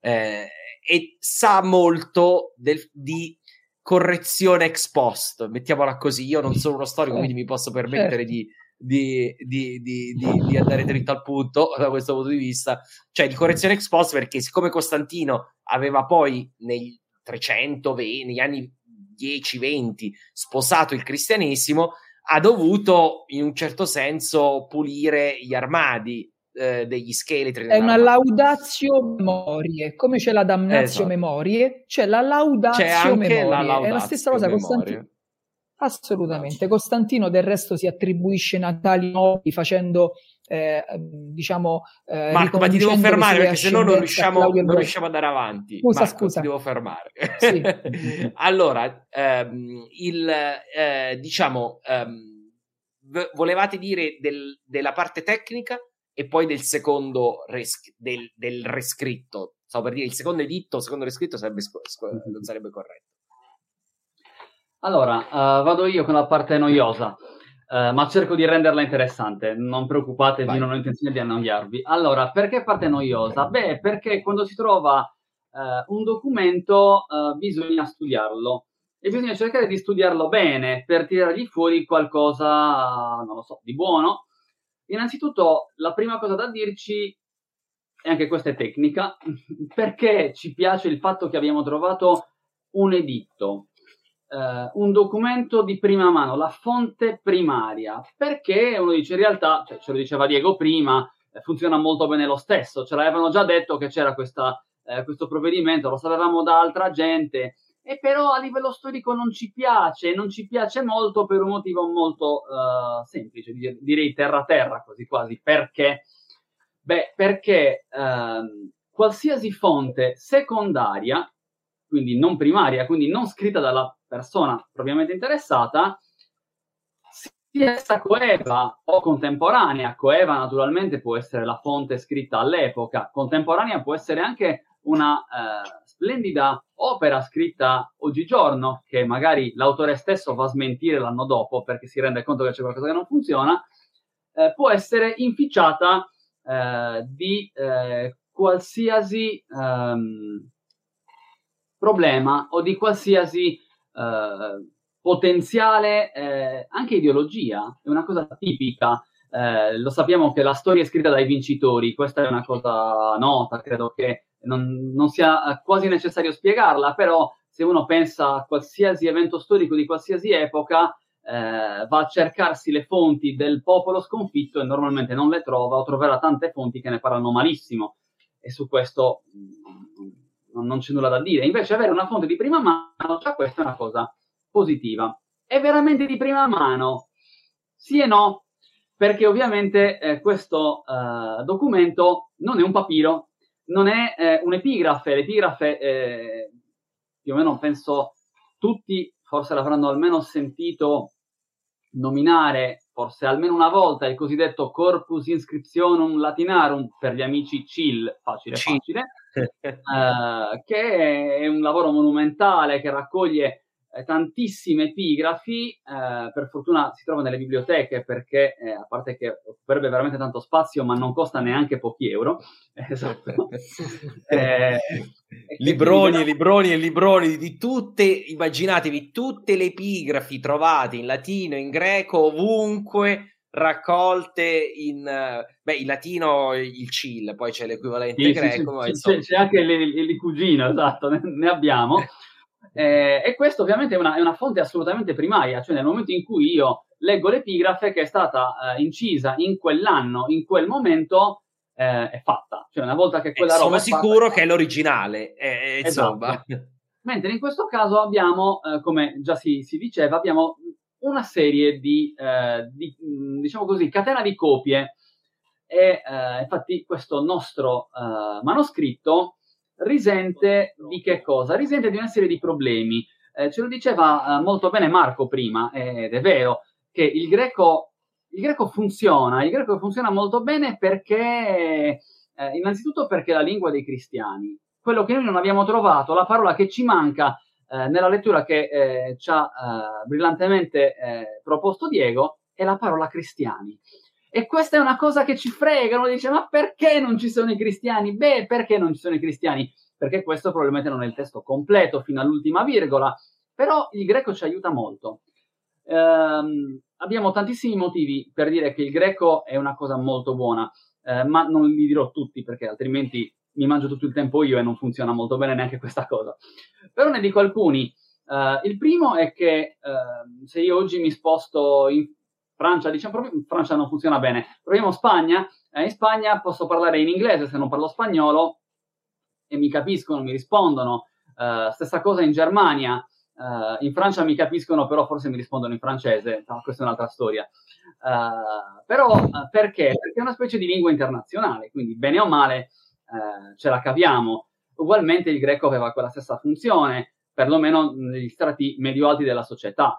[SPEAKER 2] eh, e sa molto del, di correzione ex post, mettiamola così. Io non sono uno storico, quindi mi posso permettere certo. di, di, di, di, andare dritto al punto da questo punto di vista, cioè di correzione ex post, perché siccome Costantino aveva poi nei 320, negli anni 10-20 sposato il cristianesimo, ha dovuto in un certo senso pulire gli armadi eh, degli scheletri.
[SPEAKER 3] È una laudatio memorie, come c'è la damnatio esatto. memorie, c'è la laudatio memorie. La laudatio è la stessa cosa Costantino. Assolutamente. Costantino del resto si attribuisce natali nuovi facendo eh, diciamo
[SPEAKER 2] eh, Marco ma ti devo fermare perché se no non riusciamo, non riusciamo ad andare avanti
[SPEAKER 3] scusa
[SPEAKER 2] Marco,
[SPEAKER 3] scusa
[SPEAKER 2] ti devo fermare sì. allora ehm, il eh, diciamo ehm, volevate dire del, della parte tecnica e poi del secondo res- del, del, rescritto. Stavo per dire il secondo editto, il secondo rescritto sarebbe sc- sc- mhm. non sarebbe corretto.
[SPEAKER 5] Allora, uh, vado io con la parte noiosa, uh, ma cerco di renderla interessante. Non preoccupatevi, Vai. non ho intenzione di annoiarvi. Allora, perché parte noiosa? Beh, perché quando si trova uh, un documento bisogna studiarlo e bisogna cercare di studiarlo bene per tirargli fuori qualcosa, non lo so, di buono Innanzitutto, la prima cosa da dirci, e anche questa è tecnica, perché ci piace il fatto che abbiamo trovato un editto, eh, un documento di prima mano, la fonte primaria, perché uno dice in realtà, cioè, ce lo diceva Diego prima, eh, funziona molto bene lo stesso, ce l'avevano già detto che c'era questa, eh, questo provvedimento, lo sapevamo da altra gente, e però a livello storico non ci piace, non ci piace molto per un motivo molto uh, semplice, direi terra-terra quasi quasi, perché? Beh, perché uh, qualsiasi fonte secondaria, quindi non primaria, quindi non scritta dalla persona propriamente interessata, sia essa coeva o contemporanea, coeva naturalmente può essere la fonte scritta all'epoca, contemporanea può essere anche una eh, splendida opera scritta oggigiorno, che magari l'autore stesso va a smentire l'anno dopo perché si rende conto che c'è qualcosa che non funziona, eh, può essere inficiata eh, di eh, qualsiasi ehm, problema o di qualsiasi eh, potenziale eh, anche ideologia. È una cosa tipica. Eh, lo sappiamo che la storia è scritta dai vincitori, questa è una cosa nota, credo che non, non sia quasi necessario spiegarla, però se uno pensa a qualsiasi evento storico di qualsiasi epoca, eh, va a cercarsi le fonti del popolo sconfitto e normalmente non le trova o troverà tante fonti che ne parlano malissimo e su questo mh, mm, non c'è nulla da dire. Invece avere una fonte di prima mano, già questa è una cosa positiva. È veramente di prima mano? Sì e no, perché ovviamente eh, questo eh, documento non è un papiro, non è eh, un'epigrafe, l'epigrafe eh, più o meno penso tutti forse l'avranno almeno sentito nominare forse almeno una volta il cosiddetto Corpus Inscriptionum Latinarum per gli amici CIL, facile facile, eh, che è un lavoro monumentale che raccoglie eh, tantissime epigrafi, eh, per fortuna si trova nelle biblioteche perché, eh, a parte che occuperebbe veramente tanto spazio, ma non costa neanche pochi euro. Esatto.
[SPEAKER 2] Eh, libroni e libroni e libroni di tutte, immaginatevi, tutte le epigrafi trovate in latino, in greco, ovunque raccolte in, beh, in latino il CIL, poi c'è l'equivalente sì, greco.
[SPEAKER 5] Sì, sì, c'è, c'è, anche il cugino, esatto, ne, ne abbiamo. Eh, e questo ovviamente è una, è una, fonte assolutamente primaria, cioè nel momento in cui io leggo l'epigrafe che è stata eh, incisa in quell'anno, in quel momento, eh, è fatta. Cioè una volta che quella roba...
[SPEAKER 2] Sono sicuro fatta, che è l'originale, eh, insomma. Esatto.
[SPEAKER 5] Mentre in questo caso abbiamo, eh, come già si, si, diceva, abbiamo una serie di, eh, di, diciamo così, catena di copie. E infatti questo nostro manoscritto risente di che cosa? Risente di una serie di problemi. Eh, ce lo diceva eh, molto bene Marco prima, ed è vero, che il greco, il greco funziona, il greco funziona molto bene perché, eh, innanzitutto perché è la lingua dei cristiani. Quello che noi non abbiamo trovato, la parola che ci manca eh, nella lettura che eh, ci ha eh, brillantemente eh, proposto Diego è la parola cristiani. E questa è una cosa che ci frega, uno dice ma perché non ci sono i cristiani? Beh, perché non ci sono i cristiani? Perché questo probabilmente non è il testo completo fino all'ultima virgola, però il greco ci aiuta molto. Ehm, abbiamo tantissimi motivi per dire che il greco è una cosa molto buona, eh, ma non li dirò tutti perché altrimenti mi mangio tutto il tempo io e non funziona molto bene neanche questa cosa. Però ne dico alcuni. Uh, il primo è che uh, se io oggi mi sposto in Francia, diciamo Francia non funziona bene, proviamo Spagna, eh, in Spagna posso parlare in inglese se non parlo spagnolo e mi capiscono, mi rispondono. Uh, stessa cosa in Germania, in Francia mi capiscono, però forse mi rispondono in francese, no, questa è un'altra storia. però perché? Perché è una specie di lingua internazionale, quindi bene o male eh, ce la caviamo. Ugualmente il greco aveva quella stessa funzione, perlomeno negli strati medio-alti della società.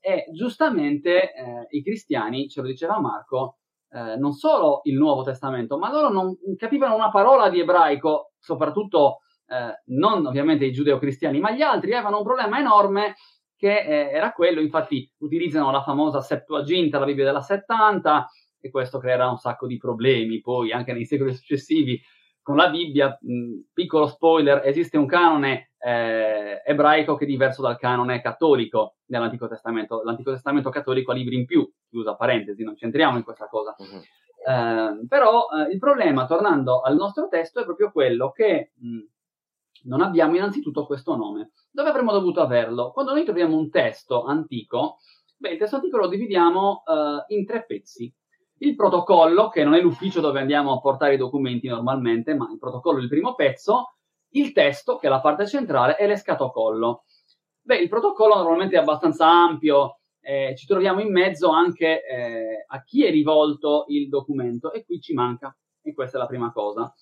[SPEAKER 5] E giustamente eh, i cristiani, ce lo diceva Marco, eh, non solo il Nuovo Testamento, ma loro non capivano una parola di ebraico, soprattutto eh, non ovviamente i giudeo-cristiani, ma gli altri avevano un problema enorme che eh, era quello, infatti utilizzano la famosa Septuaginta, la Bibbia della 70, e questo creerà un sacco di problemi poi anche nei secoli successivi con la Bibbia, mh, piccolo spoiler, esiste un canone eh, ebraico che è diverso dal canone cattolico nell'Antico Testamento. L'Antico Testamento cattolico ha libri in più, chiusa parentesi, non c'entriamo in questa cosa. Uh-huh. Eh, però eh, il problema, tornando al nostro testo, è proprio quello che mh, non abbiamo innanzitutto questo nome. Dove avremmo dovuto averlo? Quando noi troviamo un testo antico, beh, il testo antico lo dividiamo eh, in tre pezzi il protocollo, che non è l'ufficio dove andiamo a portare i documenti normalmente, ma il protocollo è il primo pezzo, il testo, che è la parte centrale, e l'escatocollo. Beh, il protocollo normalmente è abbastanza ampio, eh, ci troviamo in mezzo anche eh, a chi è rivolto il documento e qui ci manca, e questa è la prima cosa.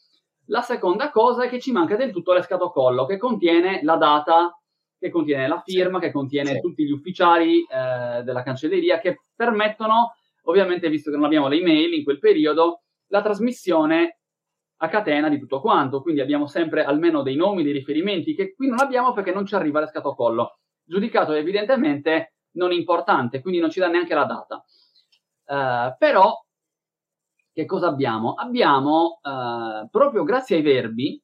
[SPEAKER 5] La seconda cosa è che ci manca del tutto l'escatocollo, che contiene la data, che contiene la firma, che contiene sì. tutti gli ufficiali eh, della cancelleria che permettono ovviamente visto che non abbiamo le email in quel periodo, la trasmissione a catena di tutto quanto, quindi abbiamo sempre almeno dei nomi, dei riferimenti che qui non abbiamo perché non ci arriva l'escatocollo, giudicato evidentemente non importante, quindi non ci dà neanche la data. Uh, però, che cosa abbiamo? Abbiamo, uh, proprio grazie ai verbi,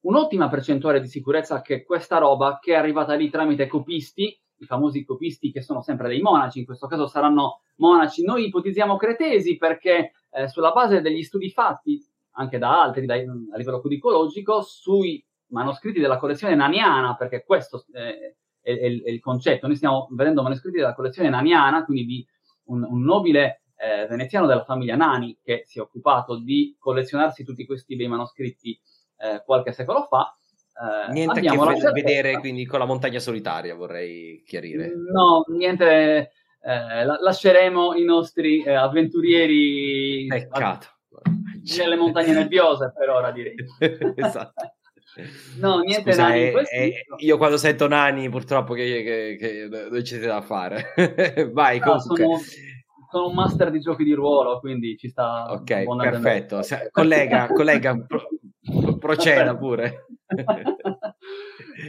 [SPEAKER 5] un'ottima percentuale di sicurezza che questa roba che è arrivata lì tramite copisti, i famosi copisti che sono sempre dei monaci, in questo caso saranno monaci. Noi ipotizziamo cretesi perché eh, sulla base degli studi fatti, anche da altri da, a livello codicologico, sui manoscritti della collezione naniana, perché questo eh, è, è, è, il concetto. Noi stiamo vedendo manoscritti della collezione naniana, quindi di un, un nobile eh, veneziano della famiglia Nani che si è occupato di collezionarsi tutti questi bei manoscritti eh, qualche secolo fa.
[SPEAKER 2] Eh, niente a che vedere quindi con la montagna solitaria, vorrei chiarire.
[SPEAKER 5] No, niente eh, lasceremo i nostri eh, avventurieri
[SPEAKER 2] Peccato.
[SPEAKER 5] nelle montagne nebbiose per ora direi. esatto. No, niente
[SPEAKER 2] Scusa, nani. È, è, io quando sento nani purtroppo che, che, che non c'è da fare. Vai, no,
[SPEAKER 5] sono, sono, un master di giochi di ruolo, quindi ci sta...
[SPEAKER 2] Ok, perfetto. collega, collega pro, proceda pure.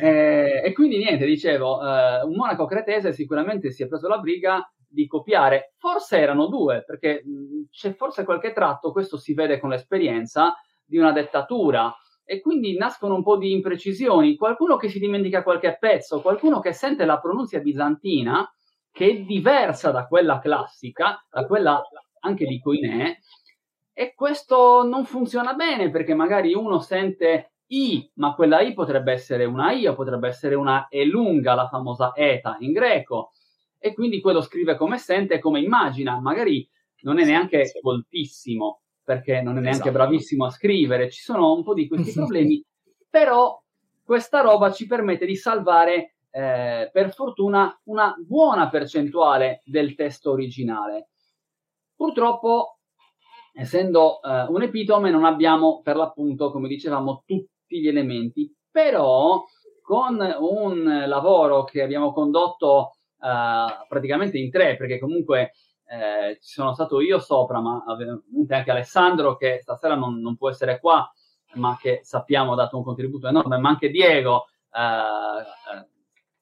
[SPEAKER 5] eh, e quindi niente, dicevo, eh, un monaco cretese sicuramente si è preso la briga di copiare, forse erano due, perché mh, c'è forse qualche tratto, questo si vede con l'esperienza, di una dettatura. E quindi nascono un po' di imprecisioni, qualcuno che si dimentica qualche pezzo, qualcuno che sente la pronuncia bizantina che è diversa da quella classica, da quella anche di Coinè, e questo non funziona bene perché magari uno sente I, ma quella I potrebbe essere una I o potrebbe essere una E lunga, la famosa eta in greco, e quindi quello scrive come sente e come immagina, magari non è neanche coltissimo perché non è neanche esatto. bravissimo a scrivere, ci sono un po' di questi problemi, però questa roba ci permette di salvare eh, per fortuna una buona percentuale del testo originale. Purtroppo, essendo eh, un epitome, non abbiamo per l'appunto, come dicevamo, tutti gli elementi, però con un lavoro che abbiamo condotto uh, praticamente in tre, perché comunque eh, ci sono stato io sopra, ma ovviamente anche Alessandro che stasera non, non, può essere qua, ma che sappiamo ha dato un contributo enorme, ma anche Diego, eh,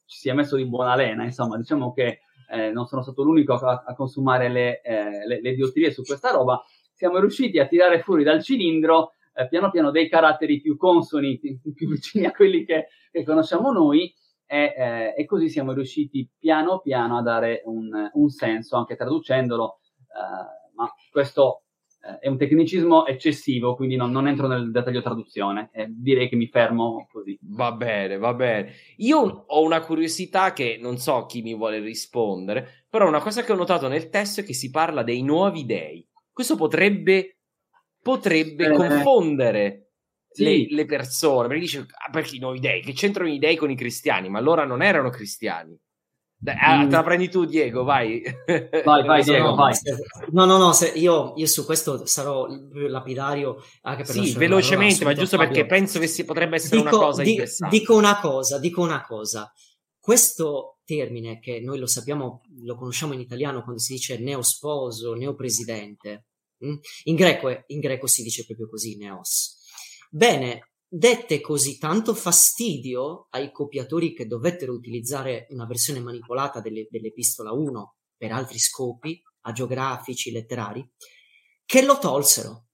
[SPEAKER 5] ci sia messo di buona lena, insomma, diciamo che eh, non sono stato l'unico a, a consumare le, eh, le, le diottilie su questa roba, siamo riusciti a tirare fuori dal cilindro eh, piano piano dei caratteri più consoni, più, vicini a quelli che, che conosciamo noi, e, eh, e, così siamo riusciti piano piano a dare un, un senso, anche traducendolo, eh, ma questo eh, è un tecnicismo eccessivo, quindi non, non entro nel dettaglio traduzione, eh, direi che mi fermo così.
[SPEAKER 2] Va bene, va bene. Io ho una curiosità che non so chi mi vuole rispondere, però una cosa che ho notato nel testo è che si parla dei nuovi dei. Questo potrebbe, potrebbe eh, confondere sì. le, le, persone, perché dice, ah, perché i nuovi dei? Che c'entrano i dei con i cristiani? Ma allora non erano cristiani. Dai, ah, mm. te la prendi tu, Diego, vai.
[SPEAKER 4] Vai, vai, Diego, no, vai. No, no, no, io, io, su questo sarò lapidario anche per
[SPEAKER 2] Sì, velocemente, ma giusto Fabio. perché penso che si potrebbe essere
[SPEAKER 4] dico,
[SPEAKER 2] una cosa
[SPEAKER 4] di,
[SPEAKER 2] interessante.
[SPEAKER 4] Dico una cosa, dico una cosa. Questo termine, che noi lo sappiamo, lo conosciamo in italiano quando si dice neosposo, neopresidente? In greco, in greco si dice proprio così, neos. Bene, dette così tanto fastidio ai copiatori che dovettero utilizzare una versione manipolata delle, dell'Epistola 1 per altri scopi, agiografici, letterari, che lo tolsero.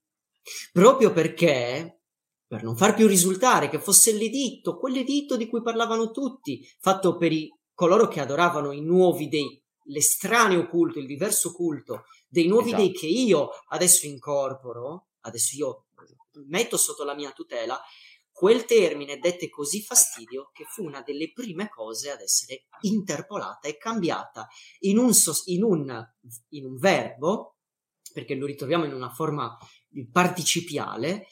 [SPEAKER 4] Proprio perché, per non far più risultare che fosse l'editto, quell'editto di cui parlavano tutti, fatto per i, coloro che adoravano i nuovi dei, l'estraneo culto, il diverso culto dei nuovi esatto. dei che io adesso incorporo, adesso io metto sotto la mia tutela, quel termine dette così fastidio che fu una delle prime cose ad essere interpolata e cambiata in un, sos- in un, in un verbo, perché lo ritroviamo in una forma participiale,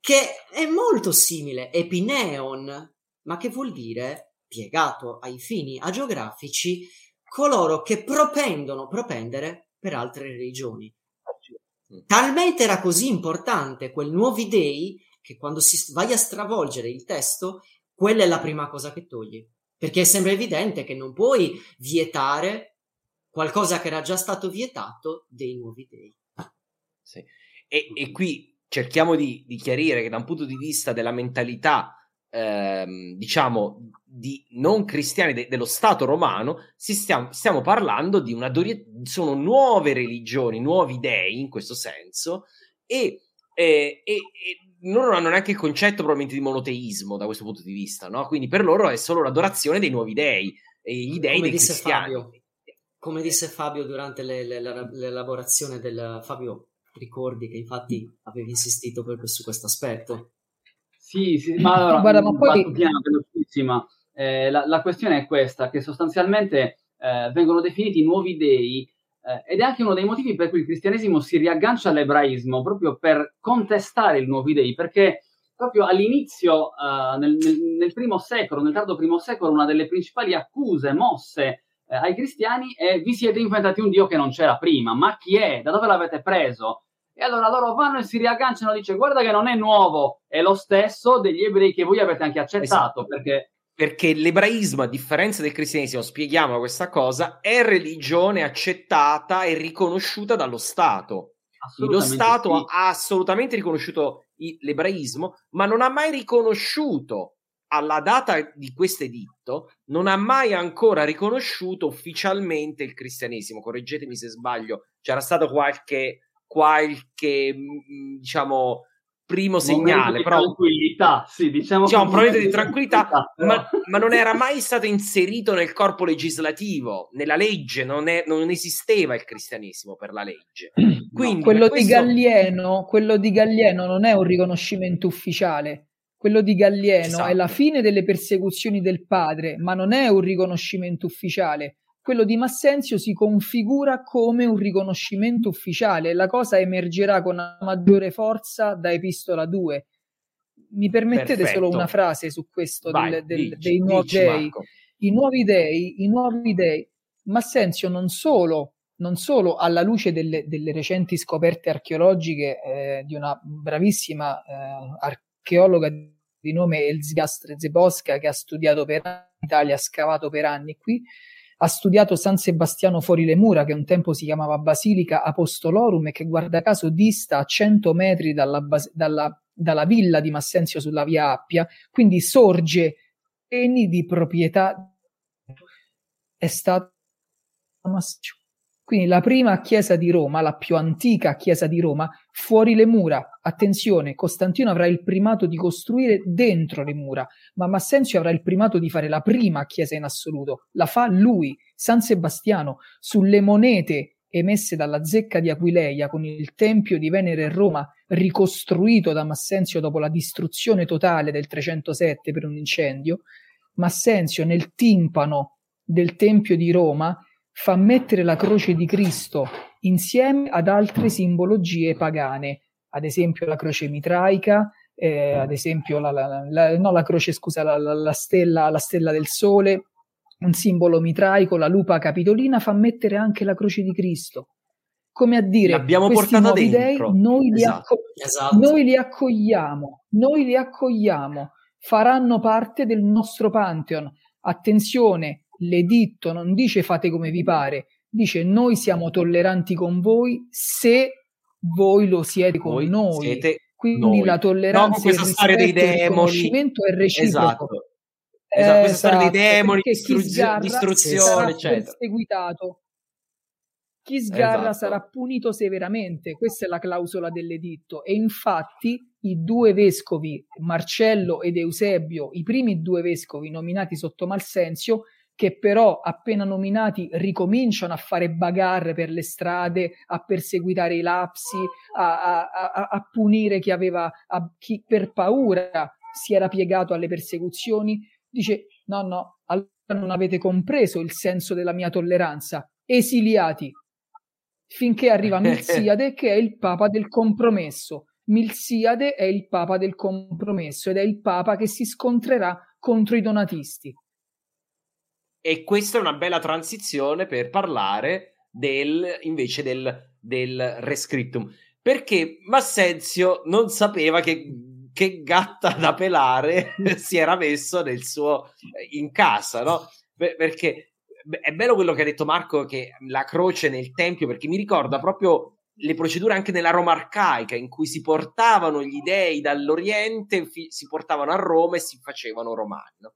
[SPEAKER 4] che è molto simile, epineon, ma che vuol dire, piegato ai fini agiografici, coloro che propendono, propendere per altre religioni. Talmente era così importante quel nuovi dei che quando si vai a stravolgere il testo, quella è la prima cosa che togli. Perché sembra evidente che non puoi vietare qualcosa che era già stato vietato dei nuovi dei.
[SPEAKER 2] Sì. E, e, qui cerchiamo di, di, chiarire che da un punto di vista della mentalità, ehm, diciamo, di non cristiani de, dello Stato romano, stiamo, stiamo, parlando di una sono nuove religioni, nuovi dei in questo senso, e, e, e loro non hanno neanche il concetto probabilmente di monoteismo da questo punto di vista, no? Quindi per loro è solo l'adorazione dei nuovi dei, e gli dei come dei cristiani.
[SPEAKER 4] Fabio, come disse Fabio durante le, le, l'elaborazione del... Fabio, ricordi che infatti avevi insistito proprio su questo aspetto?
[SPEAKER 5] Sì, sì, ma allora, Guarda, ma poi... piano, velocissima. Eh, la, la, questione è questa, che sostanzialmente eh, vengono definiti nuovi dei eh, ed è anche uno dei motivi per cui il cristianesimo si riaggancia all'ebraismo, proprio per contestare il nuovo dei, perché proprio all'inizio, uh, nel, nel, nel, primo secolo, nel tardo primo secolo, una delle principali accuse mosse eh, ai cristiani è vi siete inventati un Dio che non c'era prima, ma chi è? Da dove l'avete preso? E allora loro vanno e si riagganciano e dice guarda che non è nuovo, è lo stesso degli ebrei che voi avete anche accettato, esatto. perché
[SPEAKER 2] perché l'ebraismo, a differenza del cristianesimo, spieghiamo questa cosa, è religione accettata e riconosciuta dallo Stato. Lo Stato sì. ha assolutamente riconosciuto l'ebraismo, ma non ha mai riconosciuto alla data di questo editto, non ha mai ancora riconosciuto ufficialmente il cristianesimo. Correggetemi se sbaglio, c'era stato qualche, qualche mm, diciamo, primo segnale. Però,
[SPEAKER 5] tranquillità, sì, diciamo.
[SPEAKER 2] diciamo un momento di tranquillità, tranquillità ma, ma, non era mai stato inserito nel corpo legislativo, nella legge, non, è, non esisteva il cristianesimo per la legge.
[SPEAKER 3] Quindi, no, quello, questo... di Gallieno, quello di Gallieno non è un riconoscimento ufficiale. Quello di Gallieno esatto. è la fine delle persecuzioni del padre, ma non è un riconoscimento ufficiale quello di Massenzio si configura come un riconoscimento ufficiale. La cosa emergerà con maggiore forza da Epistola 2. Mi permettete Perfetto. solo una frase su questo Vai, del, del, dici, dei nuovi dei. I nuovi dei, i nuovi dei. Massenzio non solo, non solo alla luce delle, delle recenti scoperte archeologiche eh, di una bravissima eh, archeologa di nome Elzia Strezebosca che ha studiato per anni Italia, ha scavato per anni qui, ha studiato San Sebastiano fuori le mura, che un tempo si chiamava Basilica Apostolorum e che guarda caso dista a 100 metri dalla, dalla, dalla villa di Massenzio sulla via Appia, quindi sorge segni di proprietà è Mascio. Quindi la prima chiesa di Roma, la più antica chiesa di Roma, fuori le mura. Attenzione, Costantino avrà il primato di costruire dentro le mura, ma Massenzio avrà il primato di fare la prima chiesa in assoluto. La fa lui, San Sebastiano, sulle monete emesse dalla zecca di Aquileia con il tempio di Venere a Roma ricostruito da Massenzio dopo la distruzione totale del 307 per un incendio, Massenzio nel timpano del tempio di Roma fa mettere la croce di Cristo insieme ad altre simbologie pagane, ad esempio la croce mitraica, eh, ad esempio la, la, la, no, la croce, scusa, la, stella, la stella del sole, un simbolo mitraico, la lupa capitolina, fa mettere anche la croce di Cristo. Come a dire,
[SPEAKER 2] questi nuovi dei,
[SPEAKER 3] noi, li
[SPEAKER 2] esatto.
[SPEAKER 3] acco- esatto. noi li accogliamo, noi li accogliamo, faranno parte del nostro Pantheon. Attenzione, l'editto non dice fate come vi pare, dice noi siamo tolleranti con voi se voi lo siete con voi noi. Siete Quindi
[SPEAKER 2] noi.
[SPEAKER 3] la tolleranza
[SPEAKER 2] no, questa storia dei demoni.
[SPEAKER 3] è reciproco.
[SPEAKER 2] Esatto. Esatto, questa storia dei
[SPEAKER 3] esatto,
[SPEAKER 2] demoni, distru- distruzione, eccetera.
[SPEAKER 3] Perseguitato. Chi sgarra
[SPEAKER 2] Esatto.
[SPEAKER 3] sarà punito severamente, questa è la clausola dell'editto e infatti i due vescovi, Marcello ed Eusebio, i primi due vescovi nominati sotto Malsenzio, che però appena nominati ricominciano a fare bagarre per le strade, a perseguitare i lapsi, a, a, a, a punire chi aveva, chi per paura si era piegato alle persecuzioni, dice no, no, allora non avete compreso il senso della mia tolleranza, esiliati, finché arriva Milziade che è il papa del compromesso. Milziade è il papa del compromesso ed è il papa che si scontrerà contro i donatisti.
[SPEAKER 2] E questa è una bella transizione per parlare del, invece del, del rescriptum. Perché Massenzio non sapeva che, che gatta da pelare si era messo nel suo, in casa, no? Perché è bello quello che ha detto Marco, che la croce nel tempio, perché mi ricorda proprio le procedure anche nella Roma arcaica, in cui si portavano gli dei dall'Oriente, si portavano a Roma e si facevano romani. No?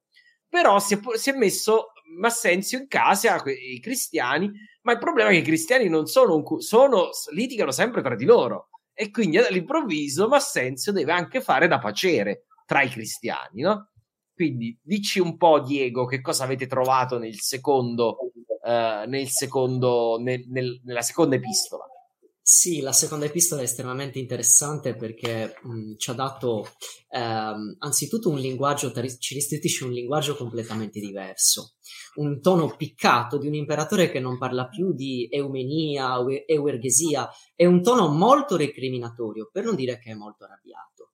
[SPEAKER 2] Però si è, si è, messo Massenzio in casa i cristiani, ma il problema è che i cristiani non sono, un, sono litigano sempre tra di loro. E quindi all'improvviso Massenzio deve anche fare da pacere tra i cristiani, no? Quindi dici un po', Diego, che cosa avete trovato nel secondo, uh, nel secondo nel, nel, nella seconda epistola.
[SPEAKER 4] Sì, la seconda epistola è estremamente interessante perché mh, ci ha dato ehm, anzitutto un linguaggio, ci restituisce un linguaggio completamente diverso, un tono piccato di un imperatore che non parla più di eumenia o euergesia, è un tono molto recriminatorio, per non dire che è molto arrabbiato.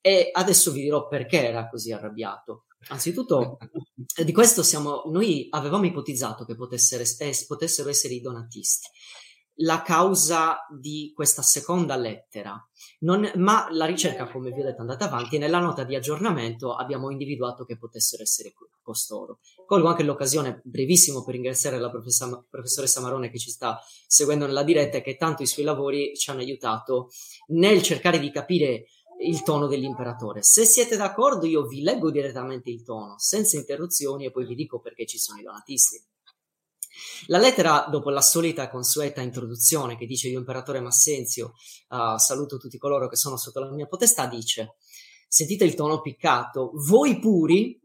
[SPEAKER 4] E adesso vi dirò perché era così arrabbiato. Anzitutto, di questo siamo, noi avevamo ipotizzato che potessero, eh, potessero essere i donatisti la causa di questa seconda lettera, non, ma la ricerca, come vi ho detto, è andata avanti e nella nota di aggiornamento abbiamo individuato che potessero essere costoro. Colgo anche l'occasione, brevissimo, per ringraziare la professa, professoressa Marone che ci sta seguendo nella diretta e che tanto i suoi lavori ci hanno aiutato nel cercare di capire il tono dell'imperatore. Se siete d'accordo, io vi leggo direttamente il tono, senza interruzioni, e poi vi dico perché ci sono i donatisti. La lettera, dopo la solita consueta introduzione che dice io imperatore Massenzio, uh, saluto tutti coloro che sono sotto la mia potestà, dice sentite il tono piccato, voi puri,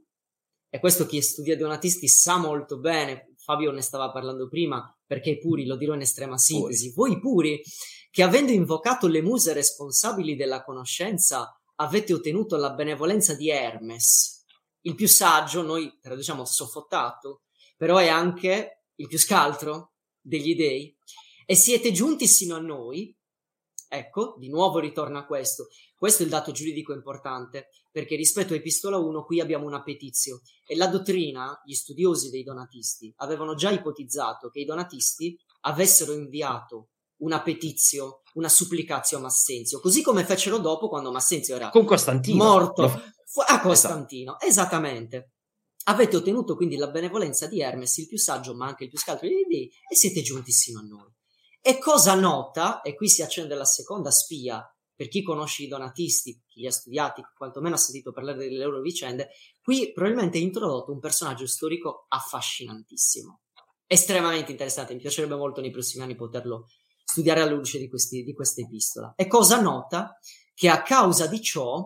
[SPEAKER 4] e questo chi studia Donatisti sa molto bene, Fabio ne stava parlando prima, perché puri, lo dirò in estrema sintesi, voi puri, che avendo invocato le muse responsabili della conoscenza, avete ottenuto la benevolenza di Hermes, il più saggio, noi traduciamo soffottato, però è anche il più scaltro degli dei, e siete giunti sino a noi, ecco, di nuovo ritorna a questo. Questo è il dato giuridico importante, perché rispetto a Epistola 1 qui abbiamo una petizio e la dottrina, gli studiosi dei donatisti, avevano già ipotizzato che i donatisti avessero inviato una petizio, una supplicazio a Massenzio, così come fecero dopo quando Massenzio era
[SPEAKER 2] Con Costantino.
[SPEAKER 4] morto fu- a Costantino, esattamente. Avete ottenuto quindi la benevolenza di Hermes, il più saggio ma anche il più scaltro degli dei, e siete giunti sino a noi. E cosa nota, e qui si accende la seconda spia, per chi conosce i donatisti, chi li ha studiati, quantomeno ha sentito parlare delle loro vicende, qui probabilmente è introdotto un personaggio storico affascinantissimo. estremamente interessante, mi piacerebbe molto nei prossimi anni poterlo studiare alla luce di, questi, di questa epistola. E cosa nota? Che a causa di ciò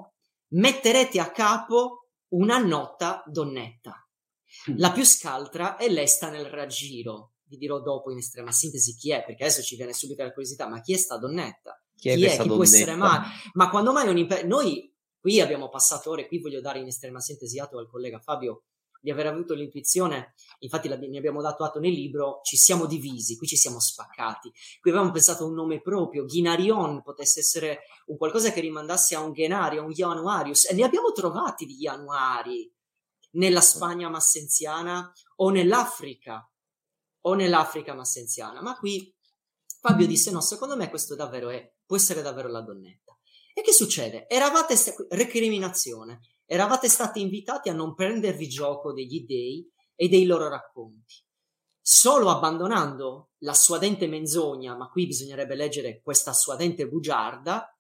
[SPEAKER 4] metterete a capo una nota donnetta. Mm. La più scaltra è lesta nel raggiro. Vi dirò dopo in estrema sintesi chi è, perché adesso ci viene subito la curiosità, ma chi è sta donnetta?
[SPEAKER 2] Chi è,
[SPEAKER 4] chi,
[SPEAKER 2] è?
[SPEAKER 4] chi può essere mai? Ma quando mai un imperio... Noi qui abbiamo passato ore, qui voglio dare in estrema sintesi atto al collega Fabio di aver avuto l'intuizione, infatti ne abbiamo dato atto nel libro, ci siamo divisi, qui ci siamo spaccati. Qui avevamo pensato a un nome proprio, Ghinarion potesse essere un qualcosa che rimandasse a un Genario, a un Januarius, e ne abbiamo trovati di Januari nella Spagna massenziana o nell'Africa, o nell'Africa massenziana, ma qui Fabio disse no, secondo me questo davvero è, può essere davvero la donnetta. E che succede? Eravate, recriminazione, eravate stati invitati a non prendervi gioco degli dei e dei loro racconti. Solo abbandonando la suadente menzogna, ma qui bisognerebbe leggere questa suadente bugiarda,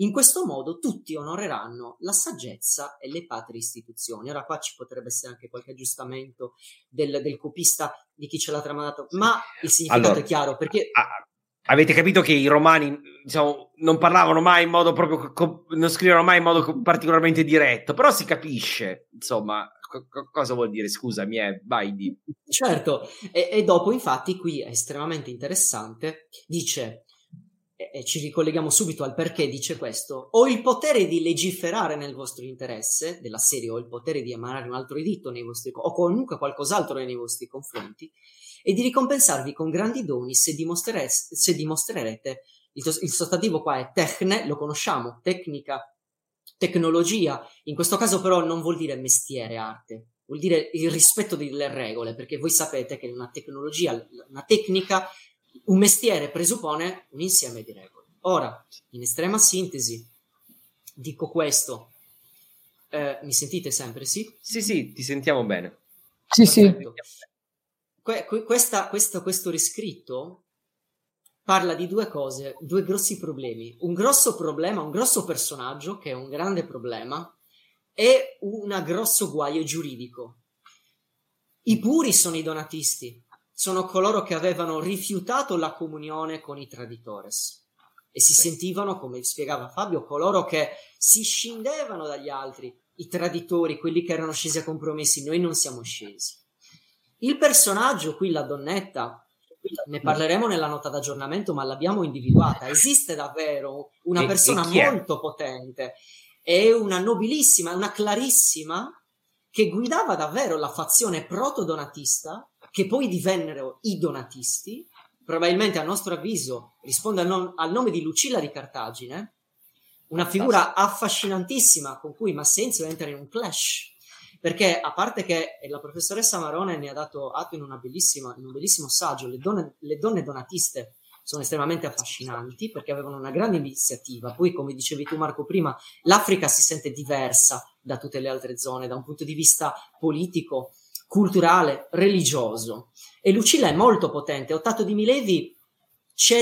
[SPEAKER 4] in questo modo tutti onoreranno la saggezza e le patrie istituzioni. Ora qua ci potrebbe essere anche qualche aggiustamento del, del copista di chi ce l'ha tramandato, ma il significato allora, è chiaro perché...
[SPEAKER 2] Avete capito che i romani diciamo, non parlavano mai in modo proprio, non scrivevano mai in modo particolarmente diretto, però si capisce, insomma, co- cosa vuol dire, scusami, eh, vai di...
[SPEAKER 4] Certo, e, e, dopo infatti qui è estremamente interessante, dice, e, ci ricolleghiamo subito al perché dice questo, ho il potere di legiferare nel vostro interesse, della serie ho il potere di emanare un altro editto nei vostri, o comunque qualcos'altro nei vostri confronti, e di ricompensarvi con grandi doni se, se dimostrerete, il, il sostantivo qua è techne, lo conosciamo, tecnica, tecnologia, in questo caso però non vuol dire mestiere, arte, vuol dire il rispetto delle regole, perché voi sapete che una tecnologia, una tecnica, un mestiere presuppone un insieme di regole. Ora, in estrema sintesi, dico questo. Eh, mi sentite sempre, sì?
[SPEAKER 2] Sì, sì, ti sentiamo bene.
[SPEAKER 3] Sì, Perfetto. sì
[SPEAKER 4] que- questa, questo, questo riscritto parla di due cose, due grossi problemi. Un grosso problema, un grosso personaggio, che è un grande problema, e un grosso guaio giuridico. I puri sono i donatisti, sono coloro che avevano rifiutato la comunione con i traditores e si sentivano, come spiegava Fabio, coloro che si scindevano dagli altri, i traditori, quelli che erano scesi a compromessi, noi non siamo scesi. Il personaggio qui, la donnetta, ne parleremo nella nota d'aggiornamento, ma l'abbiamo individuata. Esiste davvero una e, persona e molto potente, è una nobilissima, una clarissima che guidava davvero la fazione proto-donatista, che poi divennero i donatisti. Probabilmente, a nostro avviso, risponde al, non- al nome di Lucilla di Cartagine, una figura affascinantissima con cui Massenzio entra in un clash perché a parte che la professoressa Marone ne ha dato atto in, in un bellissimo saggio, le donne, le donne donatiste sono estremamente affascinanti perché avevano una grande iniziativa. Poi, come dicevi tu, Marco, prima, l'Africa si sente diversa da tutte le altre zone da un punto di vista politico, culturale, religioso. E Lucilla è molto potente. Ottato di Milevi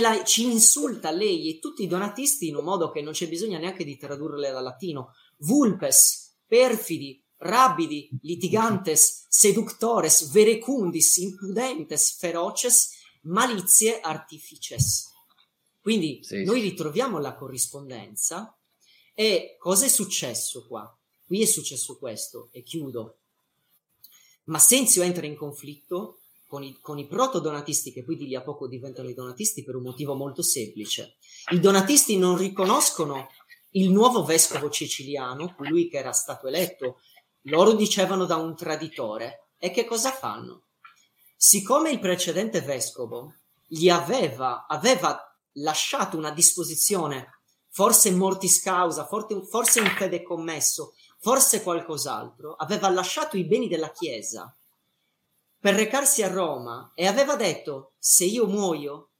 [SPEAKER 4] la, ci insulta lei e tutti i donatisti in un modo che non c'è bisogno neanche di tradurle dal latino. Vulpes, perfidi, rabidi, litigantes, seductores, verecundis, impudentes, feroces, malizie artifices. Quindi sì, noi ritroviamo la corrispondenza e cosa è successo qua? Qui è successo questo, e chiudo. Massenzio entra in conflitto con i, con i proto-donatisti, che poi di lì a poco diventano i donatisti, per un motivo molto semplice. I donatisti non riconoscono il nuovo vescovo ceciliano, colui che era stato eletto loro dicevano da un traditore. E che cosa fanno? Siccome il precedente vescovo gli aveva, aveva lasciato una disposizione, forse mortis causa, forse, un fede commesso, forse qualcos'altro, aveva lasciato i beni della Chiesa per recarsi a Roma e aveva detto: Se io muoio,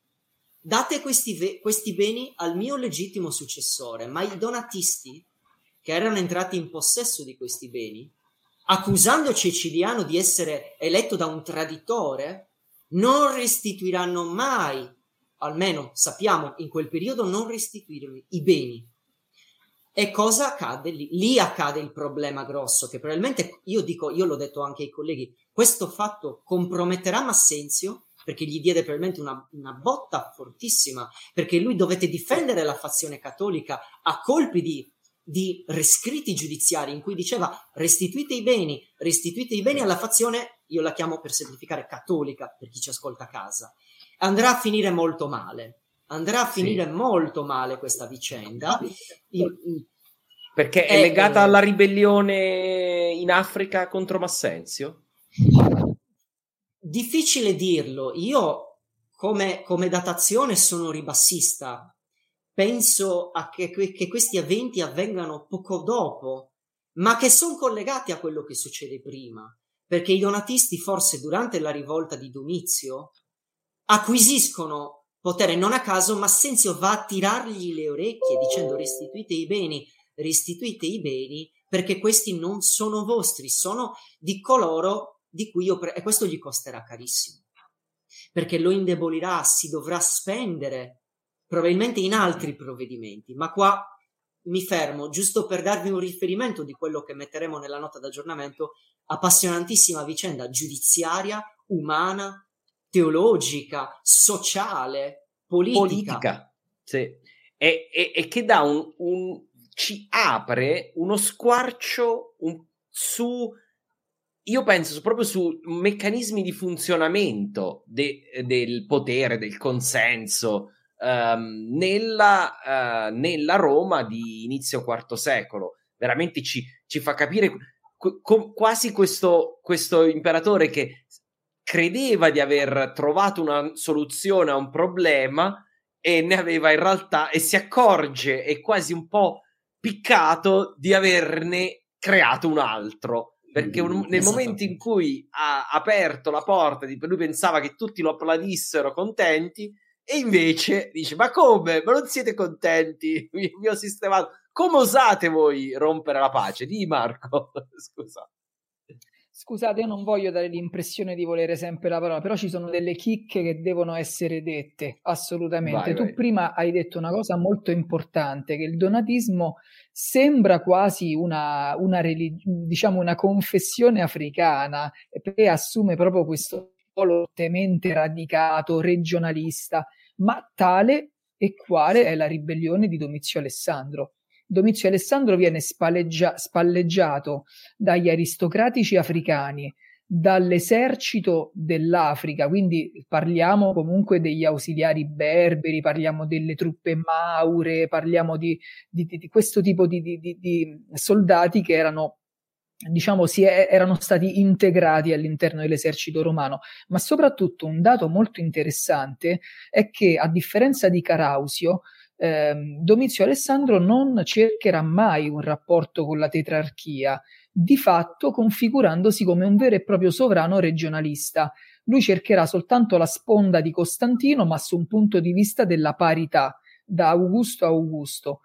[SPEAKER 4] date questi, ve- questi beni al mio legittimo successore. Ma i donatisti che erano entrati in possesso di questi beni, accusando Ceciliano di essere eletto da un traditore, non restituiranno mai, almeno sappiamo in quel periodo, non restituirono i beni. E cosa accade lì? Lì accade il problema grosso, che probabilmente, io dico, io l'ho detto anche ai colleghi, questo fatto comprometterà Massenzio, perché gli diede probabilmente una, una botta fortissima, perché lui dovette difendere la fazione cattolica a colpi di di rescritti giudiziari in cui diceva restituite i beni, restituite i beni alla fazione, io la chiamo per semplificare cattolica per chi ci ascolta a casa, andrà a finire molto male. Andrà a finire sì. molto male questa vicenda.
[SPEAKER 2] Perché è, è legata alla ribellione in Africa contro Massenzio?
[SPEAKER 4] Difficile dirlo. Io come, come datazione sono ribassista penso che, che questi eventi avvengano poco dopo, ma che sono collegati a quello che succede prima, perché i donatisti forse durante la rivolta di Domizio acquisiscono potere non a caso, ma Senzio va a tirargli le orecchie dicendo restituite i beni, restituite i beni, perché questi non sono vostri, sono di coloro di cui io... Pre- e questo gli costerà carissimo, perché lo indebolirà, si dovrà spendere probabilmente in altri provvedimenti, ma qua mi fermo giusto per darvi un riferimento di quello che metteremo nella nota d'aggiornamento, appassionantissima vicenda giudiziaria, umana, teologica, sociale, politica.
[SPEAKER 2] Politica, sì. E, e, e che dà un, un, ci apre uno squarcio un, su io penso proprio su meccanismi di funzionamento de, del potere, del consenso, um, nella, uh, nella, Roma di inizio IV secolo. Veramente ci, ci fa capire qu- quasi questo, questo imperatore che credeva di aver trovato una soluzione a un problema e ne aveva in realtà e si accorge è quasi un po' piccato di averne creato un altro perché un, nel momento in cui ha aperto la porta lui pensava che tutti lo applaudissero contenti e invece dice: Ma come? Ma non siete contenti? Mi, mi ho sistemato. Come osate voi rompere la pace? Di Marco, scusa.
[SPEAKER 3] Scusate, io non voglio dare l'impressione di volere sempre la parola, però ci sono delle chicche che devono essere dette, assolutamente. Vai, tu vai. prima hai detto una cosa molto importante, che il donatismo sembra quasi una, una, religi- diciamo una confessione africana, e assume proprio questo fortemente radicato, regionalista, ma tale e quale è la ribellione di Domizio Alessandro. Domizio Alessandro viene spalleggia- spalleggiato dagli aristocratici africani, dall'esercito dell'Africa, quindi parliamo comunque degli ausiliari berberi, parliamo delle truppe maure, parliamo di, di, di questo tipo di, di soldati che erano diciamo, si è, erano stati integrati all'interno dell'esercito romano. Ma soprattutto un dato molto interessante è che, a differenza di Carausio, ehm, Domizio Alessandro non cercherà mai un rapporto con la tetrarchia, di fatto configurandosi come un vero e proprio sovrano regionalista. Lui cercherà soltanto la sponda di Costantino, ma su un punto di vista della parità, da Augusto a Augusto.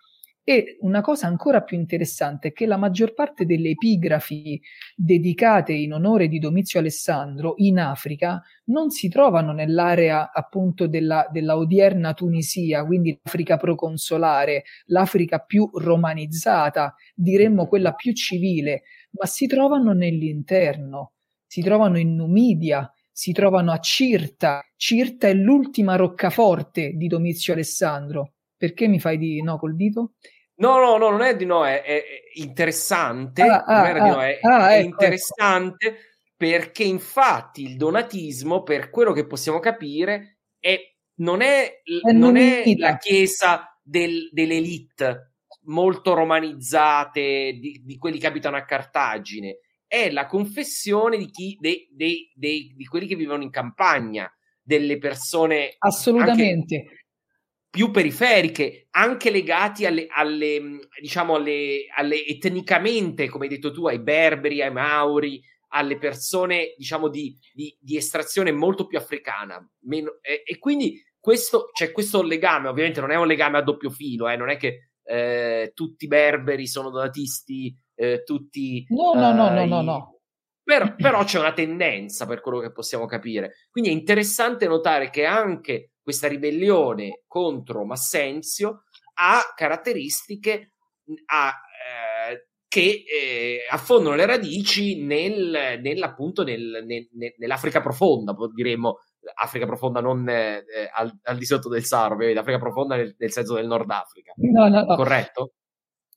[SPEAKER 3] E una cosa ancora più interessante è che la maggior parte delle epigrafi dedicate in onore di Domizio Alessandro in Africa non si trovano nell'area appunto della, della odierna Tunisia, quindi l'Africa proconsolare, l'Africa più romanizzata, diremmo quella più civile, ma si trovano nell'interno, si trovano in Numidia, si trovano a Cirta. Cirta è l'ultima roccaforte di Domizio Alessandro. Perché mi fai di no col dito?
[SPEAKER 2] No, no, no, non è di no, è, è interessante. Ah, non era ah, di no, è, ah, è ecco, interessante ecco. perché infatti il donatismo, per quello che possiamo capire, è, non, è, non è la chiesa del, dell'elite molto romanizzate di, di, quelli che abitano a Cartagine, è la confessione di, chi, dei, dei, dei, di quelli che vivono in campagna, delle persone
[SPEAKER 3] assolutamente.
[SPEAKER 2] Anche, più periferiche, anche legati alle, alle diciamo, alle, alle, etnicamente, come hai detto tu, ai berberi, ai mauri, alle persone, diciamo, di, di, di estrazione molto più africana. Meno, e, e, quindi questo, c'è questo legame, ovviamente non è un legame a doppio filo, eh, non è che eh, tutti i berberi sono donatisti, eh, tutti...
[SPEAKER 3] No, no, no, no, no, no.
[SPEAKER 2] Però, però, c'è una tendenza per quello che possiamo capire. Quindi è interessante notare che anche questa ribellione contro Massenzio ha caratteristiche a, eh, che eh, affondano le radici nel, nel, appunto nel, nel, nell'Africa profonda, diremmo Africa profonda non eh, al, al, di sotto del Sahara, ovviamente, Africa profonda nel, nel senso del Nord Africa.
[SPEAKER 3] No, no, no.
[SPEAKER 2] Corretto?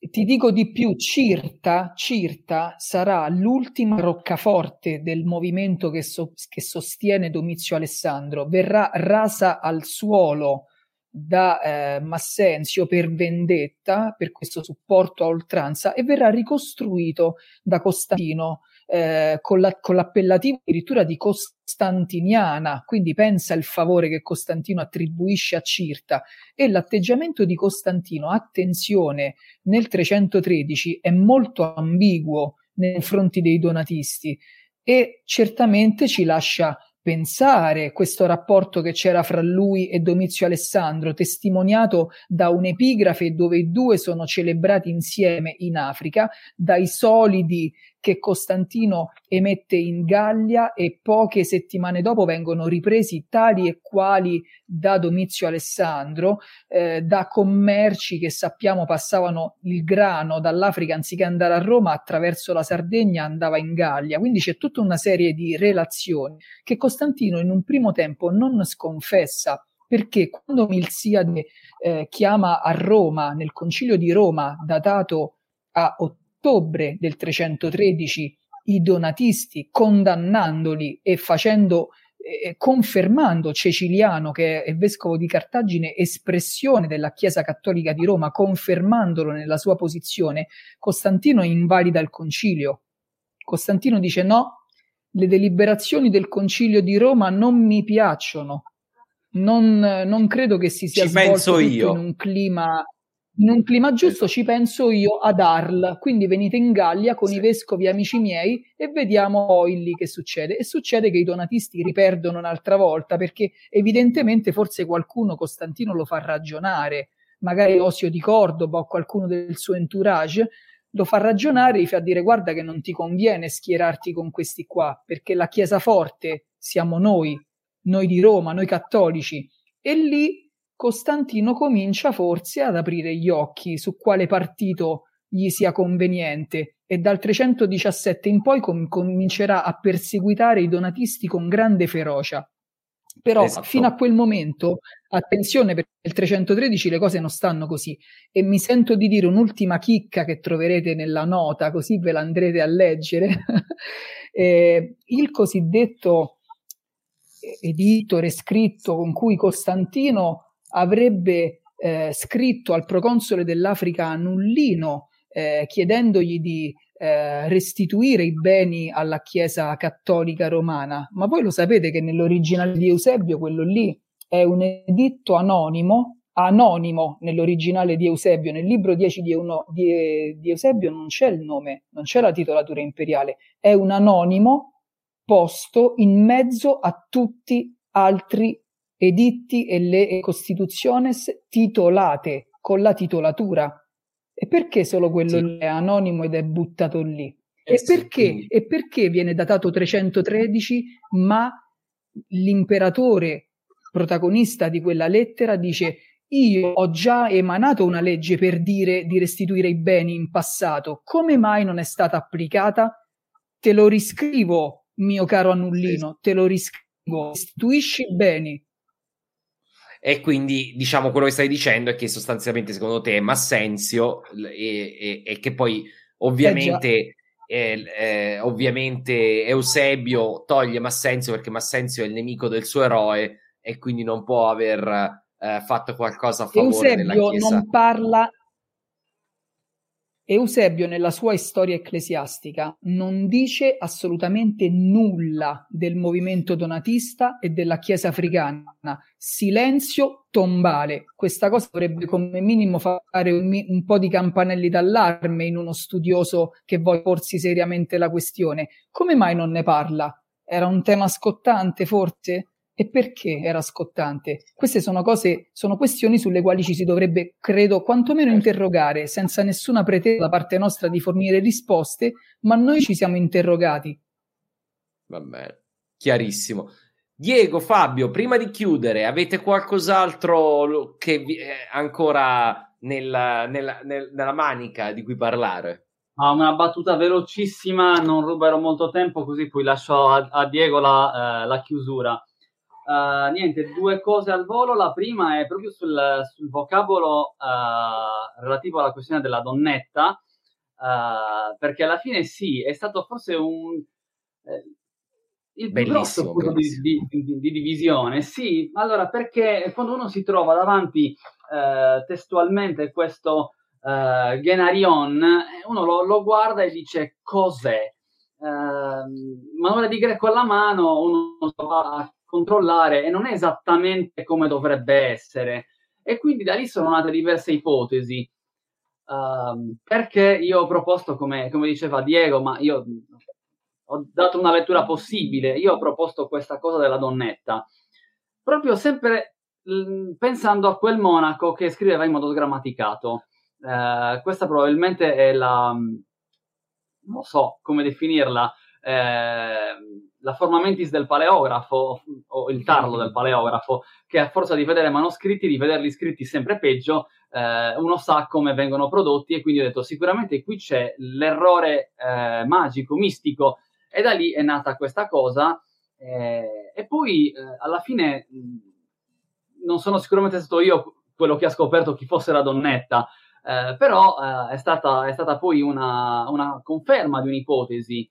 [SPEAKER 3] Ti dico di più, Cirta, Cirta sarà l'ultima roccaforte del movimento che, so, che sostiene Domizio Alessandro, verrà rasa al suolo da eh, Massenzio per vendetta, per questo supporto a oltranza, e verrà ricostruito da Costantino eh, con, la, con, l'appellativo addirittura di Costantiniana, quindi pensa il favore che Costantino attribuisce a Cirta e l'atteggiamento di Costantino, attenzione, nel 313 è molto ambiguo nei confronti dei donatisti e certamente ci lascia pensare questo rapporto che c'era fra lui e Domizio Alessandro, testimoniato da un'epigrafe dove i due sono celebrati insieme in Africa, dai solidi che Costantino emette in Gallia e poche settimane dopo vengono ripresi tali e quali da Domizio Alessandro, eh, da commerci che sappiamo passavano il grano dall'Africa anziché andare a Roma attraverso la Sardegna andava in Gallia. Quindi c'è tutta una serie di relazioni che Costantino in un primo tempo non sconfessa perché quando Milziade eh, chiama a Roma, nel concilio di Roma, datato a ottobre, ottobre del 313 i donatisti condannandoli e facendo eh, confermando Ceciliano, che è vescovo di Cartagine, espressione della Chiesa Cattolica di Roma, confermandolo nella sua posizione, Costantino invalida il concilio. Costantino dice no, le deliberazioni del concilio di Roma non mi piacciono, non, non credo che si sia
[SPEAKER 2] Ci
[SPEAKER 3] svolto
[SPEAKER 2] in
[SPEAKER 3] un clima in un clima giusto ci penso io ad Arl, quindi venite in Gallia con sì. i vescovi amici miei e vediamo poi lì che succede. E succede che i donatisti riperdono un'altra volta perché evidentemente forse qualcuno Costantino lo fa ragionare, magari Osio di Cordoba o qualcuno del suo entourage lo fa ragionare, gli fa dire guarda che non ti conviene schierarti con questi qua perché la Chiesa forte siamo noi, noi di Roma, noi cattolici. E lì Costantino comincia forse ad aprire gli occhi su quale partito gli sia conveniente e dal 317 in poi com- comincerà a perseguitare i donatisti con grande ferocia. Però esatto. fino a quel momento, attenzione, perché nel 313 le cose non stanno così. E mi sento di dire un'ultima chicca che troverete nella nota, così ve la andrete a leggere. eh, il cosiddetto editore scritto con cui Costantino avrebbe eh, scritto al proconsole dell'Africa Nullino eh, chiedendogli di eh, restituire i beni alla Chiesa cattolica romana. Ma voi lo sapete che nell'originale di Eusebio quello lì è un editto anonimo, anonimo nell'originale di Eusebio, nel libro 10 di, Euno, di, di Eusebio non c'è il nome, non c'è la titolatura imperiale, è un anonimo posto in mezzo a tutti altri editti e le costitutiones titolate con la titolatura. E perché solo quello sì. è anonimo ed è buttato lì? Eh e, sì, perché, quindi... e perché viene datato 313, ma l'imperatore protagonista di quella lettera dice io ho già emanato una legge per dire di restituire i beni in passato, come mai non è stata applicata? Te lo riscrivo, mio caro Annullino, te lo riscrivo, restituisci i beni,
[SPEAKER 2] e quindi, diciamo, quello che stai dicendo è che sostanzialmente, secondo te, Massenzio e, e, e che poi ovviamente, eh, eh, ovviamente Eusebio toglie Massenzio perché Massenzio è il nemico del suo eroe e quindi non può aver eh, fatto qualcosa a favore
[SPEAKER 3] Eusebio
[SPEAKER 2] della Chiesa.
[SPEAKER 3] non parla Eusebio nella sua storia ecclesiastica non dice assolutamente nulla del movimento donatista e della Chiesa africana. Silenzio tombale. Questa cosa dovrebbe come minimo fare un, un po' di campanelli d'allarme in uno studioso che vuole porsi seriamente la questione. Come mai non ne parla? Era un tema scottante, forse? E perché era scottante? Queste sono cose, sono questioni sulle quali ci si dovrebbe, credo, quantomeno interrogare, senza nessuna pretesa da parte nostra di fornire risposte, ma noi ci siamo interrogati.
[SPEAKER 2] Va bene, chiarissimo. Diego, Fabio, prima di chiudere, avete qualcos'altro che vi, eh, ancora nella, nella, nella manica di cui parlare?
[SPEAKER 5] Ah, una battuta velocissima, non ruberò molto tempo, così poi lascio a, a Diego la, eh, la chiusura. Uh, niente, due cose al volo. La prima è proprio sul, sul vocabolo uh, relativo alla questione della donnetta, uh, perché alla fine sì, è stato forse un. Eh, il più grosso punto di, di, di, di, divisione. Sì, allora perché quando uno si trova davanti testualmente questo Genarion, uno lo, lo, guarda e dice cos'è. Uh, manuale di greco alla mano, uno va a controllare e non è esattamente come dovrebbe essere. E quindi da lì sono nate diverse ipotesi. Uh, perché io ho proposto, come, come, diceva Diego, ma io ho dato una lettura possibile, io ho proposto questa cosa della donnetta, proprio sempre l- pensando a quel monaco che scriveva in modo sgrammaticato. Uh, questa probabilmente è la, non so come definirla, eh, la forma mentis del paleografo o il tarlo del paleografo, che a forza di vedere manoscritti, di vederli scritti sempre peggio, eh, uno sa come vengono prodotti e quindi ho detto sicuramente qui c'è l'errore eh, magico, mistico. E da lì è nata questa cosa eh, e poi eh, alla fine non sono sicuramente stato io quello che ha scoperto chi fosse la donnetta, eh, però eh, è stata, è, stata, poi una, una conferma di un'ipotesi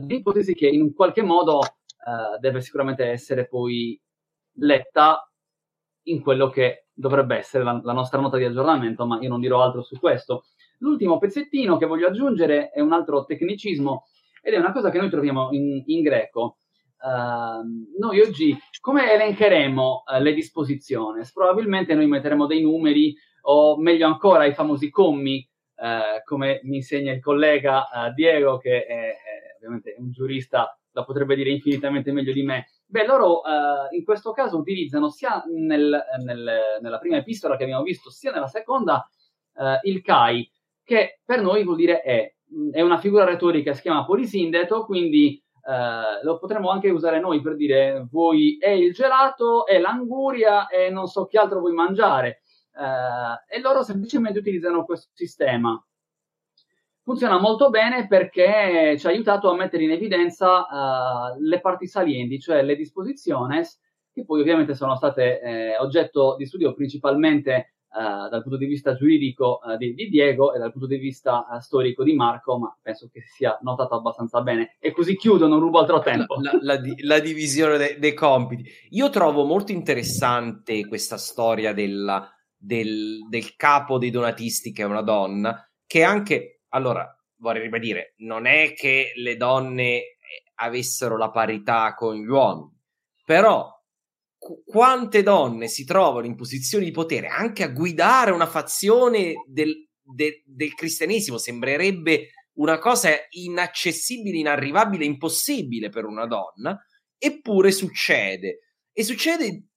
[SPEAKER 5] di ipotesi che in qualche modo uh, deve sicuramente essere poi letta in quello che dovrebbe essere la, la, nostra nota di aggiornamento, ma io non dirò altro su questo. L'ultimo pezzettino che voglio aggiungere è un altro tecnicismo ed è una cosa che noi troviamo in, in greco. Uh, noi oggi come elencheremo uh, le disposizioni? Probabilmente noi metteremo dei numeri o meglio ancora i famosi commi eh, come mi insegna il collega eh, Diego, che è, è, ovviamente un giurista, la potrebbe dire infinitamente meglio di me. Beh, loro eh, in questo caso utilizzano sia nel, nel, nella prima epistola che abbiamo visto, sia nella seconda, eh, il Kai, che per noi vuol dire è. È una figura retorica, si chiama polisindeto, quindi Uh, lo potremmo anche usare noi per dire vuoi è il gelato, è l'anguria e non so che altro vuoi mangiare eh, e loro semplicemente utilizzano questo sistema. Funziona molto bene perché ci ha aiutato a mettere in evidenza uh, le parti salienti, cioè le disposizioni, che poi ovviamente sono state eh, oggetto di studio principalmente uh, dal punto di vista giuridico uh, di, di, Diego e dal punto di vista storico di Marco, ma penso che sia notato abbastanza bene. E così chiudo, non rubo altro tempo.
[SPEAKER 2] La, la, la divisione de, dei compiti. Io trovo molto interessante questa storia della del, del capo dei donatisti che è una donna, che anche, allora, vorrei ribadire, non è che le donne eh, avessero la parità con gli uomini, però quante donne si trovano in posizioni di potere anche a guidare una fazione del, de, del cristianesimo sembrerebbe una cosa inaccessibile, inarrivabile, impossibile per una donna, eppure succede. E succede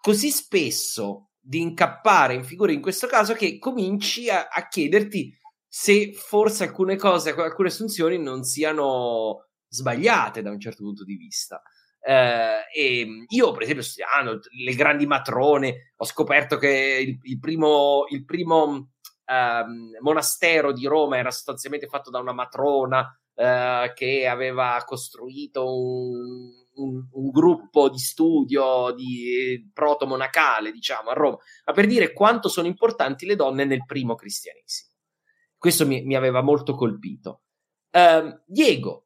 [SPEAKER 2] così spesso di incappare in figure in questo caso che cominci a, a chiederti se forse alcune cose, alcune assunzioni non siano sbagliate da un certo punto di vista. Eh, io, per esempio, studiando le grandi matrone, ho scoperto che il, il primo, il primo ehm, monastero di Roma era sostanzialmente fatto da una matrona eh, che aveva costruito un, un, un, gruppo di studio di proto-monacale, diciamo, a Roma, ma per dire quanto sono importanti le donne nel primo cristianesimo. Questo mi, mi aveva molto colpito. Uh, Diego.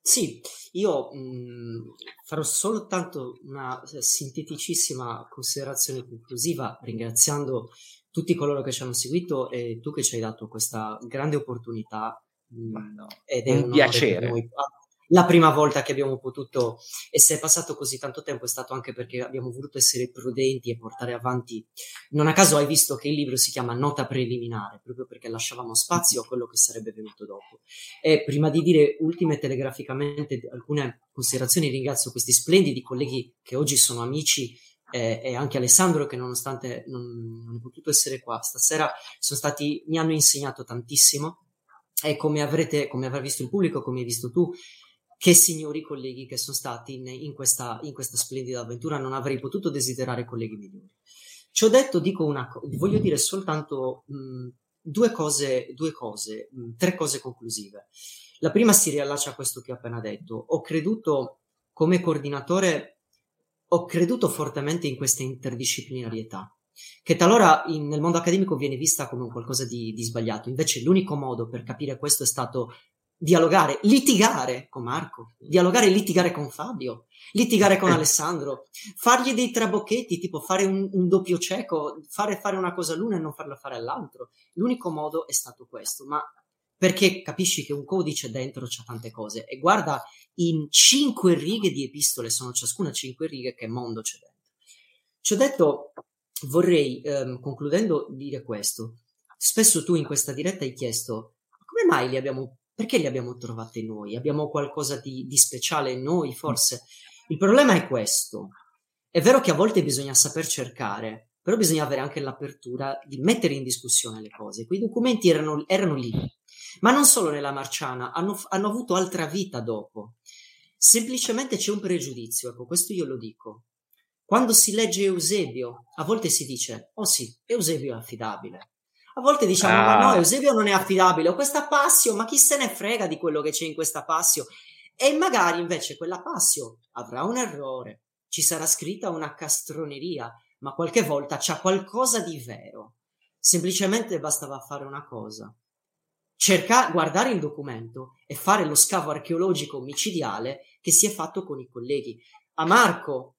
[SPEAKER 4] Sì, io mh, mm, farò soltanto una sinteticissima considerazione conclusiva, ringraziando tutti coloro che ci hanno seguito e tu che ci hai dato questa grande opportunità.
[SPEAKER 2] Mh, no, ed è un, un piacere. Noi,
[SPEAKER 4] la prima volta che abbiamo potuto, e se è passato così tanto tempo è stato anche perché abbiamo voluto essere prudenti e portare avanti. Non a caso hai visto che il libro si chiama Nota preliminare, proprio perché lasciavamo spazio a quello che sarebbe venuto dopo. E prima di dire ultime telegraficamente alcune considerazioni, ringrazio questi splendidi colleghi che oggi sono amici eh, e anche Alessandro che nonostante non, non è potuto essere qua stasera, stati, mi hanno insegnato tantissimo e come avrete, come avrà visto il pubblico, come hai visto tu, che signori colleghi che sono stati in, in, questa, in questa splendida avventura, non avrei potuto desiderare colleghi migliori. Ci ho detto, dico una voglio dire soltanto mh, due cose, due cose, mh, tre cose conclusive. La prima si riallaccia a questo che ho appena detto. Ho creduto come coordinatore, ho creduto fortemente in questa interdisciplinarietà che talora in, nel mondo accademico viene vista come qualcosa di, di sbagliato. Invece l'unico modo per capire questo è stato dialogare, litigare con Marco, dialogare e litigare con Fabio, litigare con Alessandro, fargli dei trabocchetti, tipo fare un, un, doppio cieco, fare fare una cosa all'uno e non farla fare all'altro. L'unico modo è stato questo, ma perché capisci che un codice dentro c'ha tante cose e guarda in cinque righe di epistole, sono ciascuna cinque righe, che mondo c'è dentro. Ci ho detto, vorrei, ehm, concludendo, dire questo. Spesso tu in questa diretta hai chiesto come mai li abbiamo, perché li abbiamo trovati noi? Abbiamo qualcosa di, di speciale in noi, forse? Il problema è questo. È vero che a volte bisogna saper cercare, però bisogna avere anche l'apertura di mettere in discussione le cose. Quei documenti erano, erano lì, ma non solo nella Marciana, hanno, hanno avuto altra vita dopo. Semplicemente c'è un pregiudizio, ecco, questo io lo dico. Quando si legge Eusebio, a volte si dice, oh sì, Eusebio è affidabile. A volte diciamo, ah. ma no, Eusebio non è affidabile, o questa Passio, ma chi se ne frega di quello che c'è in questa Passio? E magari invece quella Passio avrà un errore, ci sarà scritta una castroneria, ma qualche volta c'è qualcosa di vero. Semplicemente bastava fare una cosa. Cercare, guardare il documento e fare lo scavo archeologico micidiale che si è fatto con i colleghi. A Marco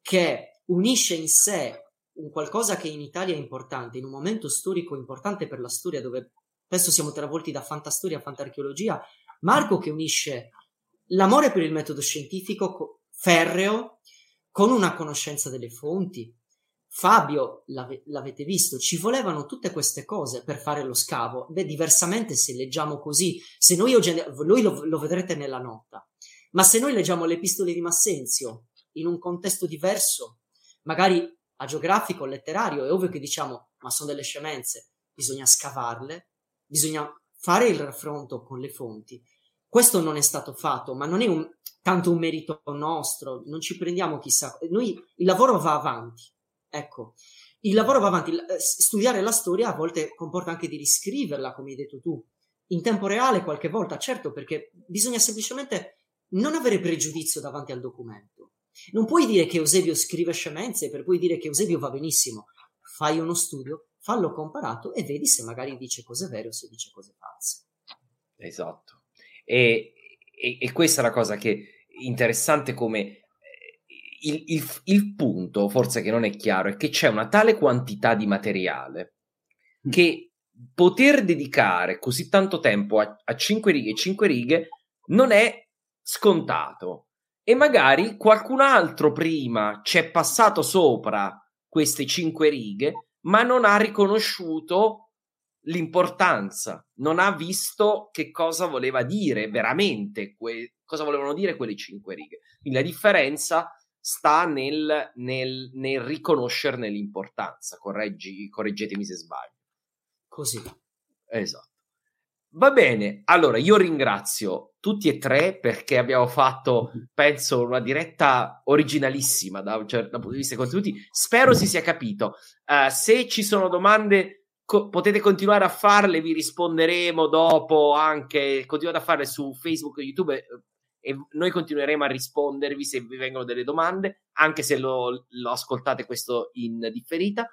[SPEAKER 4] che unisce in sé un qualcosa che in Italia è importante, in un momento storico importante per la storia, dove spesso siamo travolti da fantastoria a fantarcheologia, Marco che unisce l'amore per il metodo scientifico ferreo con una conoscenza delle fonti. Fabio, l'ave- l'avete visto, ci volevano tutte queste cose per fare lo scavo. Beh, diversamente se leggiamo così, se noi oggi, voi lo, lo vedrete nella nota, ma se noi leggiamo le epistole di Massenzio, in un contesto diverso, magari agiografico, letterario, è ovvio che diciamo, ma sono delle scemenze, bisogna scavarle, bisogna fare il raffronto con le fonti. Questo non è stato fatto, ma non è un, tanto un merito nostro, non ci prendiamo chissà. Noi, il lavoro va avanti, ecco. Il lavoro va avanti, eh, studiare la storia a volte comporta anche di riscriverla, come hai detto tu, in tempo reale qualche volta, certo, perché bisogna semplicemente non avere pregiudizio davanti al documento. Non puoi dire che Eusebio scrive scemenze per poi dire che Eusebio va benissimo. Fai uno studio, fallo comparato e vedi se magari dice cose vere o se dice cose false.
[SPEAKER 2] Esatto. E, e, e questa è la cosa che è interessante come eh, il, il, il, punto, forse che non è chiaro, è che c'è una tale quantità di materiale mm. che poter dedicare così tanto tempo a, a 5 righe e 5 righe non è scontato e magari qualcun altro prima ci è passato sopra queste cinque righe, ma non ha riconosciuto l'importanza, non ha visto che cosa voleva dire veramente, que- cosa volevano dire quelle cinque righe. Quindi la differenza sta nel, nel, nel riconoscerne l'importanza. Correggi, correggetemi se sbaglio.
[SPEAKER 4] Così.
[SPEAKER 2] Esatto. Va bene, allora io ringrazio tutti e tre perché abbiamo fatto, penso, una diretta originalissima da un certo punto di vista dei contenuti. Spero si sia capito. Uh, se ci sono domande, co- potete continuare a farle, vi risponderemo dopo anche. Continuate a farle su Facebook e YouTube eh, e noi continueremo a rispondervi se vi vengono delle domande, anche se lo, lo ascoltate questo in differita.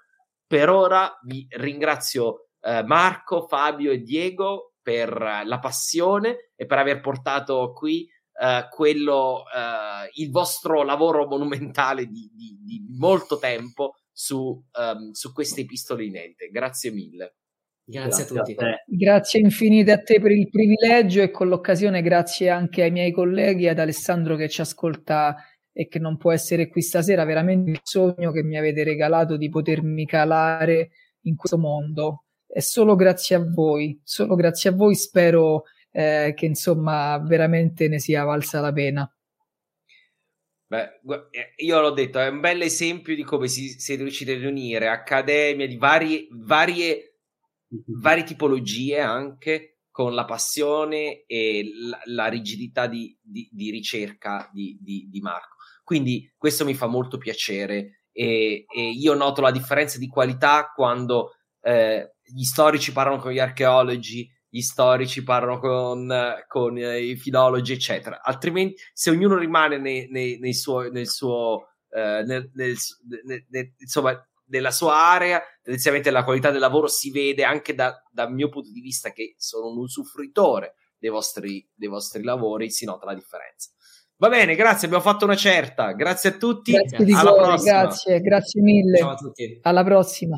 [SPEAKER 2] Per ora vi ringrazio uh, Marco, Fabio e Diego per la passione e per aver portato qui uh, quello, uh, il vostro lavoro monumentale di, di, di molto tempo su, um, su, queste epistole inedite. Grazie mille.
[SPEAKER 4] Grazie, grazie a tutti.
[SPEAKER 3] A grazie infinite a te per il privilegio e con l'occasione grazie anche ai miei colleghi e ad Alessandro che ci ascolta e che non può essere qui stasera. Veramente il sogno che mi avete regalato di potermi calare in questo mondo è solo grazie a voi, solo grazie a voi spero eh, che insomma veramente ne sia valsa la pena.
[SPEAKER 2] Beh, eh, io l'ho detto, è un bel esempio di come si, siete riusciti a riunire accademie di varie, varie, mhm. varie tipologie anche con la passione e la, la rigidità di, di, di ricerca di, di, Marco. Quindi questo mi fa molto piacere e, e io noto la differenza di qualità quando eh, gli storici parlano con gli archeologi, gli storici parlano con, con i filologi, eccetera. Altrimenti, se ognuno rimane nei, nei, nei suo, nel suo, eh, nel, nel, nel, insomma, nella sua area, tendenzialmente la qualità del lavoro si vede anche da, dal mio punto di vista, che sono un usufruitore dei vostri, dei vostri lavori, si nota la differenza. Va bene, grazie, abbiamo fatto una certa. Grazie a tutti.
[SPEAKER 3] Grazie
[SPEAKER 2] Alla
[SPEAKER 3] cuore,
[SPEAKER 2] prossima.
[SPEAKER 3] grazie, grazie mille.
[SPEAKER 4] Ciao a tutti.
[SPEAKER 3] Alla prossima.